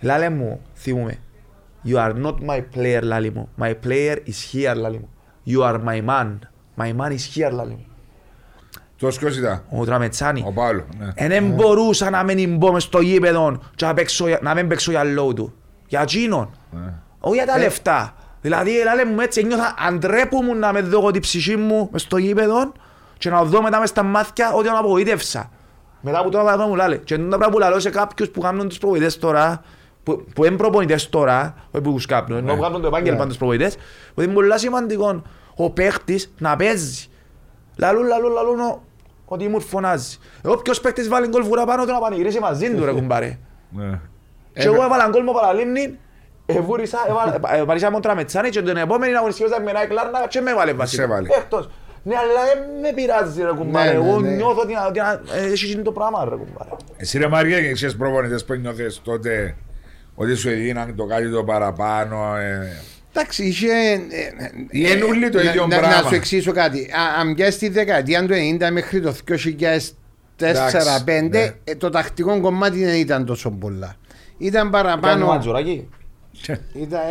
Λάλε μου, θυμούμε, You are not my player, λάλη μου. My player is here, λάλη μου. You are my man. My man is here, λάλη μου. Το σκόσιτα. Ο Τραμετσάνη. Ο Παύλο. ναι. Δεν μπορούσα να μην μπω μες στο γήπεδο και να, παίξω, για- να μην παίξω για λόγω του. Για εκείνον. Ναι. Όχι για τα λεφτά. Δηλαδή, λάλε μου έτσι, νιώθα αντρέπομαι να με δω τη ψυχή μου μες στο γήπεδο και να δω μετά μες στα μάτια ότι τον απογοήτευσα. Μετά από το πράγμα μου λάλε. Και το πράγμα που λαλώ σε κάποιους που κάνουν τους προπονητές τώρα, που, που είναι προπονητές τώρα, όχι που τους κάνουν, ενώ που κάνουν το επάγγελμα τους προπονητές, ότι είναι πολύ σημαντικό ο παίχτης να παίζει. Λαλούν, λαλούν, λαλούν ο- ότι μου φωνάζει. Ε, Όποιος παίχτης βάλει γκολ βουρά πάνω του να πανηγυρίσει μαζί του ρε κουμπάρε. Ναι. Και εγώ έβαλα γκολ μου παραλίμνη, εβούρισα, έβαλα- ε, παρήσα μου τραμετσάνη και τον επόμενη αγωνιστική με ένα κλάρνα και με έβαλε βασικό. έβαλε. Εκτός. Ναι, αλλά δεν με πειράζει ρε κουμπάρε. Ναι, ναι, Εγώ ναι. νιώθω ότι ότι, ε, έχει γίνει το πράγμα ρε κουμπάρε. Εσύ ρε Μαρία, ξέρεις προπονητές που νιώθες τότε ότι σου έδιναν το κάτι το παραπάνω. ε, Εντάξει, είχε. ε, Ή είναι όλοι το να- ίδιο να- πράγμα. Να σου εξηγήσω κάτι. Α- Αν πιάσει τη δεκαετία του 90 μέχρι το 2004-2005, ναι. ε, το τακτικό κομμάτι δεν ήταν τόσο πολλά. Ήταν Κάνει παραπάνω. Ματζουράκη. Ήταν,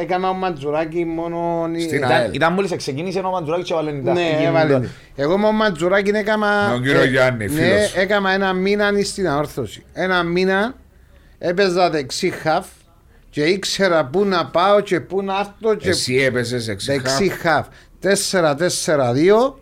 έκανα ο Ματζουράκη μόνο. Στην ε, ΑΕΛ. Ήταν- Ήταν μόλις ξεκίνησε ο Ματζουράκης και έβαλε την Ναι, τακτική. έβαλε. Εγώ με ο Ματζουράκη έκανα. Με τον κύριο Γιάννη, ναι, φίλος. έκανα ένα μήνα στην αόρθωση. Ένα μήνα έπαιζα δεξί χαφ και ήξερα πού να πάω και πού να έρθω και Εσύ έπαιζες εξήχα. δεξί χαφ. 4-4-2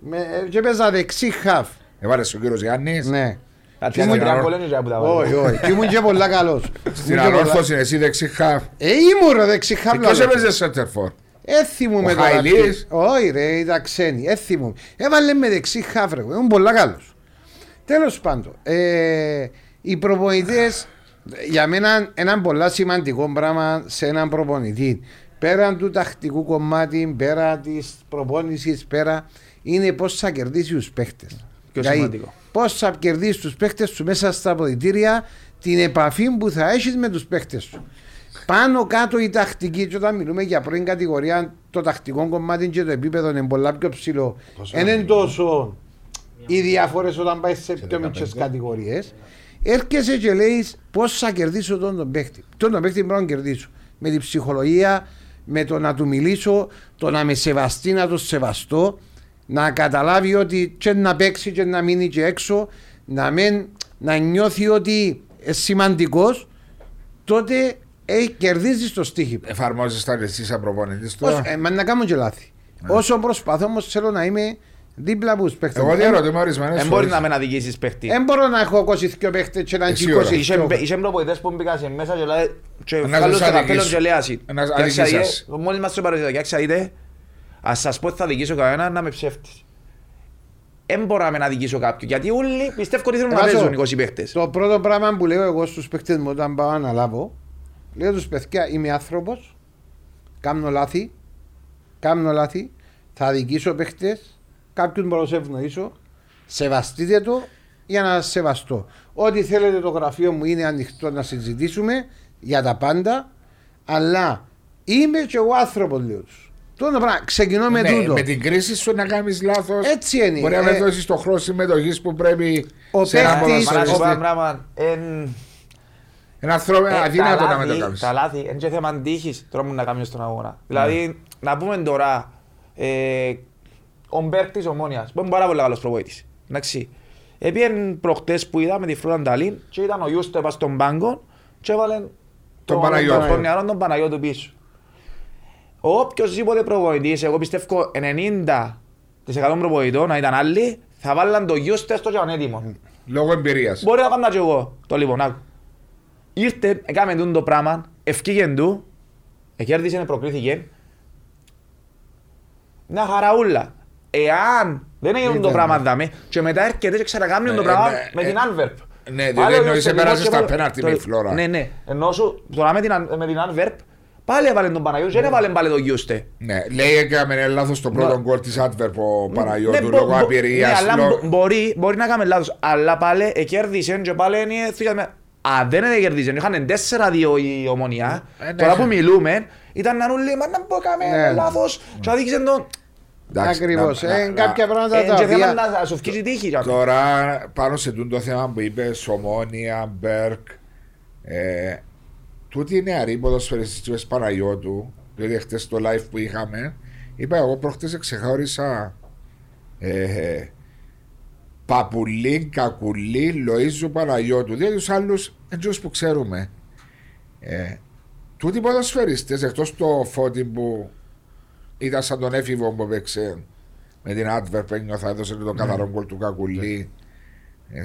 με- και έπαιζα δεξί χαφ. Έβαλες ο κύριος Γιάννης; Ναι. Κάτι Ήμουν- ένα γκολ είναι και που τα βάλε. Όχι, όχι. Και ήμουν και πολλά καλός. Στην Ήμουν και πολλά- ανόρθωση εσύ δεξίχα. Ε, ήμουν ρε δεξί χαφ. Ποιος λαλό. έπαιζε σέντερφορ; Έθιμουμε Ο τώρα. Χαϊλής; Όχι ρε, ήταν ξένοι. Έθιμουμε. Έβαλε με δεξί χαφ ρε. Ήμουν πολλά καλός. Τέλος πάντων, ε, οι προπονητές για μένα ένα πολύ σημαντικό πράγμα σε έναν προπονητή. Πέραν του τακτικού κομμάτι, πέρα της προπόνησης, πέρα είναι πώς θα κερδίσει τους παίχτες. Πιο σημαντικό. Πώς θα κερδίσεις τους παίχτε σου μέσα στα αποδητήρια, την επαφή που θα έχεις με τους παίχτε σου. Πάνω κάτω η τακτική, και όταν μιλούμε για πρώην κατηγορία, το τακτικό κομμάτι και το επίπεδο είναι πολλά πιο ψηλό. Δεν είναι; τόσο οι διαφορές όταν πάει σε πιο μικρέ κατηγορίες. Έρχεσαι και λέεις πώς θα κερδίσω τον, τον παίχτη. Τον, τον παίχτη πρέπει να τον κερδίσω. Με την ψυχολογία, με το να του μιλήσω, το να με σεβαστεί, να το σεβαστώ, να καταλάβει ότι και να παίξει και να μείνει και έξω, να, μην, να νιώθει ότι είναι σημαντικός, τότε ε, κερδίζει το στοίχημα. Εφαρμόζεις τα εσύ σαν προπονητής Όσο, τώρα. ε, μα να κάνω και λάθη. Όσο προσπαθώ όμως θέλω να είμαι δίπλα από του παίχτε. Εγώ διαρωτώ με ορισμένες Δεν μπορεί φορές. να με αδικήσεις παίχτη. Δεν μπορώ να έχω 22 παίχτες και να Εσύ είναι ώρα. 22. Είχε είχε προπονητές που μπήκαν σε μέσα και λέει και Να βγάλουν σας το καπέλο αδικήσω. και λέει ασύ. Να σας Και άξα αδικήσω είτε, σας. Μόλις μας το παρουσιάζει, άξα είτε, ας σας πω ότι θα δικήσω κανένα να με ψεύτης. Δεν μπορώ να με αδικήσω κάποιον, γιατί όλοι πιστεύω ότι θέλουν να Βάζω. παίζουν 20 παίχτες. Το πρώτο πράγμα που λέω εγώ στους παίχτε μου όταν πάω να αναλάβω, λέω τους παιδιά, είμαι άνθρωπος, κάνω λάθη, κάνω λάθη, θα αδικήσω παίχτε, κάποιον μπορώ να σε ευνοήσω, σεβαστείτε το για να σας σεβαστώ. Ό,τι θέλετε το γραφείο μου είναι ανοιχτό να συζητήσουμε για τα πάντα, αλλά είμαι και εγώ άνθρωπος, λέω τους. Τούτο πράγμα. Ξεκινώ με Ναι, τούτο. με την κρίση σου να κάνεις λάθος. Έτσι είναι. Μπορεί να Ε, με δώσεις το χρόνο συμμετοχής που πρέπει Ο σε ένα παίκτης- Μα να σου πω ποδοσφαιριστή. ένα πράγμα. εν- Ένα ανθρώπινο ε, αδύνατο τα να με το λάθη- κάνει. Τα λάθη είναι και θέμα τύχης τώρα μου να κάνεις στον αγώνα. Δηλαδή, να πούμε τώρα, ε, ο Μπέρκ της Ομόνιας, που είναι πάρα πολύ καλός προπονητής. Εντάξει. Επίεν προχτές που είδα με τη Φρούδα Νταλίν και ήταν ο Ιούστο έπας στον πάγκο και έβαλε Τον Παναγιώτο. τον νεαρό τον Παναγιώτο πίσω. Οποιοςδήποτε προπονητής, εγώ πιστεύω 90% προπονητών, να ήταν άλλοι, θα βάλαν το Ιούστο στο και ήταν έτοιμο. Λόγω εμπειρίας. Μπορεί να κάνω και εγώ. Το λοιπόν, άκου. Ήρθε, έκαμε τούτο το πράγμα, ευκήγεν του, εκέρδισε, προκρίθηκε. Μια χαραούλα. Εάν δεν έγινε το Ήταν, πράγμα ναι. δάμε και μετά έρχεται και ξανακάμει Ναι, το πράγμα ναι, με ε, την Άνβερπ. ναι, διότι εννοείς επέρασες στα πέναλτι με η Φλόρα. Ναι, ναι. Ενώ σου, τώρα με την, Αν- με την Άνβερπ, πάλι έβαλε τον Παναγιώτη, δεν έβαλε πάλι τον Γιούστε. Ναι, λέει έκαμε λάθος το πρώτο γκολ της Άντβερπ ο Παναγιώτου Ναι, λόγω μπο- μπο- απειρίας. Ναι, αλλά μπο- μπορεί, μπορεί να κάνουμε λάθος. Αλλά πάλι εκέρδισε και πάλι είναι θύκαμε. Αν δεν εκέρδισε, είχαν 4-2 η ομονία. Ε, ναι. Τώρα που μιλούμε, ήταν να νουλί, μα να πω Ναι. κάμε λάθος. Και αδίκησε τον... Ακριβώς. Ε, κάποια πράγματα Ε, τα και θέμα οποία. να σου βγει η τύχη. ρε. Τώρα πάνω σε τούτο θέμα που είπες, Ομόνια, Μπέρκ, ε, τούτοι οι νεαροί ποδοσφαιριστές του Παναγιώτου, δηλαδή χτες το live που είχαμε, είπα εγώ προχτές ξεχώρισα ε, Παπουλή, Κακουλή, Λοΐζου Παναγιώτου, δηλαδή τους άλλους εντός που ξέρουμε. Ε, τούτοι οι ποδοσφαιριστές εκτός το φώτι που ήταν σαν τον έφηβο που έπαιξε με την Adverb ένιωθα έδωσε το καθαρό γκολ του Κακουλή. Ε,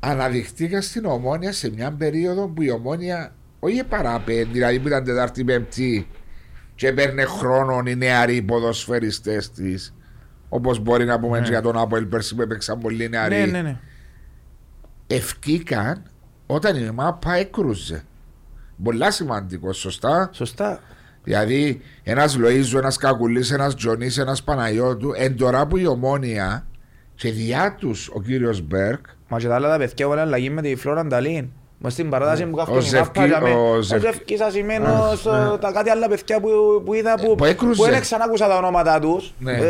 αναδειχτήκα στην Ομόνια σε μια περίοδο που η Ομόνια όχι παράπε, δηλαδή που ήταν Τετάρτη Πέμπτη και έπαιρνε χρόνο οι νεαροί ποδοσφαιριστές της. Όπως μπορεί να πούμε και για τον Αποέλ πέρσι που έπαιξαν πολύ νεαροί. Ναι, ναι, ναι. Ευκήκαν όταν η μάπα έκρουζε. Πολλά σημαντικό, σωστά. Σωστά. Δηλαδή, ένας Λοίζου, ένας Κακουλής, ένας Τζονής, ένας Παναγιώτου, εν τώρα που η ομόνια και διά τους ο κύριος Μπέρκ, Μα και τα άλλα τα παιδιά έβαλαν αλλαγή με τη Φλόρα Νταλίν. Μες στην παράταση που Ο καύτουν η Ζευκή- μάπα για με- ο ο Ζευ- Ζευκής ασημένος, ε, τα κάτι άλλα παιδιά που, που είδα που, που έκρουζε. που δεν ξανάκουσα τα ονόματα τους Ναι. ε,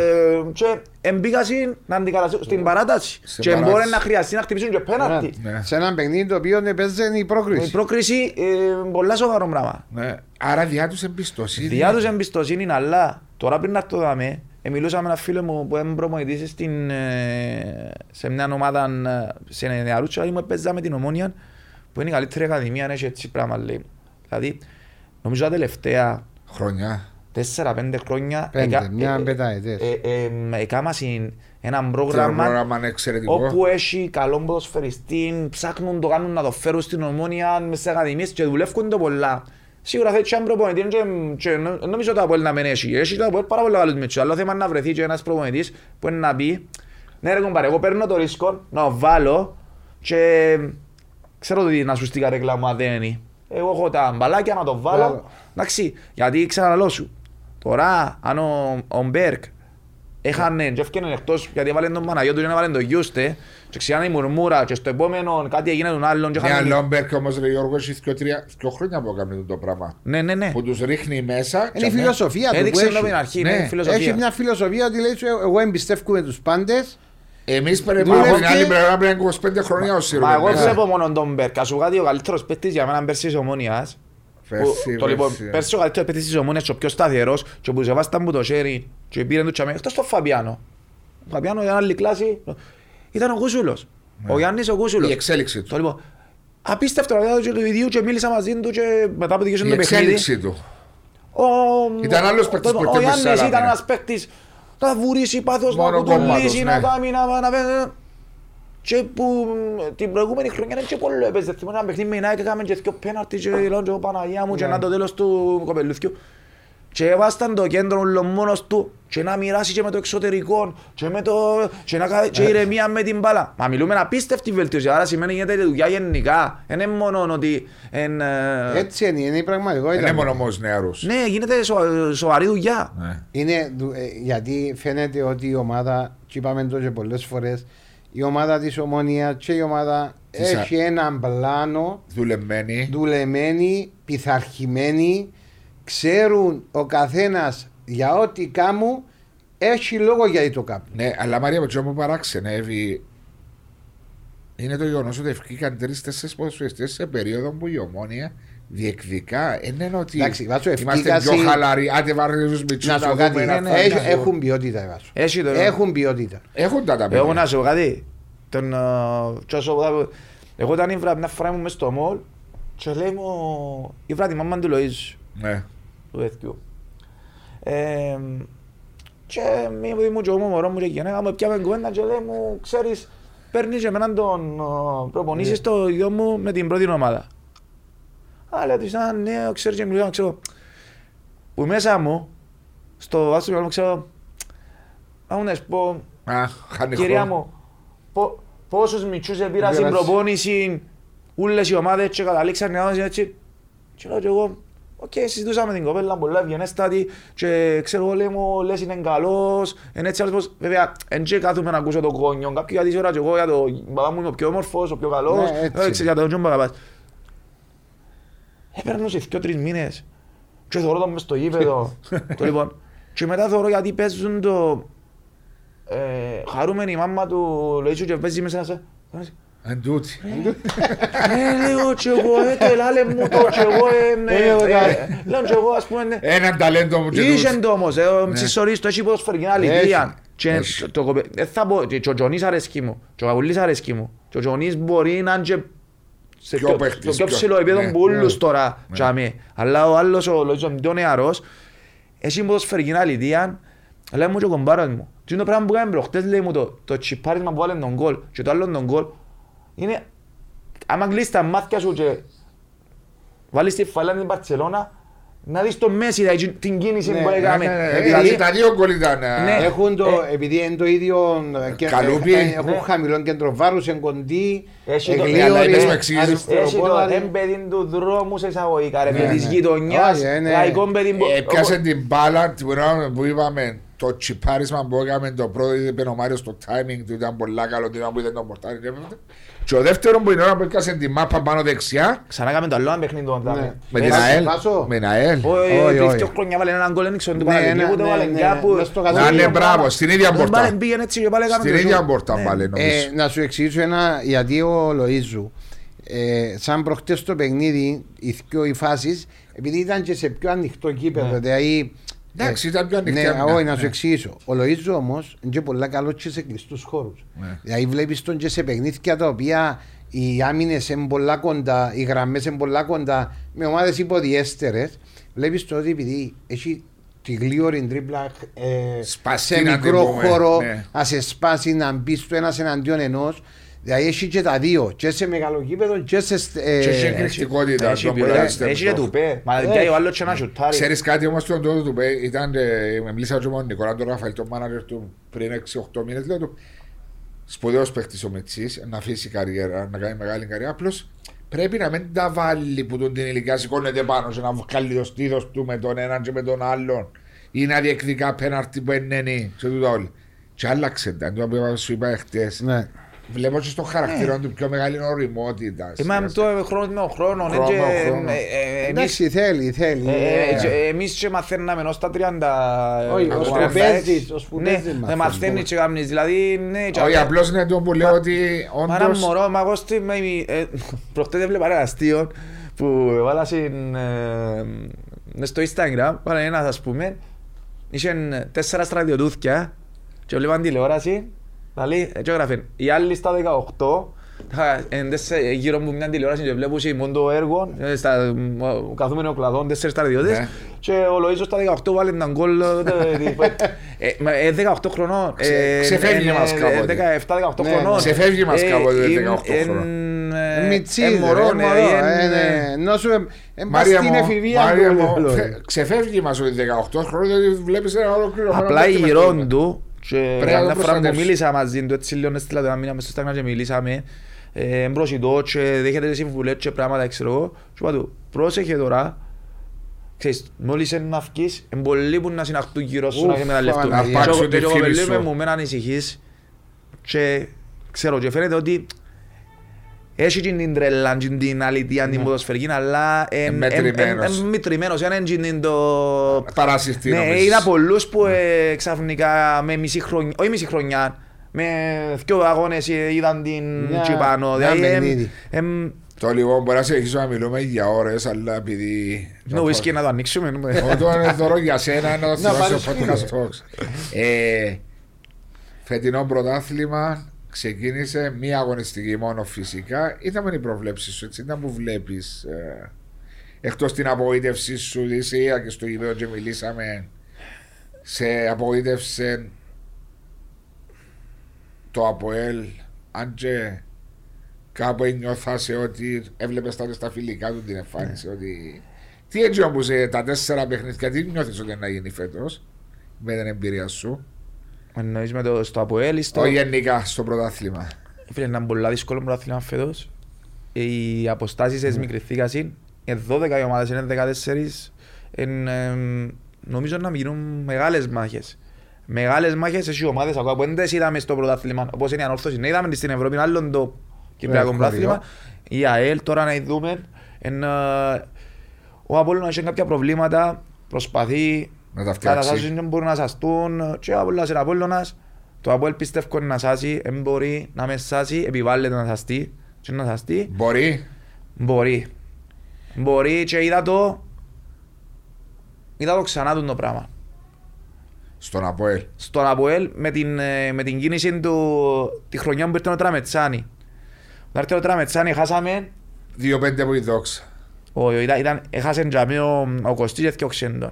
και εμπίκασαν να αντικαταστήσουν στην παράταση Στην και παράταση. μπορεί να χρειαστεί να χτυπήσουν και πέναρτη. Ναι. Σε ένα παιχνίδι το οποίο έπαιζε η Η πρόκριση. πρόκριση ε, πολλά σοβαρό πράγμα. ναι. άρα διά τους εμπιστοσύνη. Διά τους εμπιστοσύνη είναι αλλά τώρα πριν να το δάμε ε, μιλούσα με ένα φίλο μου που είναι προμονητής στην, ε, σε μια ομάδα ε, σε νεαρούς και μου έπαιζα με την Ομόνια που είναι η καλύτερη ακαδημία αν έχει έτσι πράγμα λέει. Δηλαδή νομίζω τα τελευταία Χρονιά. 4-5 χρόνια Πέντε, εκα- μια ε, πενταετές. ε, ε, ε, έκαμασαν ένα Το πρόγραμμα πρόγραμμα είναι εξαιρετικό. όπου έχει καλό ποδοσφαιριστή, ψάχνουν το κάνουν να το φέρουν στην ομόνια μες στις ακαδημίες και δουλεύουν το πολλά. Σίγουρα θέλει και έναν προπονητή και, και νο- νομίζω το Αποέλ να μην έχει. Έχει το Αποέλ πάρα πολύ καλούς μίτσους. Άλλο θέμα είναι να βρεθεί και ένας προπονητής που είναι να πει ναι ρε κομπάρε, εγώ παίρνω το ρίσκο να το βάλω και ξέρω ότι να σου στην καρέκλα μου αν δεν είναι. Εγώ έχω τα μπαλάκια να το βάλω. Μπράβο. Εντάξει, γιατί ξαναλώ σου. Τώρα, αν ο, ο Μπέρκ έχανε και έφτιανε εκτός γιατί έβαλε τον Παναγιώτου και έβαλε τον Γιούστε και ξιάνε η μουρμούρα και στο επόμενο κάτι έγινε τον άλλον και Μια έχανε... Λόμπερκ όμως, ρε Γιώργο, έχει δύο, τρία, δύο χρόνια που έκανε το πράγμα. Ναι, ναι, ναι. Που τους ρίχνει μέσα. Είναι η και αμέ- φιλοσοφία του που Έδειξε το την έχει. αρχή, Ναι. ναι, φιλοσοφία. Έχει μια φιλοσοφία ότι λέει σου, εγώ εμπιστεύομαι τους πάντες Εμείς πρέπει Δούλευε από την άλλη και- πλευρά πρέπει να είναι 25 χρόνια ο Μα εγώ Σύρου. βλέπω μόνο τον Μπέρκ. Ας σου κάτι ο καλύτερος παίκτης για μένα πέρσι της Ομόνιας. Πέρσι, που- το λοιπόν, πέρσι. Πέρσι ο καλύτερος παίκτης της Ομόνιας και ο πιο σταθερός και που ζεβάσταν που το χέρι και πήραν του τσαμέ. Εκτός τον Φαβιάνο. Ο Φαβιάνο για άλλη κλάση ήταν ο Κούσουλος. Ο Γιάννης ο Κούσουλος. Ναι. Η εξέλιξη Το του. λοιπόν, απίστευτο να δω και του ιδίου και μίλησα μαζί του και μετά που δικαιώσαν Η το παιχνίδι. εξέλιξη του. Ο, Ήταν άλλος παίκτης το- που Ο ήρθε Γιάννης μέσα, ήταν ναι. ένας παίκτης να βουρήσει πάθος, να Μόνο κουτουλήσει, κόμματος, να ναι. κάνει, να... να- Και που μ, την προηγούμενη χρονιά είναι και πολύ έπαιζε. Θυμάμαι ένα παιχνίδι με η Nike, έκαμε και δυο πέναρτι και λέω και εγώ Παναγία μου και Ναι. να το τέλος του κοπελούθκιου. Και έβασταν το κέντρο όλο μόνος του και να μοιράσει και με το εξωτερικό και, με το... και, να... κα- Ε. και ηρεμία με την μπάλα. Μα μιλούμε απίστευτη βελτίωση, άρα σημαίνει γίνεται δουλειά γενικά. Δεν είναι μόνο ότι... εν, ε, Έτσι είναι, είναι η Δεν πραγματικότητα. είναι μόνο όμως νεαρούς. Ναι, γίνεται σο- σοβαρή δουλειά. Είναι, δου- ε, γιατί φαίνεται ότι η ομάδα, και είπαμε το και πολλές φορές, η ομάδα της Ομόνια και η ομάδα Της α- έχει έναν πλάνο Δουλεμένοι. δουλεμένη, πειθαρχημένη, ξέρουν ο καθένας Για ό,τι κάμου έχει λόγο γιατί το κάμου. Ναι, αλλά Μαρία, το μου παράξενεύει είναι το γεγονός ότι ευκήκαν τρει-τέσσερι ποδοσφαιριστέ σε περίοδο που η ομόνια διεκδικά. Είναι ότι Εντάξει, Βάσο, είμαστε ευκήκασαι- πιο χαλαροί. Άντε βάρε τους μυτσού Να σου πω κάτι, ναι, ναι, έχ- ναι. έχουν ποιότητα, Βάσο. Έχει το- Έχουν ποιότητα. Έχουν τα τα Εγώ παιδιά. να σου πω κάτι. Τον, ε, τσόσο που- Εγώ ήταν η βράδυ, μια φορά ήμουν μες στο μόλ και λέει μου η βράδυ η μάμα του Λοΐζου, Ναι. Του Εθιού. Ε, και μία που ήμουν και εγώ με μωρό μου και η γυναίκα μου πιάμε κουβέντα και λέει μου, ξέρεις, παίρνεις και εμέναν τον ε, προπονήσεις το γιο μου με την πρώτη ομάδα. Α, λέω της, α, ναι, ξέρεις και μιλάω, ξέρω. Που μέσα μου, στο άστρο μου, ξέρω, α, μου να σου πω, Α, χάνει Κυρία χρόνο. μου, πο, πόσους μητσούς επήρα στην Πέρασε. προπόνηση, ούλες οι ομάδες και καταλήξαν να δώσουν έτσι. Και λέω και εγώ, οκ, συζητούσαμε την κοπέλα πολλά ευγενέστατη και ξέρω εγώ λέει μου, λες είναι καλός, είναι έτσι άλλος πως, βέβαια, εν και κάθομαι να ακούσω τον κόνιο, κάποιοι για τις ώρα και εγώ για το μπαμπά μου είναι ο πιο όμορφος, ο πιο καλός, Ναι, έτσι. ε, ξέρεις, για τον Τζον Παγαπάς. Έπαιρνε σε δύο-τρεις μήνες και θωρώ τον μες στο γήπεδο, το λοιπόν, και μετά θωρώ γιατί παίζουν το ε, χαρούμενη η μάμα του Λοΐσου και παίζει μέσα σε... Εν τούτη. Ε, λέω και εγώ, ε, το ελάλε μου το και εγώ, ε, Ε, εγώ, ε, τα- ε, λέω και εγώ, ας πούμε, ναι. Έναν ταλέντο μου και Είχε τούτη. το όμως, ε, ο Μψισορής το έχει ποδοσφαιρική αλήθεια. Και Έχει. το- το κοπε- δεν θα πω, και ο Τζονής αρέσκει μου, και ο Καβουλής αρέσκει μου. Και ο Τζονής μπορεί να είναι και σε Πιο πιο- παίχτης, στο πιο πιο- ψηλό επίπεδο ναι, που όλους ναι. τώρα. τζαμί. Αλλά ο άλλος, ο Λοΐζος, είναι πιο νεαρός, έχει ποδοσφαιρική αλήθεια, λέει μου και ο κομπάρος μου. Τι είναι το πράγμα που κάνουμε προχτές, λέει μου το, το τσιπάρισμα που βάλε τον γκολ και το άλλο τον γκολ, είναι, άμα κλείσεις τα μάτια σου και βάλεις τη φαλά την Παρτσελώνα, να δεις το Μέση, δηλαδή, την κίνηση Ναι, που ναι, έκαμε. Ναι, ναι, ναι, Επειδή- Δηλαδή τα δύο γκολ ήταν. ε, Ναι. Έχουν το, Ε, επειδή είναι το ίδιο ε, και- Καλούπι. ε, έχουν Ναι. χαμηλό κέντρο βάρους, είναι κοντή, Έχει το- εγλίωρη, Ναι, αλλά είπες μου εξηγήσεις. αριστεροπόδαρη. Έχει το «Εν παιδί του δρόμου σε εισαγωγικά ρε, Ναι, παιδί της ναι. γειτονιάς, Όχι, είναι- λαϊκό παιδί που... Ε, Πιάσε την μπάλα την ώρα που είπαμε το τσιπάρισμα που έκαμε το πρώτο είπε ο Μάριος το timing του ήταν πολλά καλό την ώρα που είδε τον πορτάρι και έπεφτε. και ο δεύτερο που είναι ώρα που έκασε την μάπα πάνω δεξιά Ξανά έκαμε το άλλο ένα παιχνίδι του Ναι. Αντάμι. με την Πάσο, ΑΕΛ πάσο. με την ΑΕΛ Όχι, Όχι, πριν όχι. δύο χρόνια βάλε έναν γκολ, δεν ξέρω του Ναι, Παναγιώτου, ναι, ούτε ναι, βάλε ναι, κάπου. μες στο Να καθόλου. είναι Ναι, μπράβο, στην ίδια Δεν πόρτα. πάλι πήγαινε έτσι και πάλι έκαμε στην το ίδια σουτ. πόρτα Ναι. πάλι Ε, νομίζω να σου εξηγήσω ένα γιατί ο Λοΐζου ε, σαν προχτές το παιχνίδι οι δυο οι φάσεις επειδή ήταν και σε πιο ανοιχτό κήπεδο δηλαδή Εντάξει, ήταν πιο ανοιχτή Ναι, άμυνα. όχι, να σου Ναι. εξηγήσω. Ο Λοΐζου όμως είναι και πολλά καλός και σε κλειστούς χώρους. Ναι. Δηλαδή βλέπεις τον και σε παιχνίδια τα οποία οι άμυνες είναι πολλά κοντά, οι γραμμές είναι πολλά κοντά με ομάδες υποδιέστερες. Βλέπεις το ότι επειδή έχει τη γλίωρη τρίπλα ε, Σπαστή, σε να την μικρό πούμε, χώρο, ναι. να σε σπάσει, να μπει στο ένας εναντίον ενός. Δηλαδή έχει και τα δύο, και σε μεγάλο κήπεδο και σε. ε, Και έχει εκρηκτικότητα Έχει τον ποιότητα, ποδοσφαιριστή. Έχει και του πέ. Μα Ε, πιάει ο άλλος και να σουτάρει. Ξέρεις κάτι όμως τον τότε του πέ, ήταν, ε, με μίλησα και με τον Νικόλα τον Ραφαήλ, τον μάνατζερ του πριν 6-8 μήνες, λέω του, σπουδαίος παίχτης ο Μετσής, να αφήσει καριέρα, να κάνει μεγάλη καριέρα, απλώς πρέπει να μην τα βάλει που τον την ηλικία σηκώνεται πάνω και να βγάλει το στήθος του με τον έναν και με τον άλλον ή να διεκδικά πέναρτη που είναι σε τούτα όλοι. Και άλλαξε τα, το που σου είπα χτες. Ναι. Βλέπω και στο χαρακτήρα του πιο μεγάλη οριμότητας. Ε, μα το χρόνο με ο χρόνος. ναι, Χρόνο και, με χρόνος. ε, ε, εμείς- Εντάξει, θέλει, θέλει. ε, Ε, και Εμείς και μαθαίναμε ως τα 30... Όχι, ε, ως που 36. παίζεις, ως που Ναι, παίζεις ε, μαθαίνεις. μαθαίνεις και κάνεις, δηλαδή, ναι. και Όχι, αυτά. απλώς είναι το που λέω ότι Μα ένα όντως... μωρό, μα εγώ στη... με- ε, Προχτές έβλεπα ένα αστείο που έβαλα στην... ε, μες στο Instagram, βάλα ένας ας πούμε, είχαν τέσσερα στρατιωτούθκια και βλέπαν τηλεόραση, δηλαδή, έτσι έγραφε, οι άλλοι στα 18, τα- εν τέσσε- γύρω μου μια τηλεόραση και βλέπουν μόνο το έργο, ε, στα ο καθούμενο κλαδόν, τέσσερις στρατιώτες Ναι. και ο Λοΐζος στα 18 βάλε έναν γκολ, ε, ε, μα, ε, 18 χρονών, Ξε- ε, ξεφεύγει ε, μας ε, κάποτε. 17-18 Ναι, χρονών. ξεφεύγει μας Ε, κάποτε ε, 18 ε, χρονών. ε, Μιτσίδες, ε, μωρό, ναι, ε, ναι. Ενώ σου εμπάς Μάρια στην μου, εφηβεία Μάρια του, μου, λέω. φε- ξεφεύγει μας ότι 18 χρόνια γιατί βλέπεις ένα ολοκληρωμένο Απλά η παιχνίδι. γυρών του και Πρέπει να το μια φορά που προστατεύσεις. μίλησα μαζί του έτσι λίγο έστειλα το ένα μήνα μες στο Instagram και μιλήσαμε ε, εμπροσιτό και δέχεται συμβουλές και πράγματα ξέρω εγώ και είπα του πρόσεχε τώρα Ξέρεις, μόλις είναι να βγεις, είναι πολλοί που να συναχτούν γύρω σου Ουφ, να εκμεταλλευτούν. Παναγία. Και Να ο- πάρξουν και τη ο φήμη κοπελί σου. με μου με ανησυχείς και ξέρω και φαίνεται ότι έχει και την τρέλα, και την αλήθεια, την ποδοσφαιρική, αλλά Ε, μετρημένος. είναι μετρημένος. Είναι και το... Παρασυρτή Ναι, νομίζεις. είδα πολλούς που ε, ξαφνικά με μισή χρονιά, όχι μισή χρονιά, με δυο αγώνες ε, είδαν την Μια- Τσιπάνο. ένα Δηλαδή, εμ, παιχνίδι. εμ, Το λοιπόν μπορεί να συνεχίσουμε να μιλούμε για ώρες, αλλά επειδή... το whisky να το ανοίξουμε. Όταν είναι δώρο για σένα να το Να θυμάσαι στο πάρεις podcast talks. Ε, Φετινό πρωτάθλημα ξεκίνησε μία αγωνιστική μόνο φυσικά. Ήταν οι προβλέψεις σου, έτσι ήταν που βλέπεις. Ε, εκτός την απογοήτευσή σου, είσαι είδα και στο γήπεδο και μιλήσαμε. Σε απογοήτευσε το ΑΠΟΕΛ, αν και κάπου νιώθασε ότι έβλεπες τότε στα φιλικά του την εμφάνιση ότι τι έτσι όμως ε, τα τέσσερα παιχνίδια τι νιώθεις ότι είναι να γίνει φέτος με την εμπειρία σου; Εννοείς με το στο Αποέλ ή στο... όχι γενικά στο πρωτάθλημα Φίλε, είναι πολύ δύσκολο πρωτάθλημα φέτος. Οι αποστάσεις εσμικριθήκαν. Είναι 12 οι ομάδες, είναι 14. Εν, εμ, νομίζω να γίνουν μεγάλες μάχες. Μεγάλες μάχες έχει ομάδες ακόμα που δεν τις είδαμε στο πρωτάθλημα. Όπως είναι η ανόρθωση. Ναι, είδαμε στην Ευρώπη άλλον το Κυπριακό Ε, πρωτάθλημα. Η ΑΕΛ τώρα να δούμε. Εν, ε, ο Απόλλωνας έχει κάποια προβλήματα. Προσπαθεί να τα φτιάξει καταστάσεις δεν μπορούν να σαστούν και ο Απόλλωνας είναι Απόλλωνας. Το Απόλλ πιστεύω είναι να σάσει, δεν μπορεί να μες σάσει, επιβάλλεται να σαστεί και να σαστεί. μπορεί Μπορεί. Μπορεί και είδα το, είδα το ξανά του το πράγμα. στον ΑΠΟΕΛ Στον Αποέλ με την, ε, με την κίνηση του τη χρονιά που ήρθε ο Τραμετσάνη. Όταν ήρθε ο Τραμετσάνη χάσαμε, 2-5 που η δόξα ο, ήταν, ήταν, έχασε τζαμί ο, ο Κωστής και διώξεν Ε.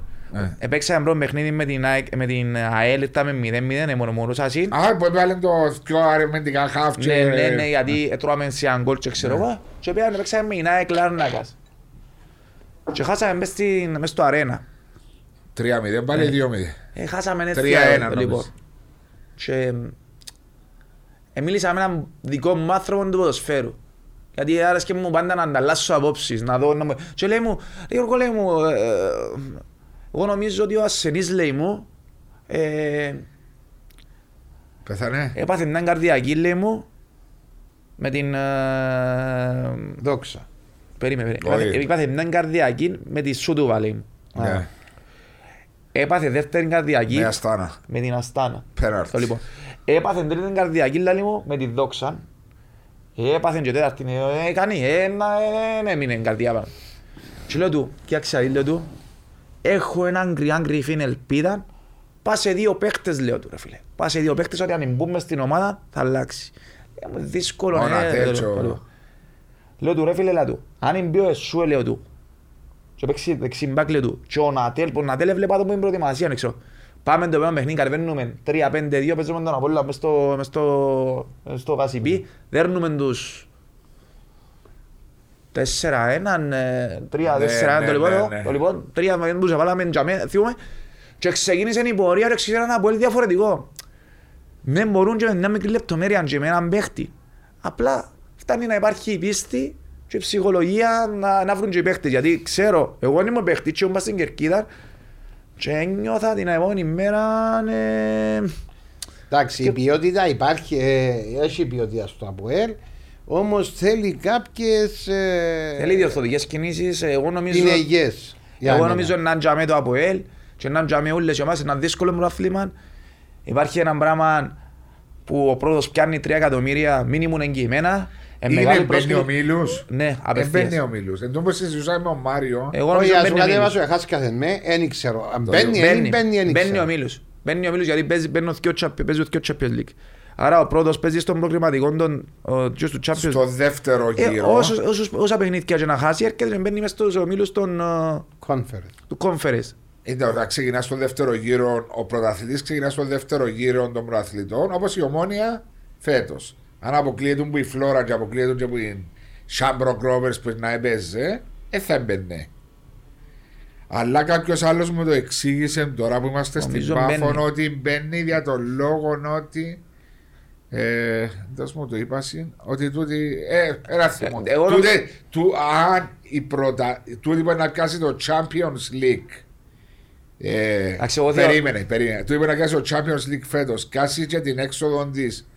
Επέξαμε πρώτο παιχνίδι με την, ΑΕΚ- με την ΑΕΛ, ήρθαμε 0-0, εμονομονούσας συν. Α, που έβαλε το πιο αρεμεντικά χαφ Ναι, ναι, ναι, γιατί έτρωγαμε σε αγκόλ και ξέρω εγώ και πήγαμε παίξαμε με την ΑΕΚ Λάρνακας. Και χάσαμε μες, στην, μες στο αρένα. 3-0 πάλι 2-0 Ε, χάσαμε έτσι. 3-1 λοιπόν. νομίζω. Και ε, μίλησα με έναν δικό μου άνθρωπο του ποδοσφαίρου. Γιατί άρεσε μου πάντα να ανταλλάσσω απόψεις, να δω... Να... μου- Και λέει μου, λέει Γιώργο, λέει μου, ε, ε, εγώ νομίζω ότι ο ασθενής, λέει μου, ε, Πέθανε έπαθε μια καρδιακή, λέει μου, με την... Ε, Δόξα. περίμενε, Όχι. περίμενε. Έπαθε μια καρδιακή με τη Σούτουβα, λέει μου. Ναι, Έπαθε δεύτερη καρδιακή με αστάνα με την Αστάνα. Πέναλτι. Το λοιπόν. Έπαθε τρίτη καρδιακή λάλη μου με τη Δόξα. Έπαθε και τέταρτη. Ε, κάνει, ε, να, ε, ναι, έμεινε καρδιά πάνω. Και λέω του, κοίταξε, λέω του, έχω έναν κρυάν κρυφήν ελπίδα, πά σε δύο παίχτες, λέω του, ρε φίλε. Πά σε δύο παίχτες, ότι αν μπούμε στην ομάδα, θα αλλάξει. Ε, μου δύσκολο, Μόνο ε, τέτοιο. λέω, λέω. Λέω του, ρε φίλε, λέω του, αν μπει ο Εσούε, λέω του, και παίξει δεξιμπάκ λέω του. Και ο Νατέλ, που ο Νατέλ έβλεπα το που είναι πρώτη ξέρω. Πάμε το επόμενο παιχνίδι, κατεβαίνουμε 3-5-2, παίζουμε τον Απόλλωνα μες στο, μες στο, μες στο Βασιπί, δέρνουμε τους 4-1, 3-4-1 Ναι, το ναι, λοιπόν, ναι, ναι. το λοιπόν, τρία με τους έβαλαμε τζαμέ, θυμούμε, και ξεκίνησε η πορεία και ξεκίνησε ένα πολύ διαφορετικό. Δεν μπορούν και με μια μικρή λεπτομέρεια και με έναν παίχτη. Απλά φτάνει να υπάρχει η πίστη και η ψυχολογία να, να βρουν και οι παίχτες. Γιατί ξέρω, εγώ ήμουν παίχτης και ήμουν στην Κερκίδα και ένιωθα την επόμενη μέρα ε, Εντάξει, η ποιότητα υπάρχει, ε, έχει ποιότητα στο ΑΠΟΕΛ, όμως θέλει κάποιες. Ε, θέλει διορθωτικές κινήσεις. Εγώ νομίζω, Πινεγιέ. εγώ νομίζω να τζαμέ το ΑΠΟΕΛ και να τζαμέ όλες οι ομάδες, ένα δύσκολο πρωτάθλημα. Υπάρχει ένα πράγμα που ο πρώτος πιάνει 3 εκατομμύρια μήνυμουν εγγυημένα. Ε, Είναι μεγάλη μπαίνει ο πρόσκληση- Μίλους Ναι, Δεν μπαίνει απευθείας. ο Μίλους Εν τω που συζητούσαμε με ο Μάριο Εγώ Όχι, νομίζω ας μπαίνει σου ο Μίλους. κατέβασω, έχάσει κάθε με, δεν ξέρω. Αν μπαίνει, Μπαίνει, δεν μπαίνει, δεν μπαίνει ο ξέρω. Μίλους. Μπαίνει ο Μίλους γιατί παίζει, μπαίνει ο δυο Champions- παίζει ο δυο Champions League. Άρα ο πρώτος παίζεις στον προκριματικό των ο, και του Champions Στο δεύτερο Ε, γύρο όσους- όσους- Όσα παιχνίδια και να χάσει έρχεται και μπαίνει μες στους ομίλους των, ε, Conference. του Conference. Ήταν όταν ξεκινάς στο δεύτερο γύρο, ο πρωταθλητής ξεκινάς στο δεύτερο γύρο των πρωταθλητών, όπως η ομόνια φέτος. Αν αποκλείεται που η Φλόρα και αποκλείεται και που η Σάμπρο Rovers που να έπαιζε, ε, θα έμπαινε. Αλλά κάποιος άλλος μου το εξήγησε τώρα που είμαστε στην Νομίζω Πάφων μπαίνει. ότι μπαίνει για τον λόγο ότι. Ε, δώσ' μου το είπα συν, ότι τούτη. Ε, ένα θυμό. Ε, εγώ Τούτε, του, αν η πρωτα, τούτη μπορεί να κάνει το Champions League. Ε, Εντάξει, εγώ θεωρώ- περίμενε, περίμενε. Του είπε να κάνει το Champions League φέτος. Κάσει και την έξοδο της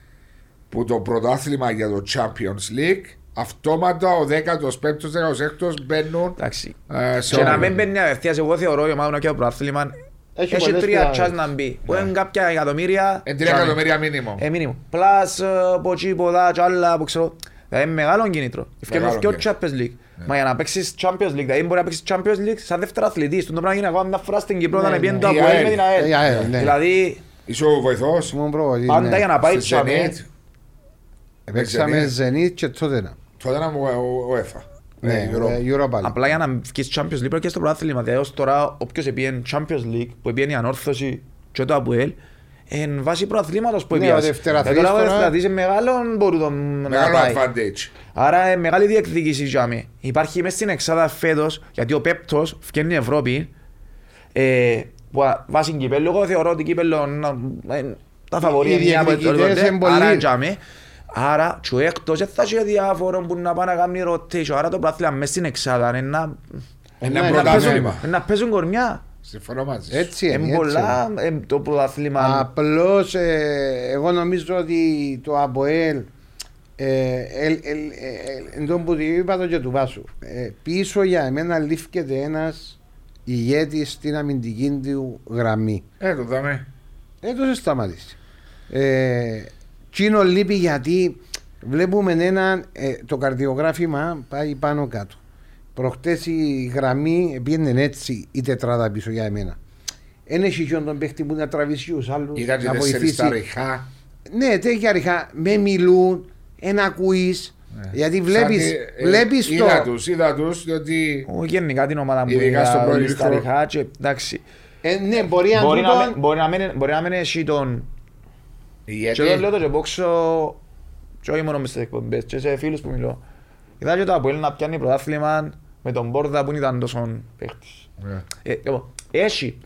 που το πρωτάθλημα για το Champions League αυτόματα ο 15ο, 16ο μπαίνουν Εντάξει. ε, σε Και να όλο. μην μπαίνει απευθείας, εγώ θεωρώ η ομάδα και το πρωτάθλημα Έχει έχει πολλές τρία πιθανότητες. τσάς να μπει. Που είναι κάποια εκατομμύρια. Ε, τρία εκατομμύρια μήνυμο. Ε, μήνυμο. Πλάς, από εκεί, από εδώ, και άλλα που ξέρω. Δηλαδή είναι μεγάλο κίνητρο. Ευκαιρνούν Μεγάλο και ο Champions League. Μα για να παίξεις Champions League, δηλαδή μπορεί να παίξεις Champions League σαν δεύτερο αθλητής. Τον το πράγμα γίνει ακόμα μια φορά στην Κύπρο Ναι, όταν ναι. πιένει το Η Αποέλ ΑΕΛ. με την Η ΑΕΛ, ΑΕΛ. ναι. Δηλαδή Είσαι ο βοηθός. Ήμουν προπονητής, πάντα ναι. για να πάει Στη τσάμε. Zenit. Παίξαμε Zenit. Zenit και τότε να. Τότε να μου ο ΕΦΑ. Ναι, Europa League. Απλά για να βγεις Champions League πρέπει και στο πρωτάθλημα. Δηλαδή ως τώρα όποιος επίεν Champions League που επίεν η Ανόρθωση και το Αποέλ εν βάση πρωταθλήματος που Ναι, επίασε. ο δευτεραθλητής Ε, τώρα ο τώρα- δευτεραθλητής είναι μεγάλο μπορεί το να Μεγάλο πάει. advantage. Άρα ε, μεγάλη διεκδίκηση για μí. Υπάρχει μέσα στην εξάδα φέτος, γιατί ο Πέπτος φτιάχνει Ευρώπη, ε, που α- βάσει κυπέλλου, εγώ θεωρώ ότι κύπελλο να- ε, τα φαβορεί Οι μία από διεκδικητές οτιδήποτε, είναι πολλοί. άρα για μí. Άρα και ο έκτος δεν θα έχει διάφορο που να πάνε να κάνει rotation, άρα το πράθυλα μέσα στην εξάδα είναι να, Ένα Ναι, να, παίζουν, πρωτάθλημα. να παίζουν κορμιά. Συμφωνώ μαζί σου. Έτσι Είναι είναι. έτσι πολλά ε, το πρωτάθλημα. Απλώς ε, εγώ νομίζω ότι το ΑΠΟΕΛ ε, εν τω που είπα το και του Βάσου ε, πίσω για εμένα λήφκεται ένας ηγέτης στην αμυντική του γραμμή Ε, το δάμε. έτωσε σταματήσει ε, Κίνο λείπει γιατί βλέπουμε έναν ε, το καρδιογράφημα πάει πάνω κάτω προχτές η γραμμή πήγαινε έτσι η τετράδα πίσω για εμένα Ένα έχει και τον παίχτη που να τραβήσει τους άλλους Ήταν και να τέσσερις βοηθήσει στα ριχά. ναι, τέτοια ριχά. Με μιλούν, ένα ακούεις. Γιατί βλέπεις Σαν, ε, βλέπεις το. Είδα τους, είδα τους, διότι Εγώ γενικά την ομάδα μου Ειδικά στον είδα πρώτο στα ημίχρονο. ριχά και εντάξει. Ε, ναι, μπορεί αν Μπορεί να τούτον- μην- μπορεί να μην- μπορεί να μην έχει τον γιατί Και το λέω το και πόξω και όχι μόνο μες στις εκπομπές και σε φίλους που μιλώ. Είδα και το Αποέλ να πιάνει πρωτάθλημα με τον Μπόρδα που ήταν τόσο παίχτης. Ναι. Ε, λοιπόν, Έχει.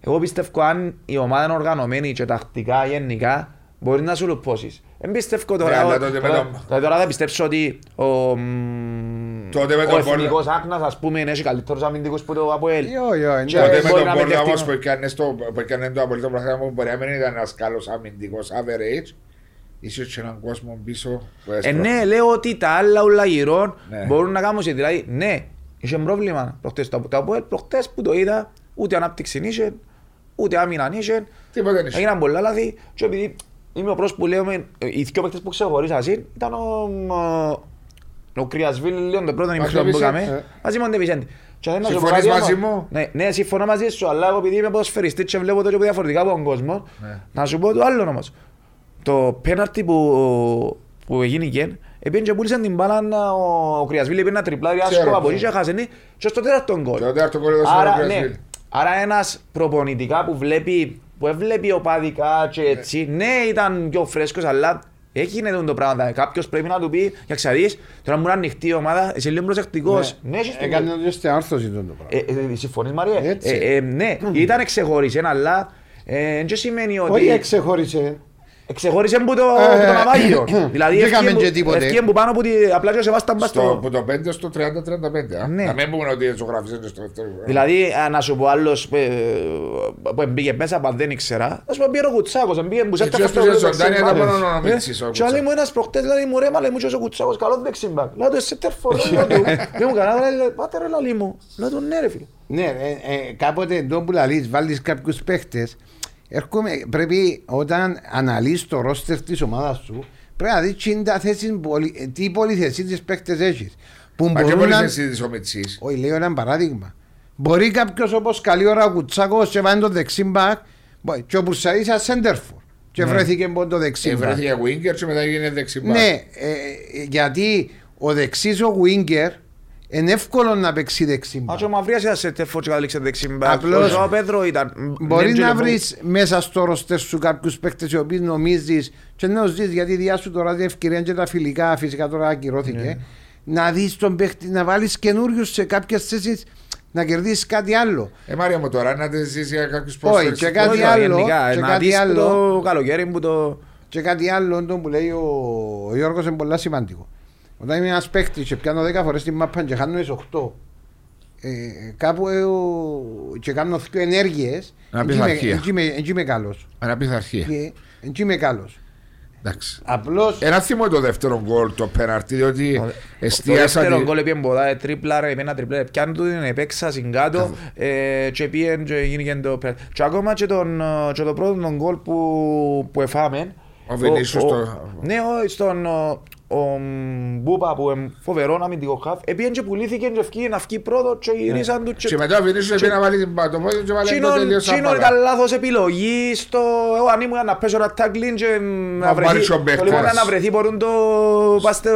Εγώ πιστεύω αν η ομάδα είναι οργανωμένη και τακτικά γενικά μπορεί να σου λουπώσεις. Δεν πιστεύω Ναι, τώρα, αλλά ο- τότε με τώρα, τον- τώρα, τώρα θα πιστέψω ότι ο, μ, Τότε με ο τον εθνικός Άκνας ας πούμε έχει καλύτερους αμυντικούς που το Αποέλ. Ιω, ιω, Και- Τότε εντάξει. με μπορεί τον να μην Μπόρδα όμως δεχτεί- που έκανε στο- που έκανε το απολύτω πράγμα μπορεί να μην ήταν ένας καλός αμυντικός average. Είσαι και έναν κόσμο πίσω που Ε, έστρωχε. ναι, λέω ότι τα άλλα ούλα γυρών Ναι. μπορούν να κάνουν σε δηλαδή, ναι, είχε πρόβλημα προχτές το το Αποέλ, προχτές που το είδα, ούτε ανάπτυξης είχε, ούτε άμυνα είχε, Τίποτα δεν είσαι. έγιναν πολλά λάθη και επειδή είμαι ο πρώτος που λέω, με- οι δυο παίκτες που ξεχωρίσα εσύ ήταν ο, ο, ο Κρυασβίλ, λέω το πρώτο ημίχρονο που Βισέντη, έκαμε, μαζί με τον Ντεβισέντη. Και δεν να σου πω Συμφωνείς κάτι μαζί όμως. μου; Ναι, ναι, συμφωνώ μαζί σου, αλλά εγώ επειδή είμαι ποδοσφαιριστής και βλέπω το και διαφορετικά από τον κόσμο, Ναι. να σου πω το άλλο όμως. Το πέναρτι που, που έγινε και, επειδή και πούλησαν την μπάλα να- ο, ο Κρυασβίλη πήγε να τριπλάρει Ξέρω, άσκοπα από εκεί ξέρω. και έχασε και στο τέταρτο γκολ. Και ο τέταρτο γκολ έδωσε ο Άρα, Κρυασβίλη. ναι, άρα ένας προπονητικά που βλέπει, που έβλεπε οπαδικά και έτσι, ναι ήταν πιο φρέσκος, αλλά έγινε το πράγμα. Κάποιος πρέπει να του πει, για ξαδείς, τώρα μου είναι ανοιχτή η ομάδα, είσαι λίγο προσεκτικός. Ναι, έχεις το Έκανε το στην άρθρωση τον το πράγμα. ε, ε, συμφωνείς Μαρία. Έτσι. Ε, ε, ναι, ήταν ξεχώρισε, αλλά ε, δεν σημαίνει ότι... Όχι εξεχώρισε. Ξεχώρισε που το, Ε, που το ναυάγιο. δηλαδή δεν έκαμε ευκήγε και που- τίποτε. ευκήγε που πάνω που τη- απλά και ο Σεβάσταν πας Στο, στο... από το 5 στο 30-35. α. Ναι. Να μην πούμε ότι ζωγράφησε στο δεύτερο. Δηλαδή, α, να σου πω άλλος ε, που μπήκε μέσα, που δεν ήξερα, ας πούμε μπήκε ο Κουτσάκος, μπήκε που σε Έτσι, αυτό ώσπου το σε ζωντάνια δεξιμπάκ. ήταν μόνο να μην Ε, τσίσω ο Και άλλοι Κουτσάκος. μου ένας προχτές, δηλαδή μου ρε, μα λέει μου και ο Κουτσάκος, καλό δεξιμπάκ. Λέω του, σε τερφόρ, λέω του. Δεν μου κανένα, λέει, πάτε ρε λαλί μου. Λέω του, ναι ρε φίλε. Ναι, ε, ε, κάποτε εντός που λαλείς βάλεις κάποιους παίχτες έρχομαι, πρέπει όταν αναλύεις το ρόστερ της ομάδας σου πρέπει να δεις τι είναι τα θέσεις, πολυ- ε, τις πολυθεσίτες παίχτες έχεις που Μα και μπορούν πολύ να... συζήτηση ο Μιτσής. Όχι, λέω ένα παράδειγμα. Μπορεί κάποιος όπως καλή ώρα ο Κουτσάκος και βάλει το δεξί μπακ μπορεί- και ο Μπουρσαής σαν σέντερφορ και βρέθηκε από το δεξί μπακ. Ευρέθηκε winger και μετά έγινε δεξιμπά. Ναι, ε, ε, γιατί ο δεξής ο Winger είναι εύκολο να παίξει δεξί μπακ. Μα και ο Μαυρίας ήταν σε τερφόρ και κατέληξε δεξιμπάκ. Απλώς- Ο Ζωά Πέδρο ήταν... Μπορεί δεν να και- βρεις μέσα στο ροστερ σου κάποιους παίκτες οι οποίοι νομίζεις και να του δει γιατί διά σου τώρα την ευκαιρία και τα φιλικά φυσικά τώρα ακυρώθηκε. Να δεις τον παίκτη, να βάλεις καινούριους σε κάποιες θέσεις να κερδίσεις κάτι άλλο. Ε, Μάρια μου τώρα να τη ζήσει για κάποιους Όχι, πρόσφερες. και κάτι Όχι, άλλο, γενικά, και να κάτι δεις που άλλο. Το καλοκαίρι που το... Και κάτι άλλο τον που λέει ο, ο Γιώργος είναι πολύ σημαντικό. Όταν είμαι ένας παίκτης και πιάνω 10 φορές την μάπα και χάνω τις 8, ε, κάπου ε, ο- και κάνω δύο ενέργειες, Να πεις αρχεία. δεν είμαι καλός. Αναπιθαρχία. Και δεν είμαι καλός. Εντάξει. Απλώ. Ένα θυμό το δεύτερο γκολ, το πέναρτι, διότι Το εστίασα. δεύτερο τη- γκολ έπιεν ποδά, ε, τρίπλα, ρε, ένα τριπλέ, πιάνε του την επέξα συγκάτω ε, και πήγεν και γίνηκε το πέρα. Και ακόμα και τον, ε, και το πρώτο τον γκολ που, που εφάμε, Ο Βινίσιους ο- το- Ναι, ο, στον ο, ο Μπούπα που είναι φοβερό αμυντικό χαφ, επίεν και πουλήθηκε και ευκεί να βγει πρώτο και γυρίσαν του Και και... μετά ο Βινίσιος και- έπαιρνε να βάλει την πα- το πόδι και βάλει το Τσίνον τελείως τσίνον ήταν λάθος επιλογή στο... Εγώ αν ήμουν να πέσω ένα τάκλιν και να βάλεις βρεθεί... ο Το παίκτης. λοιπόν να βρεθεί μπορούν το... Πάστε...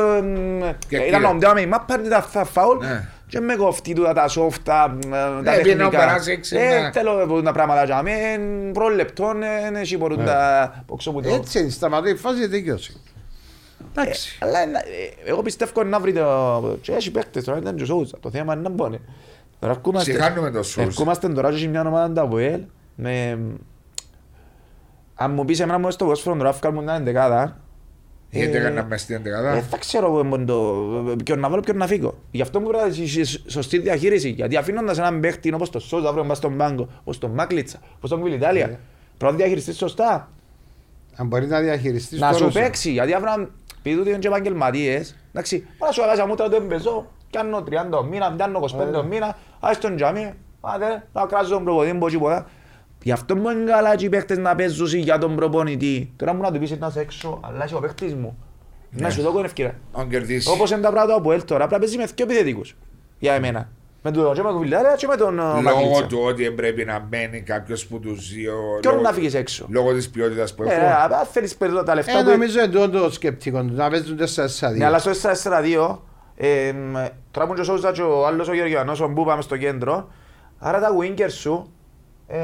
Και Ήταν κύριε. ο Μντιάμι, μα πάρτε τα θα φάουλ Ναι. και με κοφτεί του τα soft, τα τα Ναι, πήγαινε ο τεχνικά. Παράσεξ, ναι. Ε, θέλω μπορούν τα πράγματα για μέ, προλεπτών, ε, έτσι μπορούν τα... πόξω που το- Έτσι είναι, σταματώ η φάση και τελειώσει. Εντάξει. Αλλά ε, εγώ πιστεύω να βρει το... Και έχει παίκτες τώρα, ήταν και ο Σόουζα. Το θέμα είναι να μπώνε. Τώρα ερχόμαστε- Συγχάνουμε τον Σόουζα. Ερχόμαστε τώρα και έχει μια ομάδα τα ΒΟΕΛ με... Αν μου πεις εμένα μου στο πόσφαιρο τώρα βγάλουμε μια εντεκάδα Γιατί ε, έκανα μες στην ε, εντεκάδα. θα ξέρω πού είναι το... ποιον να βάλω ποιον να φύγω. Γι' αυτό μου πρέπει να έχει σωστή διαχείριση. Γιατί αφήνοντας έναν παίχτη όπως το Σόζα αύριο μπας στον πάγκο, όπως τον Μάκλιτσα, όπως τον Κβιλιτάλια, πρέπει να διαχειριστείς σωστά. Αν μπορεί να διαχειριστείς Να σου παίξει, γιατί αύριο επειδή τούτοι είναι και επαγγελματίες, εντάξει, να σου αγάσα μούτρα του εμπεζό, κάνω 30 το μήνα, πιάνω 25 το μήνα, ας τον τζαμί, πάτε, να κράζω τον προπονητή, πω τίποτα. Γι' αυτό μου είναι καλά και οι παίχτες να παίζουν για τον προπονητή. Τώρα μου να του πεις να είσαι έξω, αλλά είσαι ο παίχτης μου. Να σου δω την ευκαιρία. Αν κερδίσεις. Όπως είναι τα πράγματα από ελ τώρα, πρέπει να παίζει με δύο επιθετικούς. Για εμένα. Με τον και με τον Βιλάρια και με τον ε, Λόγω Μακλίτσα. του ότι πρέπει να μπαίνει κάποιος που του δύο. Ποιον λόγω- να φύγεις έξω. Λόγω της ποιότητας που Ε, έχω. αν θέλεις περισσότερα τα λεφτά Ε, του, νομίζω είναι το σκεπτικό του, να παίζουν 4-4-2. Ναι, αλλά στο 4-4-2, ε, μ, τώρα που είναι ο Σόουζα και ο άλλος ο Γεωργιανός, ο Μπού πάμε στο κέντρο, άρα τα winger σου, ε,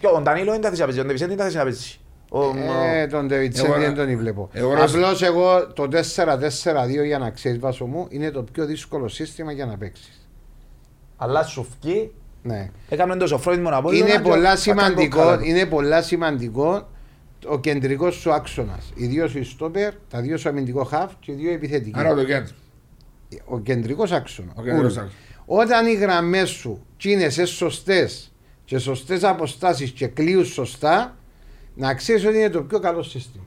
και ο Ντανίλο δεν τα θέση να παίζεις, ο Ντεβισέντη δεν τα θέση να παίζεις. Ο, Ε, τον Ντεβιτσέντη Εγώ- δεν τον βλέπω. εγώ- Απλώς εγώ το 4-4-2 για να ξέρεις βάσο μου είναι το πιο δύσκολο σύστημα για να παίξεις. Αλλά σου φκεί, Ναι. έκαμε το σοφρόνιμο να πω. Είναι πολλά σημαντικό, είναι πολλά σημαντικό ο κεντρικός σου άξονας. Οι δύο σου στόπερ, τα δύο σου αμυντικό χαφ και οι δύο επιθετικοί. Άρα το κέντρο. Ο κεντρικός άξονας. Ο κεντρικός Ούλου. άξονας. Όταν οι γραμμές σου είναι σωστές και σωστές αποστάσεις και κλείουν σωστά, να ξέρεις ότι είναι το πιο καλό σύστημα.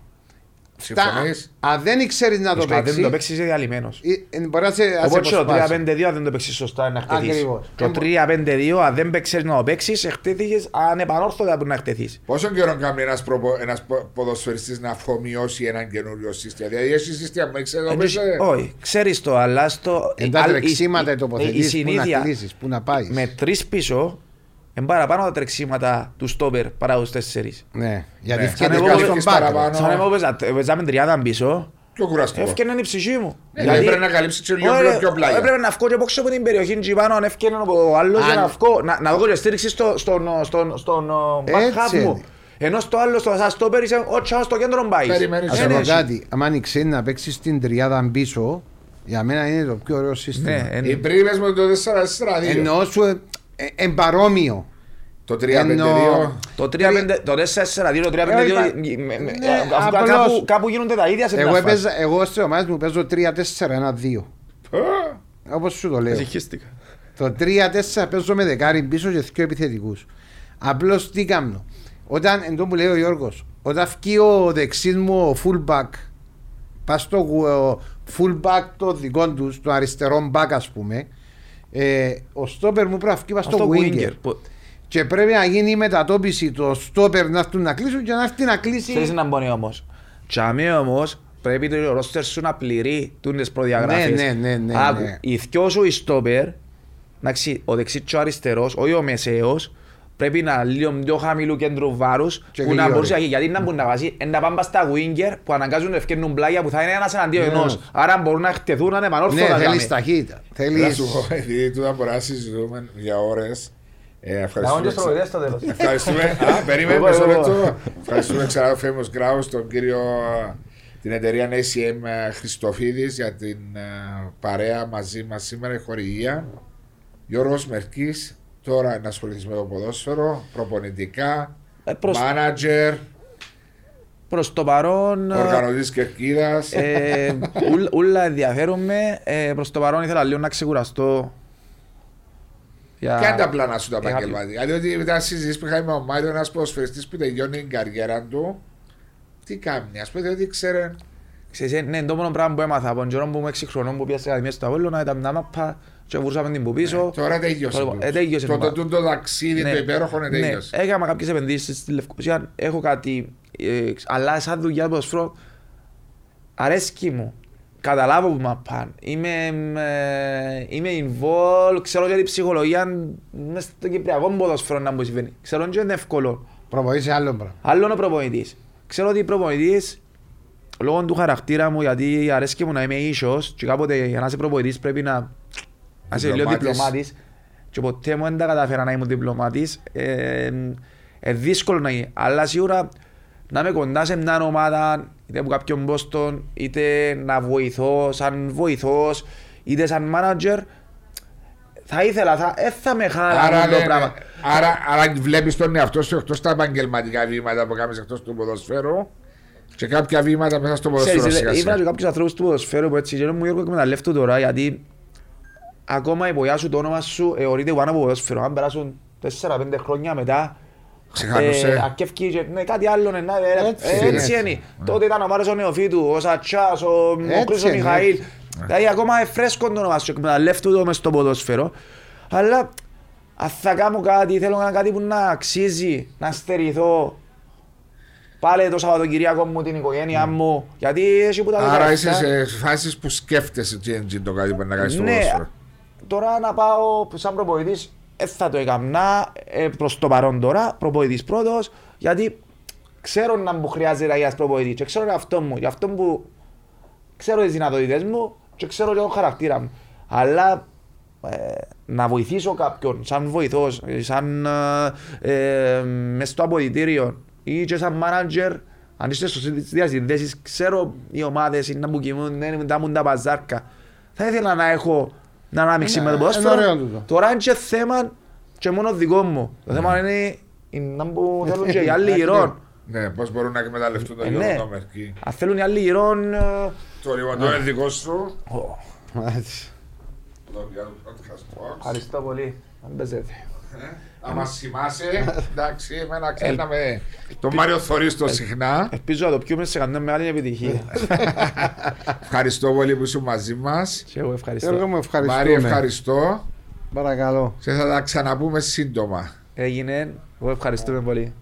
Συμφωνείς; Αν δεν ξέρεις να το Αν δεν παίξεις, το παίξεις είσαι διαλυμένος. ε, ε, μπορεί να σε ας σε Όπως και το αποσπάσει. 3-5-2 αν δεν το παίξεις σωστά να χτεθείς. Ακριβώς. Το 3-5-2 αν δεν παίξεις να το παίξεις, χτεθείς ανεπανόρθωτα που να χτεθείς. Πόσο καιρό κάνει ένας ένας πο- ποδοσφαιριστής να αφομοιώσει έναν καινούριο σύστημα; Δηλαδή, έχει σύστημα που ξέρει να Ε, παίζει. Όχι, ξέρεις το, αλλά στο... Εν τα η- τρεξίματα η- οι τοποθετήσεις, η πού να συνήθεια κλείσεις, πού να πάεις. Με τρεις πίσω, είναι παραπάνω τα τρεξίματα του στόπερ παρά τους τέσσερις. Ναι, γιατί Ναι. φτιάχνει Σαν κάτι εγώ στον που πάγκο. παραπάνω. Σαν εγώ παίζα- παίζαμε τριάδα πίσω, Πιο κουραστικό. έφτιανε η ψυχή μου. Ναι, Πρέπει να καλύψεις και λίγο Ωραία, πιο- πιο πλάγια. Έπρεπε να βγω και από από την περιοχή και πάνω αν έφτιανε ο άλλος για Αν- να βγω, να, να δω και στήριξη στο, στον, στον, στον Έτσι back half μου. είναι. Ενώ στο άλλο, στο σαν στόπερ είσαι ο τσάος στο κέντρο μπάεις. Περιμένεις. Ας Ε, πω ναι, κάτι, άμα ξέρεις να παίξεις στην τριάδα πίσω, για μένα είναι το πιο ωραίο σύστημα. Ναι, εν- Οι πρίμες με το 4-4-2. Εννοώ σου ε, ε, εμπαρόμοιο. Το 3-5-2. Εννοώ- Το 3-5, το 4-4-2, το 3-5-2, Ε, με- με- ναι, αφού απλώς- κάπου- κάπου γίνονται τα ίδια σε μια Εγώ, φάση. έπαιζα, εγώ στις ομάδες μου παίζω 3-4-1-2. Όπως σου το λέω. Συγχύστηκα. Το 3-4 παίζω με δεκάρι πίσω και δύο επιθετικούς. Απλώς τι κάνω. Όταν, εν τω που λέει ο Γιώργος, όταν βγει ο δεξής μου ο fullback, πας στο γου- fullback το δικό τους, το αριστερό back ας πούμε, ε, ο στόπερ μου πρέπει να βγει πας στο Αυτό winger. winger. που- Και πρέπει να γίνει η μετατόπιση το στόπερ να έρθουν να κλείσουν και να έρθει να κλείσει. Ξέρεις να μπώνει όμως. Τσάμε όμως πρέπει το ρόστερ σου να πληρεί τούντες προδιαγράφες. Ναι, ναι, ναι, ναι, Άκου, ναι. οι δυο σου οι στόπερ, εντάξει, ο δεξί και ο αριστερός, όχι ο μεσαίος, πρέπει να είναι λίγο πιο χαμηλού κέντρου βάρους Και που να γρήγοροι. μπορούσε, γιατί να μπορούν να βάζει, ε, να πάνε στα winger που αναγκάζουν να ευκαιρνούν πλάγια που θα είναι ένας εναντίον Ναι. ενός. Άρα μπορούν να χτεθούν Ναι, ανεπανόρθωτα. θέλεις τζάμε. ταχύτητα. Να Θέλεις... σου πω, επειδή τούτα μπορούμε να συζητούμε για ώρες. Ε, Να ευχαριστούμε. έχουν και στροβιδές στο τέλος. Ευχαριστούμε. Α, περίμενε Εγώ, μισό εγώ. λεπτό. Ευχαριστούμε ξανά τον Famous Grouse, τον κύριο την εταιρεία ACM Χριστοφίδης για την ε, παρέα μαζί μας σήμερα, η χορηγία. Γιώργος Μερκής, τώρα να ασχοληθείς με το ποδόσφαιρο, προπονητικά, Ε, προς- μάνατζερ, Προς το παρόν... ε, οργανωτής Κερκίδας. Ε, ούλ- Ούλα ενδιαφέρομαι. Ε, προς το παρόν ήθελα λίγο να ξεκουραστώ. Για... Ποια είναι τα πλάνα σου τα για επαγγελματικά. Διότι μετά συζητήσεις που είχαμε με ο Μάριο, ένας ποδοσφαιριστής που τελειώνει την καριέρα του τι κάνει, ας πούμε, ότι ξέρει. Ξέρεις, ε, ναι, το μόνο πράγμα που έμαθα από τον καιρό που είμαι 6 χρονών που πιάσα ακαδημία στο Αβόλλωνα ήταν μια μάπα και βουρούσαμε την που πίσω. Τώρα τελειώσε. Τώρα, ε, τέλειωσε Το, το το, πράγμα. το, το ταξίδι, Ναι. το υπέροχο είναι Ναι, τέλειωσε. έκανα κάποιες επενδύσεις στη Λευκοσία, έχω κάτι, ε, αλλά σαν δουλειά ποδοσφαίρο αρέσκει μου. Καταλάβω που μα πάνε. Είμαι, ε, είμαι involved, ξέρω και την ψυχολογία μες στο κυπριακό ποδοσφαίρο να μου συμβαίνει. Ξέρω και είναι εύκολο. Προπονήσει άλλο πράγμα. Άλλο είναι ο προπονητής. Ξέρω ότι ο προπονητής, λόγω του χαρακτήρα μου, γιατί αρέσκει μου να είμαι ίσος και κάποτε για να είσαι προπονητής πρέπει να, να είσαι λίγο Διπλωμάτης. διπλωμάτης και ποτέ μου δεν τα κατάφερα να ήμουν διπλωμάτης. Ε, ε, δύσκολο να γίνει. Αλλά σίγουρα να είμαι κοντά σε μια ομάδα, είτε από κάποιον Boston, είτε να βοηθώ σαν βοηθός, είτε σαν manager, θα ήθελα, θα, ε, θα με Άρα, χάλα το λένε- πράγμα. άρα, άρα βλέπεις τον εαυτό σου εκτός τα επαγγελματικά βήματα που κάνεις εκτός του ποδοσφαίρου και κάποια βήματα μέσα στο ποδοσφαίρο. Ξέρεις, σιγά είδα σιγά. και κάποιους ανθρώπους του ποδοσφαίρου που έτσι και μου Γιώργο εκμεταλλεύτω τώρα γιατί ακόμα η πογιά σου, το όνομα σου εωρείται πάνω από ποδοσφαίρο. Αν περάσουν 4-5 χρόνια μετά Ξεχάνωσε. αρκεύκει και ναι, κάτι άλλο ναι, ναι, ε, Έτσι ε, είναι, έτσι έτσι. είναι. Τότε ήταν ο Μάρος ο Νεοφίτου, ο Σατσάς, ο, ο Έτσι Κρίσος ο είναι, Μιχαήλ. έτσι. Δηλαδή ακόμα είναι φρέσκο το όνομα σου, εκμεταλλεύτω το μες στο ποδόσφαιρο. Αλλά αν θα κάνω κάτι, θέλω να κάνω κάτι που να αξίζει, να στερηθώ πάλι το Σαββατοκυριακό μου την οικογένειά μου. Γιατί έχει που τα Άρα 17. είσαι σε φάσεις που σκέφτεσαι τι είναι το κάτι που να κάνεις στο Ναι, ποδόσφαιρο. τώρα να πάω σαν προπονητής, δεν θα το έκανα ε, προς το παρόν τώρα, προπονητής πρώτος, γιατί ξέρω να μου χρειάζεται ένας προπονητής και ξέρω αυτό μου, γι' αυτό που ξέρω τις δυνατότητες μου και ξέρω και τον χαρακτήρα μου. Αλλά ε, να βοηθήσω κάποιον σαν βοηθός, ε, σαν ε, ε, μες στο αποδητήριο ή και σαν manager, αν είστε στις διασυνδέσεις, ξέρω οι ομάδες είναι να μου κοιμούν, δεν είναι μου τα παζάρκα. Θα ήθελα να έχω να ανάμειξη Είναι- με το είναι ποδόσφαιρο. ωραίο τούτο. Τώρα είναι και θέμα και μόνο δικό μου. Το θέμα είναι είναι να που θέλουν και οι άλλοι γυρών. Ναι, πώς μπορούν να εκμεταλλευτούν το Ε, λίγο ναι. το μερκή. Αν θέλουν οι άλλοι γυρών... ε, Το λίγο το είναι δικό σου. ω, Έτσι. Το για το podcast box. Ευχαριστώ πολύ. Αν παίζετε. Να μας θυμάσαι. Εντάξει, εμένα ξέραμε τον Μάριο Θωρίστο συχνά. Ελπίζω να το πιούμε σε καμιά μεγάλη επιτυχία. Ευχαριστώ πολύ που ήσουν μαζί μας. Και εγώ ευχαριστώ. Γιώργο μου Μάρι, ευχαριστούμε. ευχαριστώ. Παρακαλώ. Και θα τα ξαναπούμε σύντομα. Έγινε. Εγώ ευχαριστούμε πολύ.